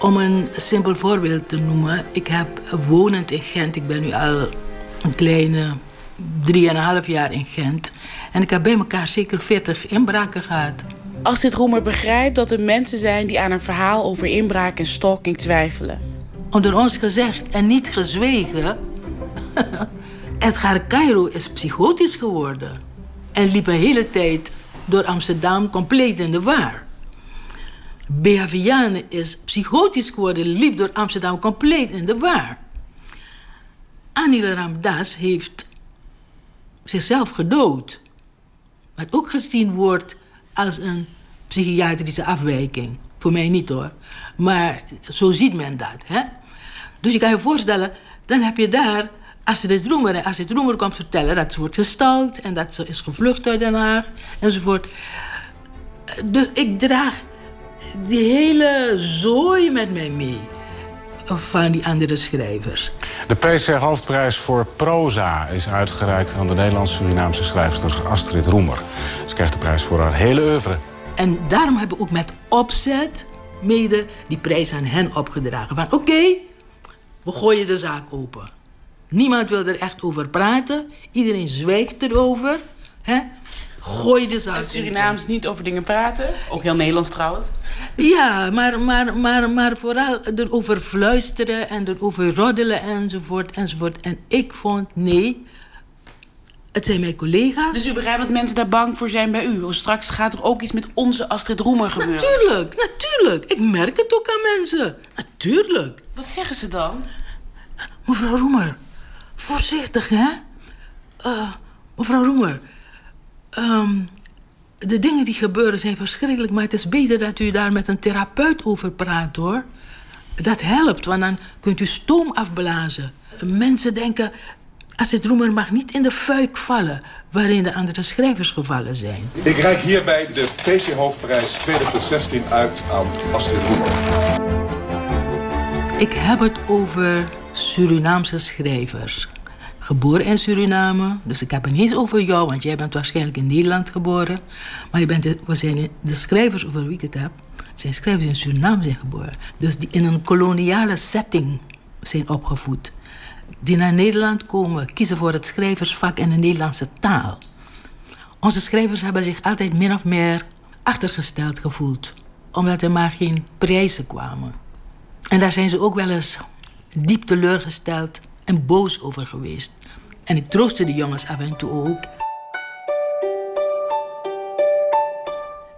Om een simpel voorbeeld te noemen, ik heb wonend in Gent, ik ben nu al een kleine drieënhalf jaar in Gent. En ik heb bij elkaar zeker 40 inbraken gehad. Astrid Roemer begrijpt dat er mensen zijn die aan een verhaal over inbraak en stalking twijfelen. Onder ons gezegd en niet gezwegen, Edgar Cairo is psychotisch geworden. En liep een hele tijd door Amsterdam compleet in de war. Bea Vianen is psychotisch geworden, liep door Amsterdam compleet in de war. Anil Ramdas heeft zichzelf gedood. Wat ook gezien wordt als een psychiatrische afwijking. Voor mij niet hoor. Maar zo ziet men dat. Hè? Dus je kan je voorstellen, dan heb je daar Astrid Roemer. Astrid Roemer komt vertellen dat ze wordt gestalkt en dat ze is gevlucht uit Den Haag enzovoort. Dus ik draag die hele zooi met mij mee van die andere schrijvers. De PC Hoofdprijs voor proza is uitgereikt aan de Nederlands-Surinaamse schrijfster Astrid Roemer. Ze krijgt de prijs voor haar hele oeuvre. En daarom hebben we ook met opzet mede die prijs aan hen opgedragen. Van oké, we gooien de zaak open. Niemand wil er echt over praten. Iedereen zwijgt erover. Hè? Gooi de zaak En Surinaams niet over dingen praten. Ook heel Nederlands trouwens. Ja, maar, maar, maar, maar vooral erover fluisteren en erover roddelen enzovoort enzovoort. En ik vond, nee, het zijn mijn collega's. Dus u begrijpt dat mensen daar bang voor zijn bij u. Want straks gaat er ook iets met onze Astrid Roemer gebeuren. Natuurlijk, natuurlijk. Ik merk het ook aan mensen. Natuurlijk. Wat zeggen ze dan? Mevrouw Roemer, voorzichtig, hè? Uh, mevrouw Roemer, um, de dingen die gebeuren zijn verschrikkelijk, maar het is beter dat u daar met een therapeut over praat, hoor. Dat helpt, want dan kunt u stoom afblazen. Mensen denken, als het roemer mag niet in de fuik vallen waarin de andere schrijvers gevallen zijn. Ik reik hierbij de PC Hoofdprijs 2016 uit aan Astrid Roemer. Ik heb het over Surinaamse schrijvers. Geboren in Suriname, dus ik heb het niet over jou, want jij bent waarschijnlijk in Nederland geboren. Maar je bent de, we zijn de schrijvers over wie ik het heb, zijn schrijvers in Suriname zijn geboren. Dus die in een koloniale setting zijn opgevoed. Die naar Nederland komen, kiezen voor het schrijversvak in de Nederlandse taal. Onze schrijvers hebben zich altijd min of meer achtergesteld gevoeld, omdat er maar geen prijzen kwamen. En daar zijn ze ook wel eens diep teleurgesteld en boos over geweest. En ik troostte de jongens af en toe ook.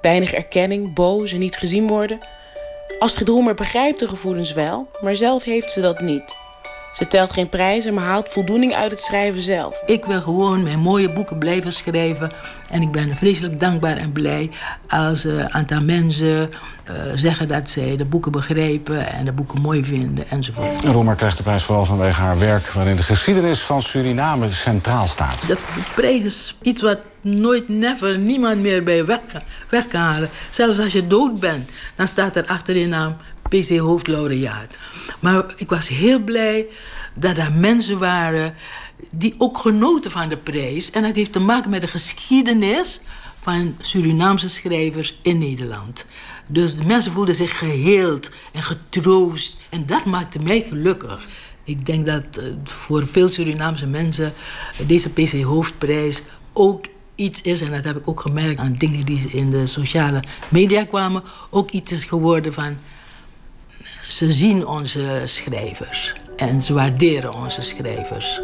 Weinig erkenning, boos en niet gezien worden. Astrid Roemer begrijpt de gevoelens wel, maar zelf heeft ze dat niet. Ze telt geen prijzen, maar haalt voldoening uit het schrijven zelf. Ik wil gewoon mijn mooie boeken blijven schrijven. En ik ben vreselijk dankbaar en blij als een aantal mensen uh, zeggen dat zij de boeken begrijpen en de boeken mooi vinden enzovoort. Roemer krijgt de prijs vooral vanwege haar werk waarin de geschiedenis van Suriname centraal staat. De prijs is iets wat nooit, never, niemand meer bij weg, weg kan halen. Zelfs als je dood bent, dan staat er achter je naam PC hoofdlaureaat. Maar ik was heel blij dat er mensen waren die ook genoten van de prijs. En dat heeft te maken met de geschiedenis van Surinaamse schrijvers in Nederland. Dus de mensen voelden zich geheeld en getroost. En dat maakte mij gelukkig. Ik denk dat voor veel Surinaamse mensen deze PC Hoofdprijs ook iets is, en dat heb ik ook gemerkt aan dingen die in de sociale media kwamen, ook iets is geworden van ze zien onze schrijvers en ze waarderen onze schrijvers.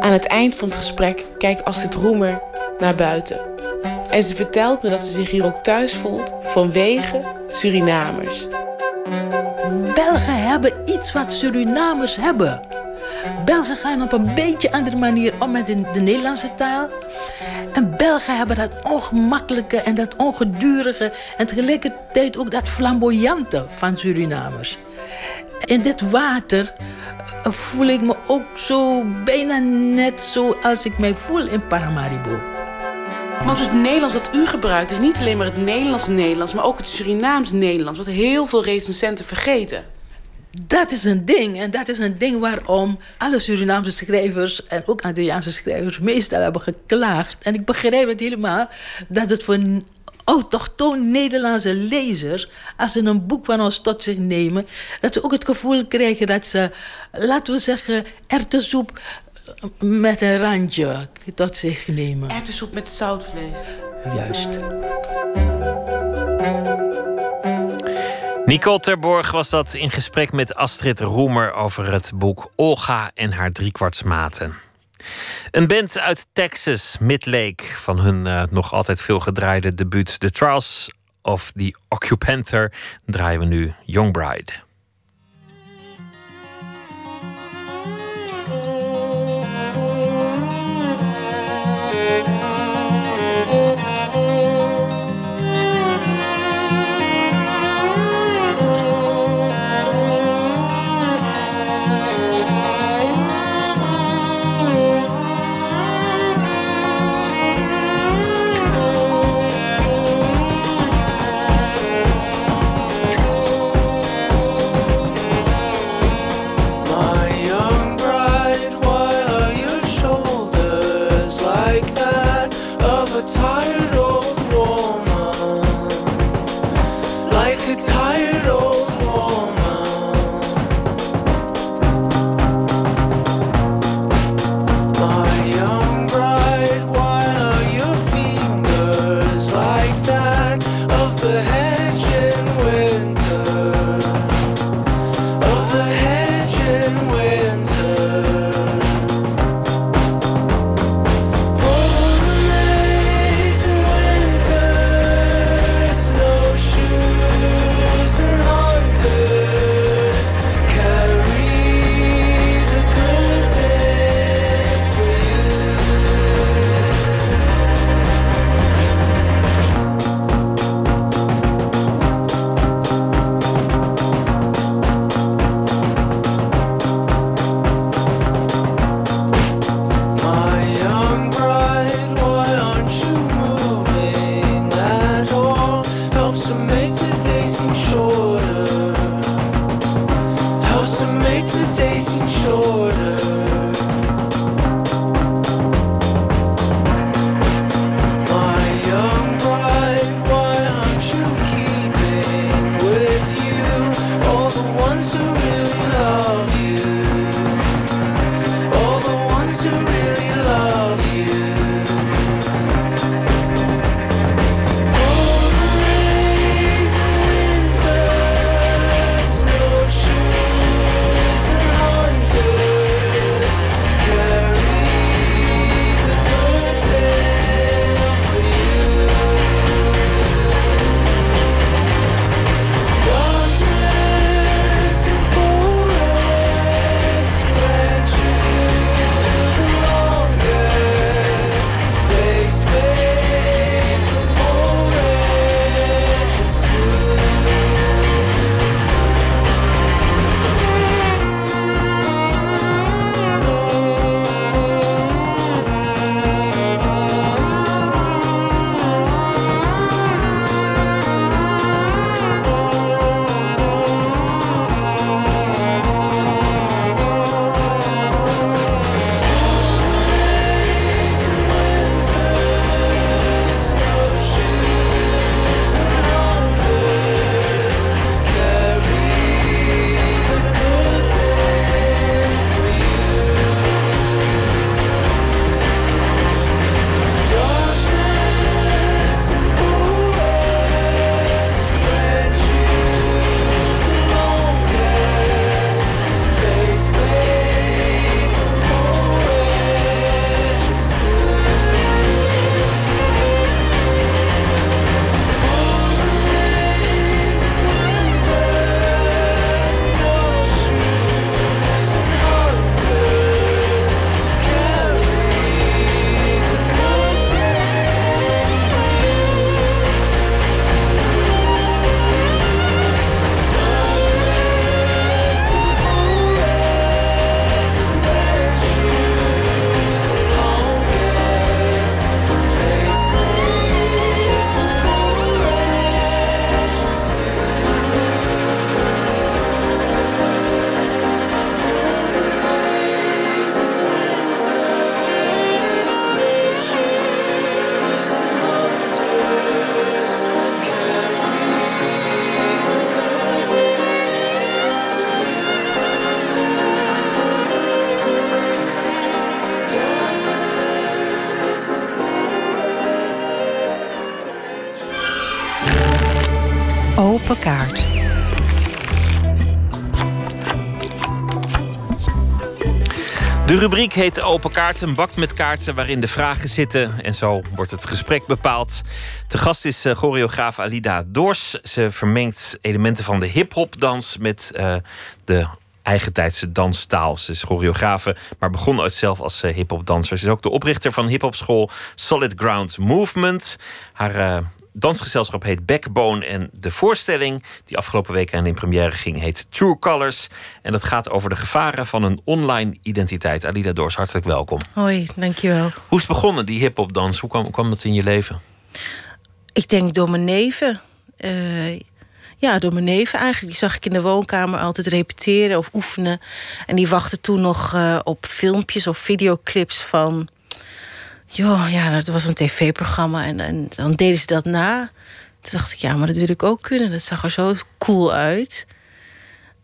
Aan het eind van het gesprek kijkt Astrid Roemer naar buiten. En ze vertelt me dat ze zich hier ook thuis voelt vanwege Surinamers. Belgen hebben iets wat Surinamers hebben. Belgen gaan op een beetje andere manier om met de, de Nederlandse taal. En Belgen hebben dat ongemakkelijke en dat ongedurige... en tegelijkertijd ook dat flamboyante van Surinamers. In dit water voel ik me ook zo bijna net zo als ik mij voel in Paramaribo. Want het Nederlands dat u gebruikt is niet alleen maar het Nederlands Nederlands, maar ook het Surinaams Nederlands, wat heel veel recensenten vergeten. Dat is een ding. En dat is een ding waarom alle Surinaamse schrijvers en ook Antilliaanse schrijvers meestal hebben geklaagd. En ik begrijp het helemaal dat het voor autochtoon Nederlandse lezers, als ze een boek van ons tot zich nemen, dat ze ook het gevoel krijgen dat ze, laten we zeggen, erwtensoep met een randje tot zich nemen. Erwtensoep met zoutvlees. Juist. Nicole Terborg was dat in gesprek met Astrid Roemer over het boek Olga en haar driekwartsmaten. Een band uit Texas, Midlake, van hun uh, nog altijd veel gedraaide debuut The Trials of the Occupanter, draaien we nu Young Bride. Rubriek heet Open Kaart, een bak met kaarten waarin de vragen zitten. En zo wordt het gesprek bepaald. Te gast is uh, choreograaf Alida Dors. Ze vermengt elementen van de hip-hop-dans met uh, de eigentijdse danstaal. Ze is choreografe, maar begon ooit zelf als uh, hip-hop-danser. Ze is ook de oprichter van hip-hopschool Solid Ground Movement. Haar dansgezelschap heet Backbone. En de voorstelling die afgelopen week aan in première ging, heet True Colors. En dat gaat over de gevaren van een online identiteit. Alida Doors, hartelijk welkom. Hoi, dankjewel. Hoe is het begonnen, die hip-hop dans? Hoe kwam, kwam dat in je leven? Ik denk door mijn neven. Uh, ja, door mijn neven eigenlijk. Die zag ik in de woonkamer altijd repeteren of oefenen. En die wachten toen nog uh, op filmpjes of videoclips van Joh, ja, dat was een tv-programma en, en dan deden ze dat na. Toen dacht ik, ja, maar dat wil ik ook kunnen. Dat zag er zo cool uit.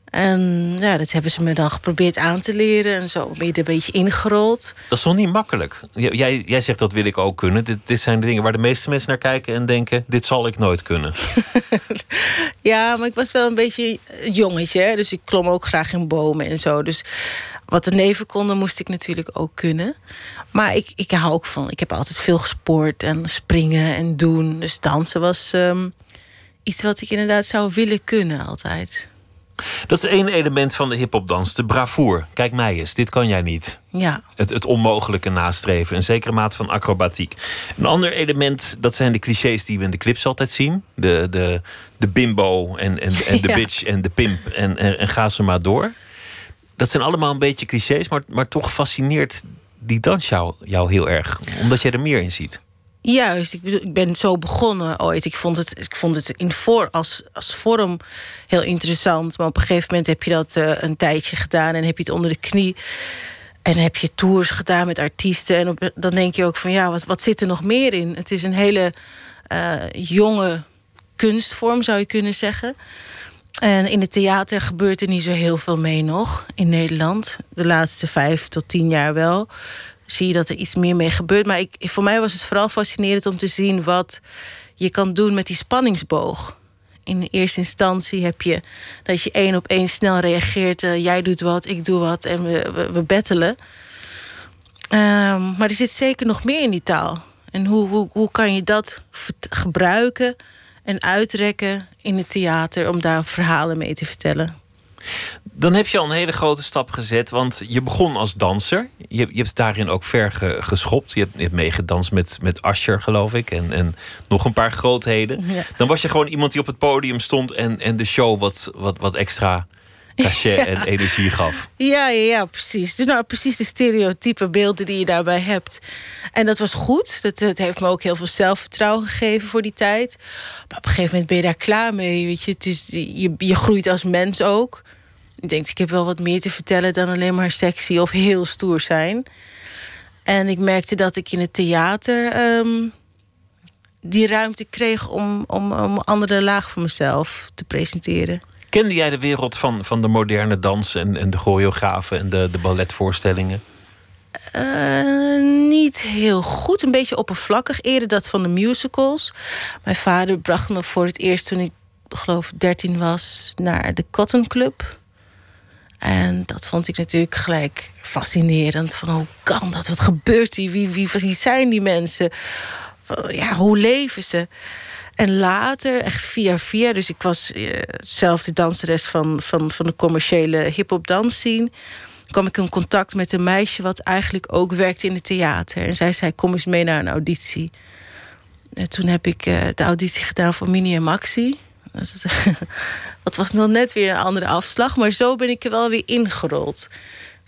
En ja, dat hebben ze me dan geprobeerd aan te leren. En zo ben je er een beetje ingerold. Dat is nog niet makkelijk. Jij, jij zegt dat wil ik ook kunnen. Dit, dit zijn de dingen waar de meeste mensen naar kijken en denken: dit zal ik nooit kunnen. ja, maar ik was wel een beetje jongetje. Hè? Dus ik klom ook graag in bomen en zo. Dus wat de neven konden, moest ik natuurlijk ook kunnen. Maar ik, ik hou ook van. Ik heb altijd veel gesport en springen en doen. Dus dansen was um, iets wat ik inderdaad zou willen kunnen altijd. Dat is één element van de hip-hopdans, de bravoure. Kijk mij eens, dit kan jij niet. Ja. Het, het onmogelijke nastreven, een zekere mate van acrobatiek. Een ander element, dat zijn de clichés die we in de clips altijd zien: de, de, de bimbo en, en, en de bitch en de pimp en, en, en ga ze maar door. Dat zijn allemaal een beetje clichés, maar, maar toch fascineert die dans jou, heel erg, omdat jij er meer in ziet. Juist, ik, ben zo begonnen ooit. Ik vond het, ik vond het in voor, als, als vorm heel interessant. Maar op een gegeven moment heb je dat uh, een tijdje gedaan en heb je het onder de knie. En heb je tours gedaan met artiesten. En dan denk je ook van ja, wat, wat zit er nog meer in? Het is een hele uh, jonge kunstvorm, zou je kunnen zeggen. En in het theater gebeurt er niet zo heel veel mee nog in Nederland. De laatste vijf tot tien jaar wel. Zie je dat er iets meer mee gebeurt. Maar ik, voor mij was het vooral fascinerend om te zien wat je kan doen met die spanningsboog. In eerste instantie heb je dat je één op één snel reageert. Uh, jij doet wat, ik doe wat en we, we, battelen. Um, maar er zit zeker nog meer in die taal. En hoe, hoe, hoe kan je dat gebruiken en uitrekken in het theater om daar verhalen mee te vertellen. Dan heb je al een hele grote stap gezet, want je begon als danser. Je, je hebt daarin ook ver geschopt. Je hebt, je hebt meegedanst met, met Asher, geloof ik, en, en nog een paar grootheden. Ja. Dan was je gewoon iemand die op het podium stond en, en de show wat, wat, wat extra cachet en energie gaf. Ja, ja, ja, precies. Dus nou, precies de stereotype beelden die je daarbij hebt. En dat was goed. Dat, dat heeft me ook heel veel zelfvertrouwen gegeven voor die tijd. Maar op een gegeven moment ben je daar klaar mee. Weet je, het is, je, je groeit als mens ook. Ik denk, ik heb wel wat meer te vertellen dan alleen maar sexy of heel stoer zijn. En ik merkte dat ik in het theater um, die ruimte kreeg om, om, om een andere laag van mezelf te presenteren. Kende jij de wereld van, van de moderne dans en, en de choreografen en de, de balletvoorstellingen? Uh, niet heel goed, een beetje oppervlakkig. Eerder dat van de musicals. Mijn vader bracht me voor het eerst toen ik geloof 13 was naar de Cotton Club. En dat vond ik natuurlijk gelijk fascinerend. Van hoe kan dat? Wat gebeurt hier? Wie, wie, wie zijn die mensen? Ja, hoe leven ze? En later, echt via via, dus ik was uh, zelf de danseres van, van, van de commerciële hip-hop dansscene. kwam ik in contact met een meisje wat eigenlijk ook werkte in het theater. En zij zei: Kom eens mee naar een auditie. En toen heb ik uh, de auditie gedaan voor Mini en Maxi. Dat was nog net weer een andere afslag, maar zo ben ik er wel weer ingerold.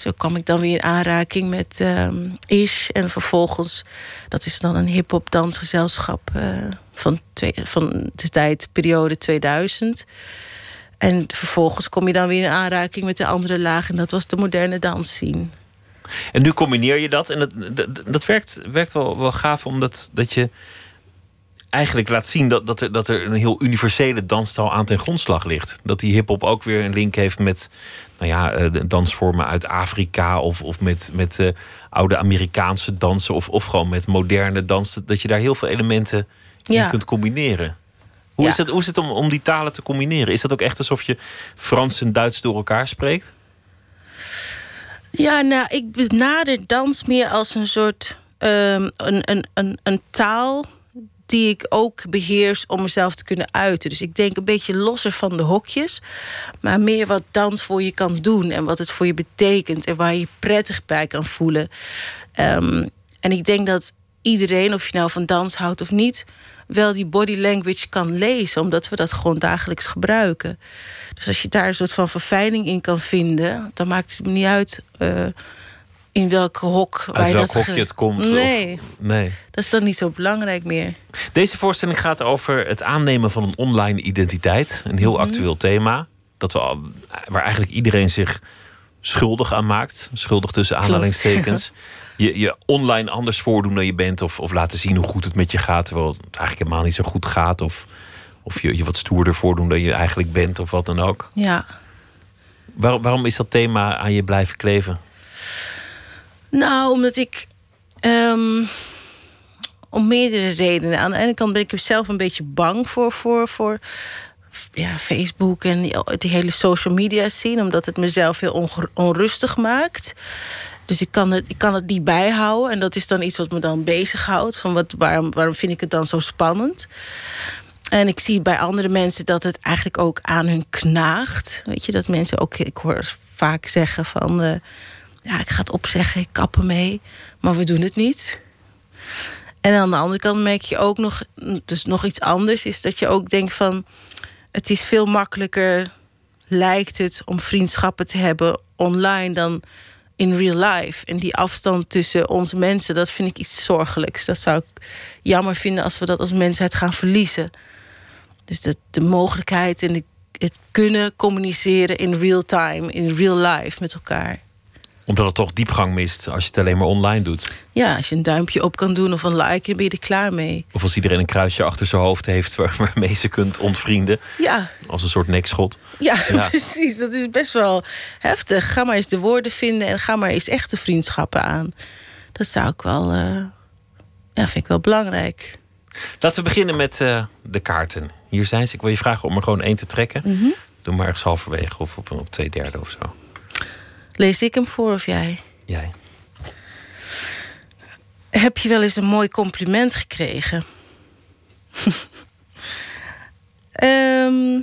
Zo kwam ik dan weer in aanraking met um, Ish. En vervolgens, dat is dan een hip-hop dansgezelschap uh, van, twee, van de tijd, periode 2000. En vervolgens kom je dan weer in aanraking met de andere laag. En dat was de moderne dansscene. En nu combineer je dat. En dat, dat, werkt, werkt wel, wel gaaf, omdat dat je eigenlijk laat zien dat, dat, er, dat er een heel universele danstaal aan ten grondslag ligt. Dat die hip-hop ook weer een link heeft met nou ja, uh, dansvormen uit Afrika of, of met, met uh, oude Amerikaanse dansen of, of gewoon met moderne dansen. Dat je daar heel veel elementen in kunt combineren. Hoe Ja. is het, hoe is het om, om die talen te combineren? Is dat ook echt alsof je Frans en Duits door elkaar spreekt? Ja, nou, ik benader dans meer als een soort een, een, een, een taal die ik ook beheers om mezelf te kunnen uiten. Dus ik denk een beetje losser van de hokjes, maar meer wat dans voor je kan doen en wat het voor je betekent en waar je je prettig bij kan voelen. Ehm, en ik denk dat iedereen, of je nou van dans houdt of niet, wel die body language kan lezen, omdat we dat gewoon dagelijks gebruiken. Dus als je daar een soort van verfijning in kan vinden, dan maakt het me niet uit eh, in welke hok waar Uit welk dat hokje het komt? of- Nee, nee. dat is dan niet zo belangrijk meer. Deze voorstelling gaat over het aannemen van een online identiteit. Een heel Mhm. actueel thema. Dat we al, waar eigenlijk iedereen zich schuldig aan maakt. Schuldig tussen aanhalingstekens. Je, je online anders voordoen dan je bent. Of, of laten zien hoe goed het met je gaat. Terwijl het eigenlijk helemaal niet zo goed gaat. Of, of je, je wat stoerder voordoen dan je eigenlijk bent. Of wat dan ook. Ja. Waar- waarom is dat thema aan je blijven kleven? Nou, omdat ik. ehm, om meerdere redenen. Aan de ene kant ben ik zelf een beetje bang voor. voor, voor ja, Facebook en die, hele social media scene. Omdat het mezelf heel onrustig maakt. Dus ik kan, het, ik kan het niet bijhouden. En dat is dan iets wat me dan bezighoudt. Van wat, waarom, waarom vind ik het dan zo spannend? En ik zie bij andere mensen dat het eigenlijk ook aan hun knaagt. Weet je, dat mensen ook, ik hoor vaak zeggen van... eh, ja, ik ga het opzeggen, ik kap ermee. Maar we doen het niet. En aan de andere kant merk je ook nog, dus nog iets anders... is dat je ook denkt van... het is veel makkelijker, lijkt het, om vriendschappen te hebben online... dan in real life. En die afstand tussen onze mensen, dat vind ik iets zorgelijks. Dat zou ik jammer vinden als we dat als mensheid gaan verliezen. Dus dat de mogelijkheid en het kunnen communiceren in real time, in real life met elkaar. Omdat het toch diepgang mist als je het alleen maar online doet. Ja, als je een duimpje op kan doen of een like, dan ben je er klaar mee. Of als iedereen een kruisje achter zijn hoofd heeft waar- waarmee ze kunt ontvrienden. Ja, Als een soort nekschot. ja, Ja. precies. Dat is best wel heftig. Ga maar eens de woorden vinden en ga maar eens echte vriendschappen aan. Dat zou ik wel, eh, ja, vind ik wel belangrijk. Laten we beginnen met eh, de kaarten. Hier zijn ze. Ik wil je vragen om er gewoon één te trekken. Mhm. Doe maar ergens halverwege of op, op twee derde of zo. Lees ik hem voor of jij? Jij. Heb je wel eens een mooi compliment gekregen? Ehm,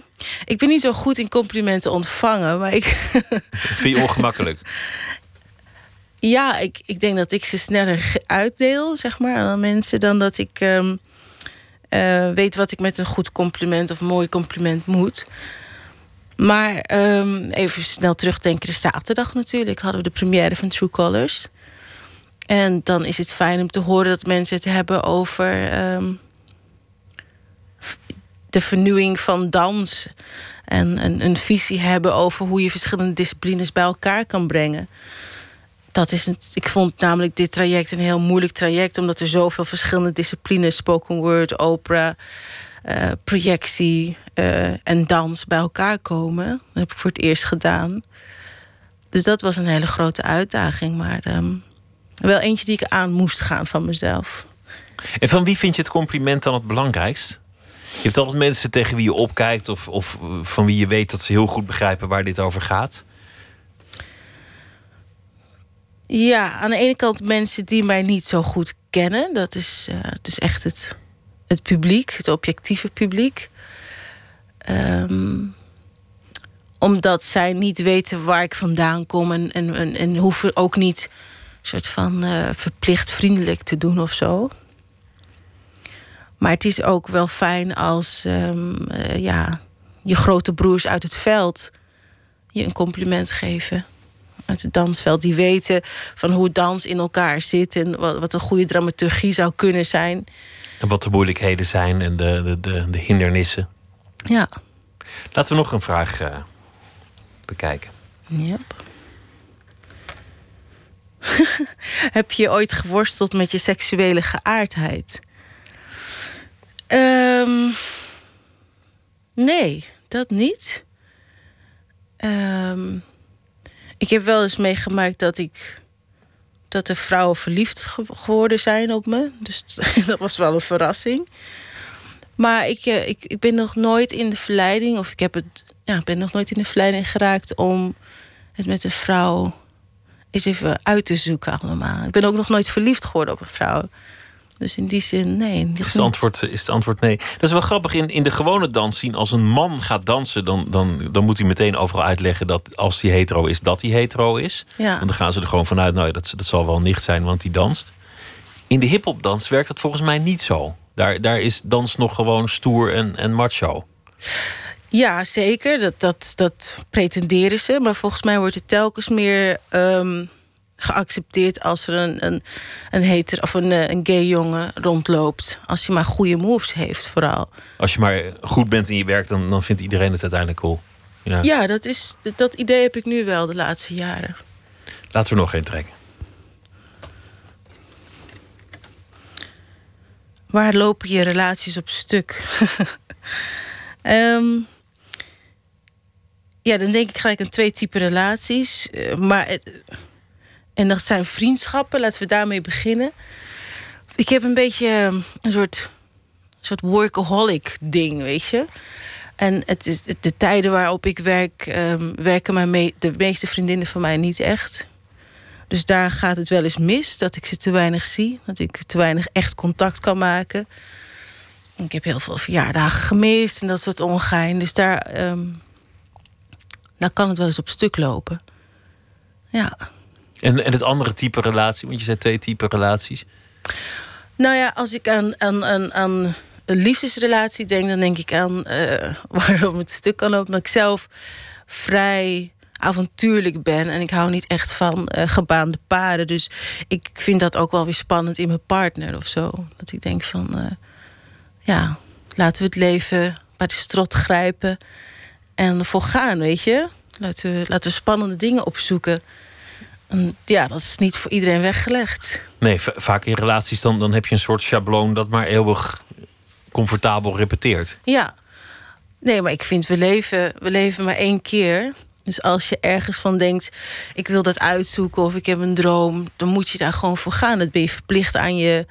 ik ben niet zo goed in complimenten ontvangen, maar ik, Vind je ongemakkelijk? ja, ik, ik denk dat ik ze sneller uitdeel, zeg maar, aan mensen dan dat ik ehm, eh, weet wat ik met een goed compliment of mooi compliment moet. Maar ehm, even snel terugdenken, de zaterdag natuurlijk hadden we de première van True Colors. En dan is het fijn om te horen dat mensen het hebben over ehm, de vernieuwing van dans. En een, een visie hebben over hoe je verschillende disciplines bij elkaar kan brengen. Dat is ik vond namelijk dit traject een heel moeilijk traject, omdat er zoveel verschillende disciplines, spoken word, opera, eh, projectie eh, en dans bij elkaar komen. Dat heb ik voor het eerst gedaan. Dus dat was een hele grote uitdaging, maar ehm, wel eentje die ik aan moest gaan van mezelf. En van wie vind je het compliment dan het belangrijkst? Je hebt altijd mensen tegen wie je opkijkt... of, of van wie je weet dat ze heel goed begrijpen waar dit over gaat. Ja, aan de ene kant mensen die mij niet zo goed kennen. Dat is eh, dus echt het, het publiek, het objectieve publiek. Ehm, omdat zij niet weten waar ik vandaan kom en, en, en, en hoeven ook niet soort van eh, verplicht vriendelijk te doen of zo. Maar het is ook wel fijn als ehm, eh, ja, je grote broers uit het veld je een compliment geven. Uit het dansveld. Die weten van hoe dans in elkaar zit en wat, wat een goede dramaturgie zou kunnen zijn. En wat de moeilijkheden zijn en de, de, de hindernissen. Ja. Laten we nog een vraag eh, bekijken. Yep. Heb je ooit geworsteld met je seksuele geaardheid? Ehm, nee, dat niet. Ehm, ik heb wel eens meegemaakt dat ik dat er vrouwen verliefd ge- geworden zijn op me. Dus dat was wel een verrassing. Maar ik, eh, ik, ik ben nog nooit in de verleiding, of ik heb het, ja, ben nog nooit in de verleiding geraakt om het met een vrouw eens even uit te zoeken allemaal. Ik ben ook nog nooit verliefd geworden op een vrouw. Dus in die zin, nee. Is het, antwoord, is het antwoord nee? Dat is wel grappig. In, in de gewone dans zien, als een man gaat dansen, dan, dan, dan moet hij meteen overal uitleggen dat als hij hetero is, dat hij hetero is. Ja. Want dan gaan ze er gewoon vanuit, nou ja, dat, dat zal wel nicht zijn, want die danst. In de hip-hop-dans werkt dat volgens mij niet zo. Daar, daar is dans nog gewoon stoer en, en macho. Ja, zeker. Dat, dat, dat pretenderen ze. Maar volgens mij wordt het telkens meer ehm, geaccepteerd als er een, een, een heter of een, eh, een gay jongen rondloopt. Als hij maar goede moves heeft, vooral. Als je maar goed bent in je werk, dan, dan vindt iedereen het uiteindelijk cool. Ja. Ja, dat, is, dat idee heb ik nu wel de laatste jaren. Laten we nog één trekken. Waar lopen je relaties op stuk? Ehm, ja, dan denk ik gelijk aan twee typen relaties. Eh, maar en dat zijn vriendschappen. Laten we daarmee beginnen. Ik heb een beetje eh, een soort, soort workaholic ding, weet je. En het is de tijden waarop ik werk, ehm, werken mijn de meeste vriendinnen van mij niet echt. Dus daar gaat het wel eens mis, dat ik ze te weinig zie. Dat ik te weinig echt contact kan maken. Ik heb heel veel verjaardagen gemist en dat soort ongein. Dus daar, ehm, daar kan het wel eens op stuk lopen. Ja. En, en het andere type relatie, want je zei twee type relaties. Nou ja, als ik aan, aan, aan, aan een liefdesrelatie denk, dan denk ik aan eh, waarom het stuk kan lopen. Omdat ik zelf vrij avontuurlijk ben en ik hou niet echt van eh, gebaande paden. Dus ik vind dat ook wel weer spannend in mijn partner of zo. Dat ik denk van, eh, ja, laten we het leven bij de strot grijpen en ervoor gaan, weet je. Laten we, laten we spannende dingen opzoeken. En ja, dat is niet voor iedereen weggelegd. Nee, va- vaak in relaties dan, dan heb je een soort schabloon dat maar eeuwig comfortabel repeteert. Ja. Nee, maar ik vind, we leven, we leven maar één keer. Dus als je ergens van denkt, ik wil dat uitzoeken of ik heb een droom, dan moet je daar gewoon voor gaan. Dat ben je verplicht aan, je,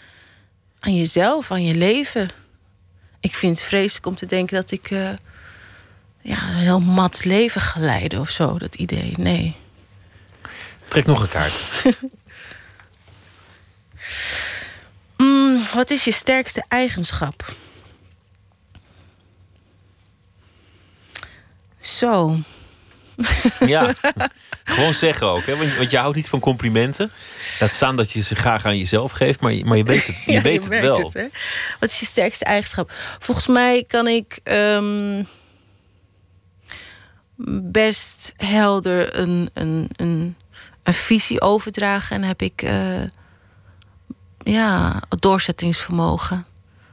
aan jezelf, aan je leven. Ik vind het vreselijk om te denken dat ik eh, ja, een heel mat leven ga leiden of zo. Dat idee, nee. Trek nog een kaart. Mm, wat is je sterkste eigenschap? Zo. Ja, gewoon zeggen ook. Hè? Want, want je houdt niet van complimenten. Laat staan dat je ze graag aan jezelf geeft, maar je, maar je weet het, je Ja, weet het wel. het, hè? Wat is je sterkste eigenschap? Volgens mij kan ik ehm, best helder een, een, een, een visie overdragen. En heb ik eh, ja, doorzettingsvermogen.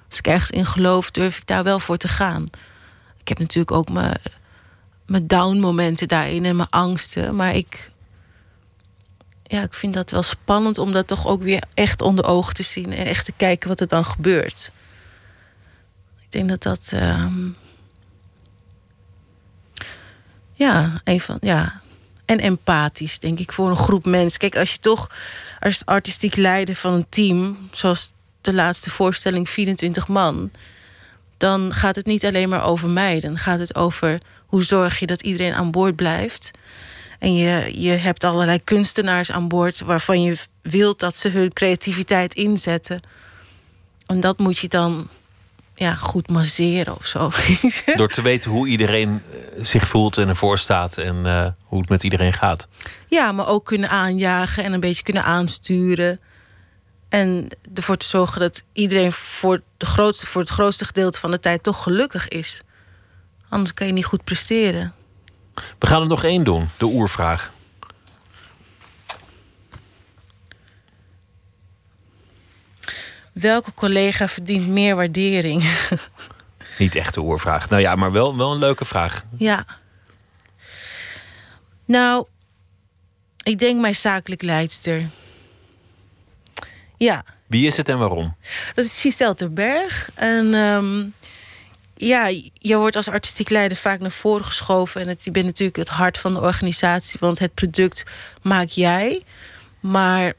Als ik ergens in geloof, durf ik daar wel voor te gaan. Ik heb natuurlijk ook mijn, mijn down-momenten daarin en mijn angsten. Maar ik, ja, ik vind dat wel spannend om dat toch ook weer echt onder ogen te zien en echt te kijken wat er dan gebeurt. Ik denk dat dat. ehm, ja, een van. Ja. En empathisch, denk ik, voor een groep mensen. Kijk, als je toch als artistiek leider van een team, zoals de laatste voorstelling 24 man, dan gaat het niet alleen maar over mij. Dan gaat het over hoe zorg je dat iedereen aan boord blijft. En je, je hebt allerlei kunstenaars aan boord waarvan je wilt dat ze hun creativiteit inzetten. En dat moet je dan ja, goed masseren of zo. Door te weten hoe iedereen eh, zich voelt en ervoor staat en eh, hoe het met iedereen gaat. Ja, maar ook kunnen aanjagen en een beetje kunnen aansturen. En ervoor te zorgen dat iedereen voor, de grootste, voor het grootste gedeelte van de tijd toch gelukkig is. Anders kan je niet goed presteren. We gaan er nog één doen, de oervraag. Welke collega verdient meer waardering? Niet echt de oervraag. Nou ja, maar wel, wel een leuke vraag. ja. Nou, ik denk mijn zakelijk leidster. Ja, Wie is het en waarom? dat is Giselle Terberg. En ehm, ja, je wordt als artistiek leider vaak naar voren geschoven. En het, je bent natuurlijk het hart van de organisatie, want het product maak jij. Maar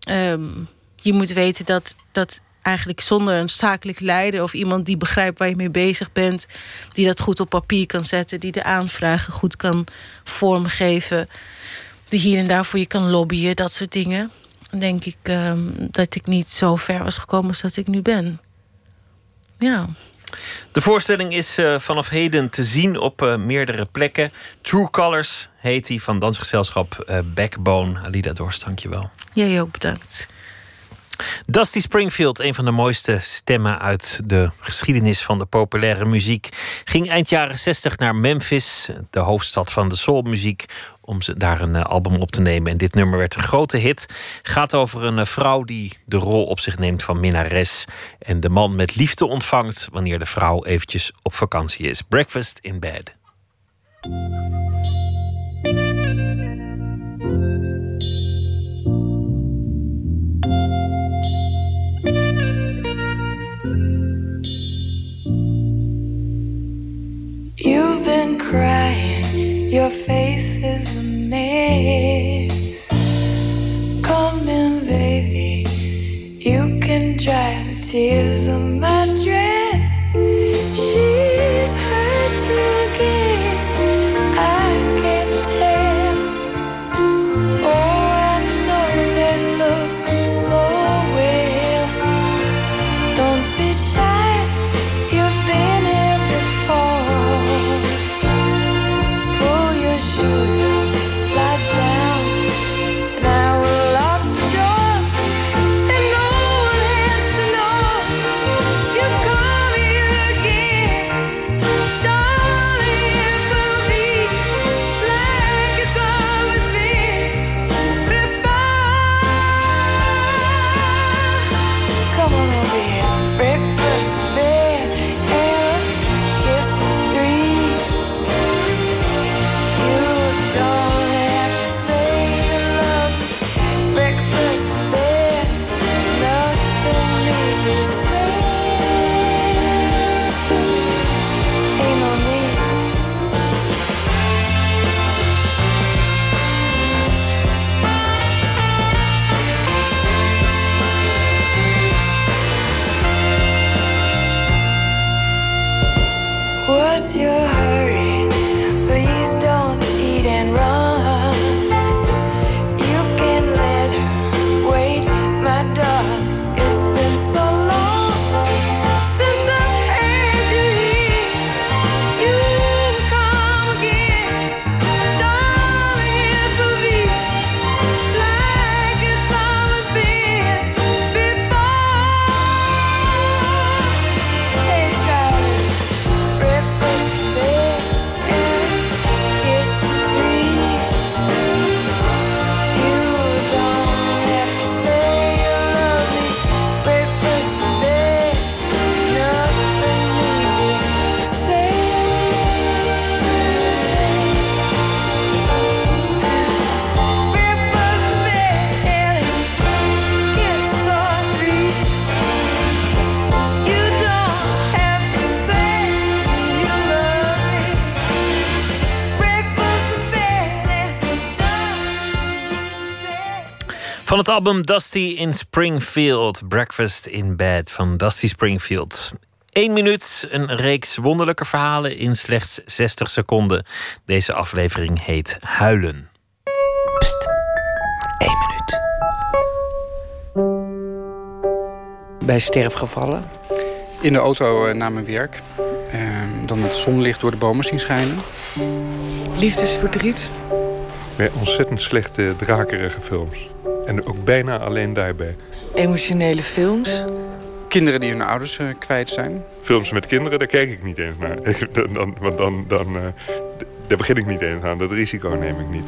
ehm, je moet weten dat, dat eigenlijk zonder een zakelijk leider of iemand die begrijpt waar je mee bezig bent, die dat goed op papier kan zetten, die de aanvragen goed kan vormgeven, die hier en daar voor je kan lobbyen, dat soort dingen. Denk ik ehm, dat ik niet zo ver was gekomen als dat ik nu ben. Ja. De voorstelling is eh, vanaf heden te zien op eh, meerdere plekken. True Colors heet die van dansgezelschap eh, Backbone. Alida Dorst, dankjewel. Jij ook bedankt. Dusty Springfield, een van de mooiste stemmen uit de geschiedenis van de populaire muziek, ging eind jaren 60 naar Memphis, de hoofdstad van de soulmuziek, om ze daar een eh, album op te nemen. En dit nummer werd een grote hit. Gaat over een eh, vrouw die de rol op zich neemt van minnares en de man met liefde ontvangt wanneer de vrouw eventjes op vakantie is. Breakfast in bed. You've been crying, your face is a mess. Come in, baby, you can dry the tears on my dress. She's hurt you again, het album Dusty in Springfield, Breakfast in Bed van Dusty Springfield. Eén minuut, een reeks wonderlijke verhalen in slechts 60 seconden. Deze aflevering heet Huilen. Eén minuut. Bij sterfgevallen? In de auto eh, naar mijn werk. Ehm, dan het zonlicht door de bomen zien schijnen. Liefdesverdriet. Bij ontzettend slechte, drakerige films. En ook bijna alleen daarbij. Emotionele films? Kinderen die hun ouders eh, kwijt zijn. Films met kinderen, daar kijk ik niet eens naar. dan, dan, want dan, dan, eh, d- daar begin ik niet eens aan. Dat risico neem ik niet.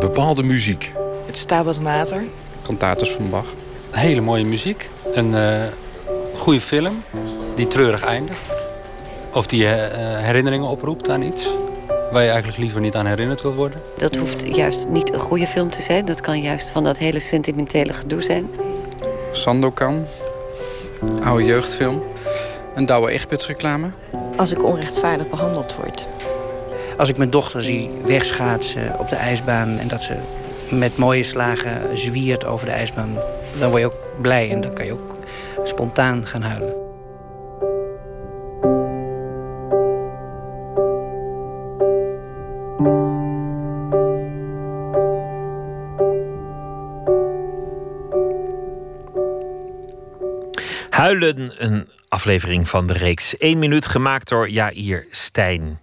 Bepaalde muziek. Het Stabat Mater. Cantatus van Bach. Hele mooie muziek. Een eh, goede film die treurig eindigt. Of die eh, herinneringen oproept aan iets waar je eigenlijk liever niet aan herinnerd wil worden. Dat hoeft juist niet een goede film te zijn. Dat kan juist van dat hele sentimentele gedoe zijn. Sandokan. Oude jeugdfilm. Een Douwe Egberts reclame. Als ik onrechtvaardig behandeld word. Als ik mijn dochter zie wegschaatsen op de ijsbaan en dat ze met mooie slagen zwiert over de ijsbaan, dan word je ook blij en dan kan je ook spontaan gaan huilen. Een aflevering van de reeks 1 minuut gemaakt door Jair Stijn.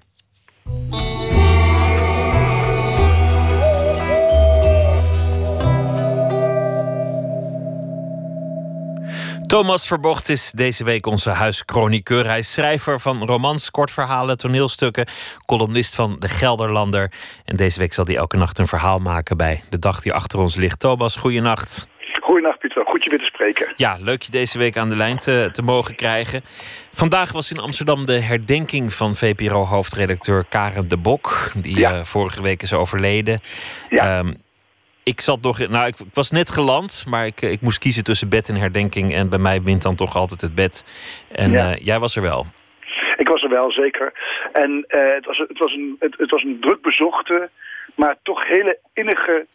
Thomas Verbocht is deze week onze huischroniqueur. Hij is schrijver van romans, kortverhalen, toneelstukken, columnist van De Gelderlander. En deze week zal hij elke nacht een verhaal maken bij de dag die achter ons ligt. Thomas, goeienacht. Goedenacht Pieter, goed je weer te spreken. Ja, leuk je deze week aan de lijn te, te mogen krijgen. Vandaag was in Amsterdam de herdenking van VPRO-hoofdredacteur Karen de Bok, die eh, vorige week is overleden. Ehm, ik zat nog, in- nou, ik, ik was net geland, maar ik, eh, ik moest kiezen tussen bed en herdenking. En bij mij wint dan toch altijd het bed. En Ja. eh, jij was er wel. Ik was er wel, zeker. En het, was, het, was een, het, het was een druk bezochte, maar toch hele innige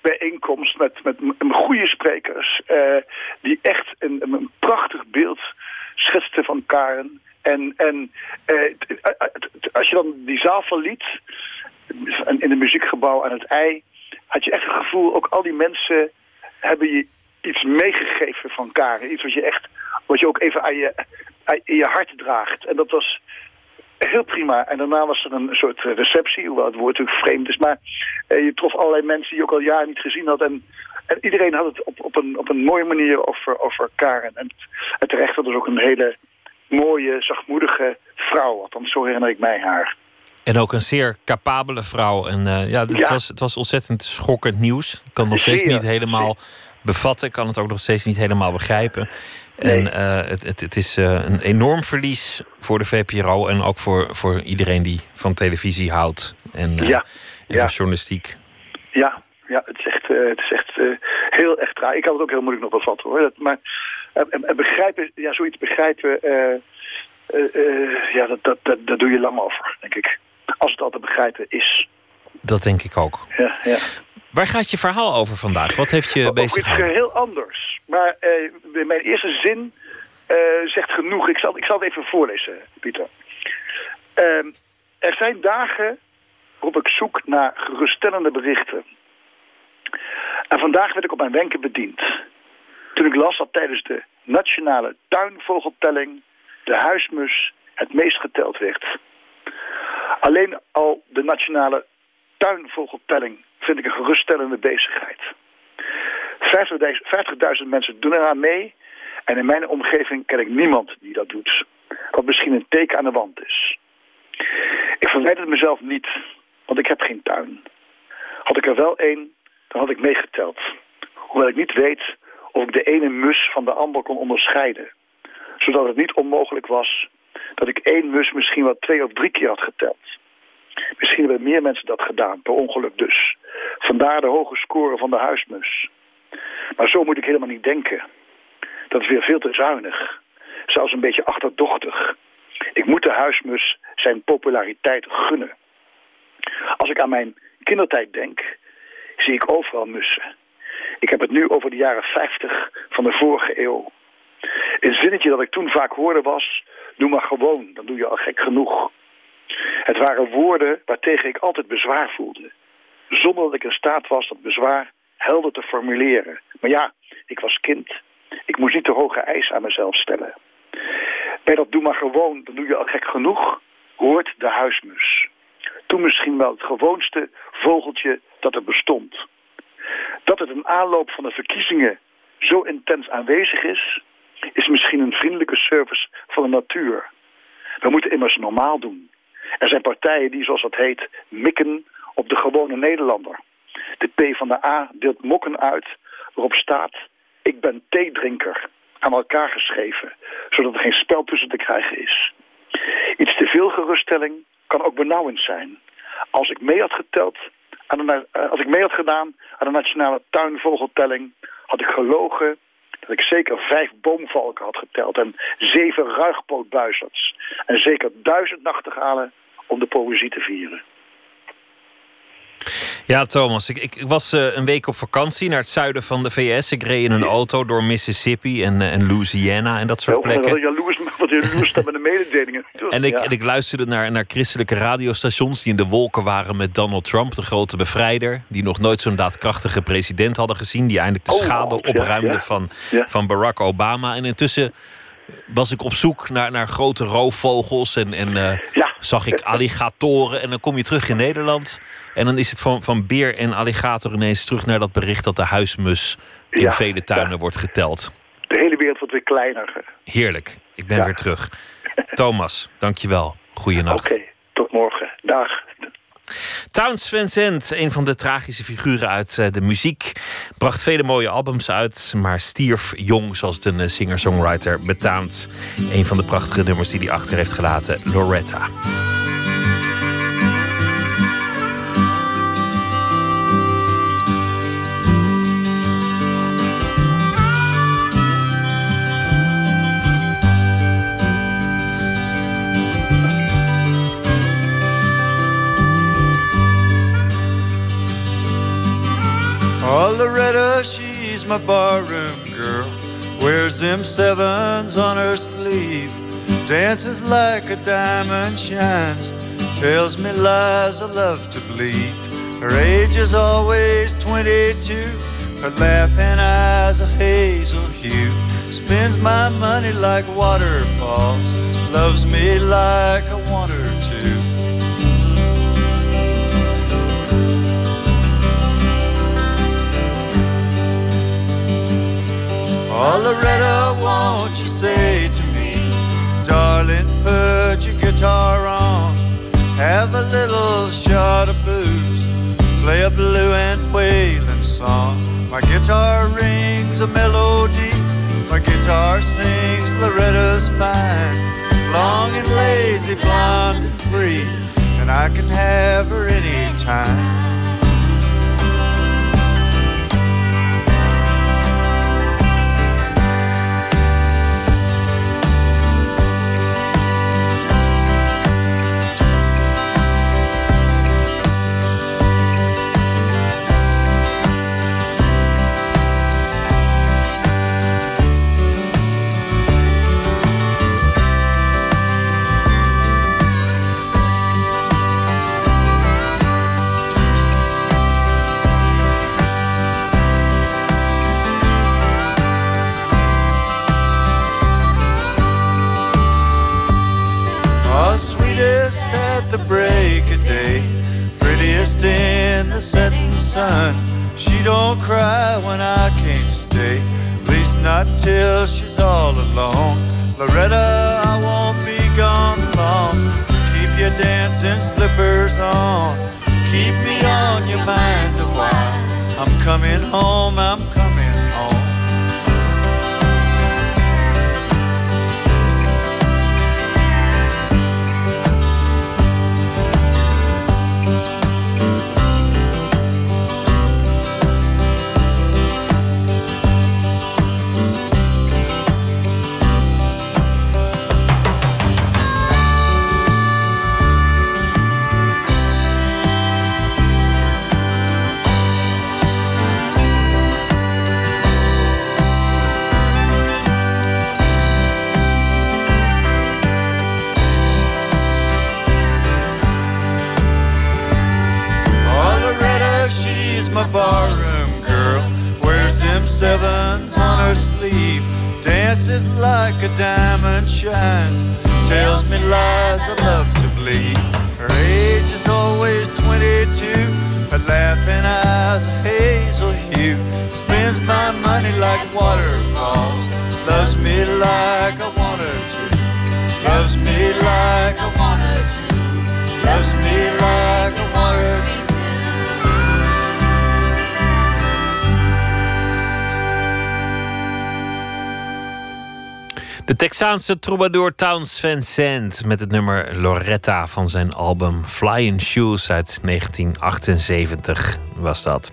bijeenkomst met, met goede sprekers. eh, die echt een, een, prachtig beeld schetsten van Karen. En, en eh, eh, als je dan die zaal verliet, in het muziekgebouw aan het ei, had je echt het gevoel, ook al die mensen hebben je iets meegegeven van Karen. Iets wat je echt, wat je ook even aan je, aan- in je hart draagt. En dat was heel prima. En daarna was er een soort receptie, hoewel het woord natuurlijk vreemd is. Maar eh, je trof allerlei mensen die je ook al jaren niet gezien had. En, en iedereen had het op, op, een, op een mooie manier over, over Karen. En, en terecht, dat was ook een hele mooie, zachtmoedige vrouw. Althans, zo herinner ik mij haar. En ook een zeer capabele vrouw. En eh, ja, het, Ja. Was, het was ontzettend schokkend nieuws. Ik kan het nog steeds niet helemaal bevatten. Ik kan het ook nog steeds niet helemaal begrijpen. En eh, het, het, het is eh, een enorm verlies voor de VPRO. En ook voor, voor iedereen die van televisie houdt. En, eh, Ja, en ja. van journalistiek. Ja, ja het is echt, het is echt heel erg traag. Ik had het ook heel moeilijk nog bevatten hoor. Dat, maar en, en begrijpen, ja, zoiets begrijpen, eh, ja, dat, dat, dat, daar doe je lang over, denk ik. Als het al te begrijpen is. Dat denk ik ook. Ja, ja. Waar gaat je verhaal over vandaag? Wat heeft je iets bezig heel anders. Maar eh, mijn eerste zin eh, zegt genoeg. Ik zal, ik zal het even voorlezen, Pieter. Ehm, er zijn dagen waarop ik zoek naar geruststellende berichten. En vandaag werd ik op mijn wenken bediend. Toen ik las dat tijdens de nationale tuinvogeltelling de huismus het meest geteld werd. Alleen al de nationale tuinvogeltelling vind ik een geruststellende bezigheid. 50.000 mensen doen eraan mee en in mijn omgeving ken ik niemand die dat doet. Wat misschien een teken aan de wand is. Ik verwijt het mezelf niet, want ik heb geen tuin. Had ik er wel één, dan had ik meegeteld. Hoewel ik niet weet of ik de ene mus van de ander kon onderscheiden. Zodat het niet onmogelijk was dat ik één mus misschien wel twee of drie keer had geteld. Misschien hebben meer mensen dat gedaan, per ongeluk dus. Vandaar de hoge score van de huismus. Maar zo moet ik helemaal niet denken. Dat is weer veel te zuinig. Zelfs een beetje achterdochtig. Ik moet de huismus zijn populariteit gunnen. Als ik aan mijn kindertijd denk, zie ik overal mussen. Ik heb het nu over de jaren 50 van de vorige eeuw. Een zinnetje dat ik toen vaak hoorde was... doe maar gewoon, dan doe je al gek genoeg. Het waren woorden waartegen ik altijd bezwaar voelde. Zonder dat ik in staat was dat bezwaar helder te formuleren. Maar ja, ik was kind. Ik moest niet te hoge eisen aan mezelf stellen. Bij dat doe maar gewoon, dan doe je al gek genoeg, hoort de huismus. Toen misschien wel het gewoonste vogeltje dat er bestond. Dat het een aanloop van de verkiezingen zo intens aanwezig is, is misschien een vriendelijke service van de natuur. We moeten immers normaal doen. Er zijn partijen die, zoals dat heet, mikken op de gewone Nederlander. De P van de A deelt mokken uit waarop staat... ik ben theedrinker, aan elkaar geschreven... zodat er geen spel tussen te krijgen is. Iets te veel geruststelling kan ook benauwend zijn. Als ik mee had geteld, aan de, eh, als ik mee had gedaan aan de nationale tuinvogeltelling... had ik gelogen dat ik zeker vijf boomvalken had geteld... en zeven ruigpootbuizerds. En zeker duizend nachtegalen om de poëzie te vieren. Ja, Thomas, ik, ik, ik was eh, een week op vakantie naar het zuiden van de VS. Ik reed in een auto door Mississippi en, eh, en Louisiana en dat soort plekken. jaloers, wat met de mededelingen. En ik, Ja. en ik luisterde naar, naar christelijke radiostations die in de wolken waren met Donald Trump, de grote bevrijder. Die nog nooit zo'n daadkrachtige president hadden gezien. Die eindelijk de Oh, schade ja, opruimde ja. Van, van Barack Obama. En intussen was ik op zoek naar, naar grote roofvogels en, en eh, zag ik alligatoren. En dan kom je terug in Nederland. En dan is het van, van beer en alligator ineens terug naar dat bericht dat de huismus in Ja, vele tuinen wordt geteld. De hele wereld wordt weer kleiner. Heerlijk. Ik ben Ja. weer terug. Thomas, dankjewel. Goeienacht. Oké, tot morgen. Dag. Towns Van Zandt, een van de tragische figuren uit eh, de muziek, bracht vele mooie albums uit, maar stierf jong, zoals een eh, singer-songwriter betaamt. Een van de prachtige nummers die hij achter heeft gelaten, Loretta. Oh, Loretta, she's my barroom girl. Wears them sevens on her sleeve. Dances like a diamond shines. Tells me lies I love to believe. Her age is always 22. Her laughing eyes a hazel hue. Spends my money like waterfalls. Loves me like a want Oh, Loretta, won't you say to me, darling, put your guitar on, have a little shot of booze, play a blue and wailing song. My guitar rings a melody, my guitar sings Loretta's fine, long and lazy, blonde and free, and I can have her anytime. Oh, prettiest in the setting sun. She don't cry when I can't stay, at least not till she's all alone. Loretta, I won't be gone long. Keep your dancing slippers on. Keep me on your mind a while. I'm coming home, I'm coming like a diamond shines. Tells me lies I love to believe. Her age is always 22. Her laughing eyes a hazel hue. Spends my money like waterfalls. Loves me like I want her to. Loves me like I want her to. Loves me like Texaanse troubadour Towns Van Sant met het nummer Loretta van zijn album Flying Shoes uit 1978 was dat.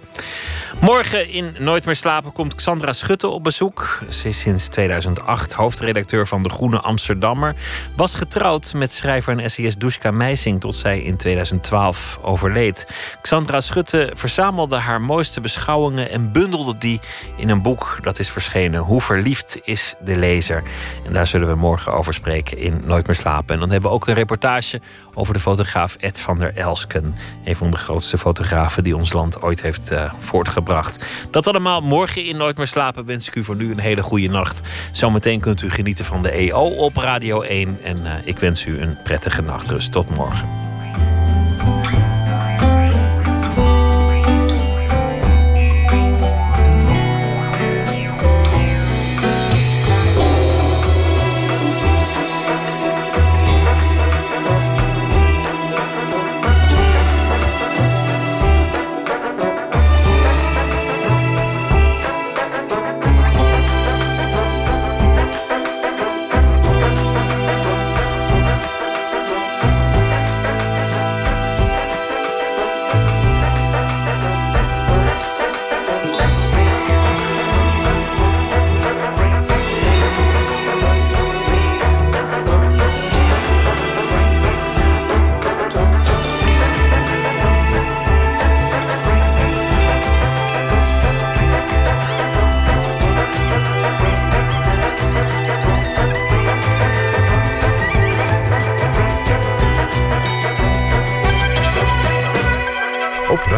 Morgen in Nooit meer slapen komt Xandra Schutte op bezoek. Ze is sinds 2008 hoofdredacteur van De Groene Amsterdammer. Was getrouwd met schrijver en essayist Dushka Meising tot zij in 2012 overleed. Xandra Schutte verzamelde haar mooiste beschouwingen en bundelde die in een boek dat is verschenen. Hoe verliefd is de lezer? En daar zullen we morgen over spreken in Nooit meer slapen. En dan hebben we ook een reportage over de fotograaf Ed van der Elsken. Een van de grootste fotografen die ons land ooit heeft eh, voortgebracht. Dat allemaal morgen in Nooit meer slapen wens ik u voor nu een hele goede nacht. Zometeen kunt u genieten van de EO op Radio 1. En eh, ik wens u een prettige nachtrust. Tot morgen.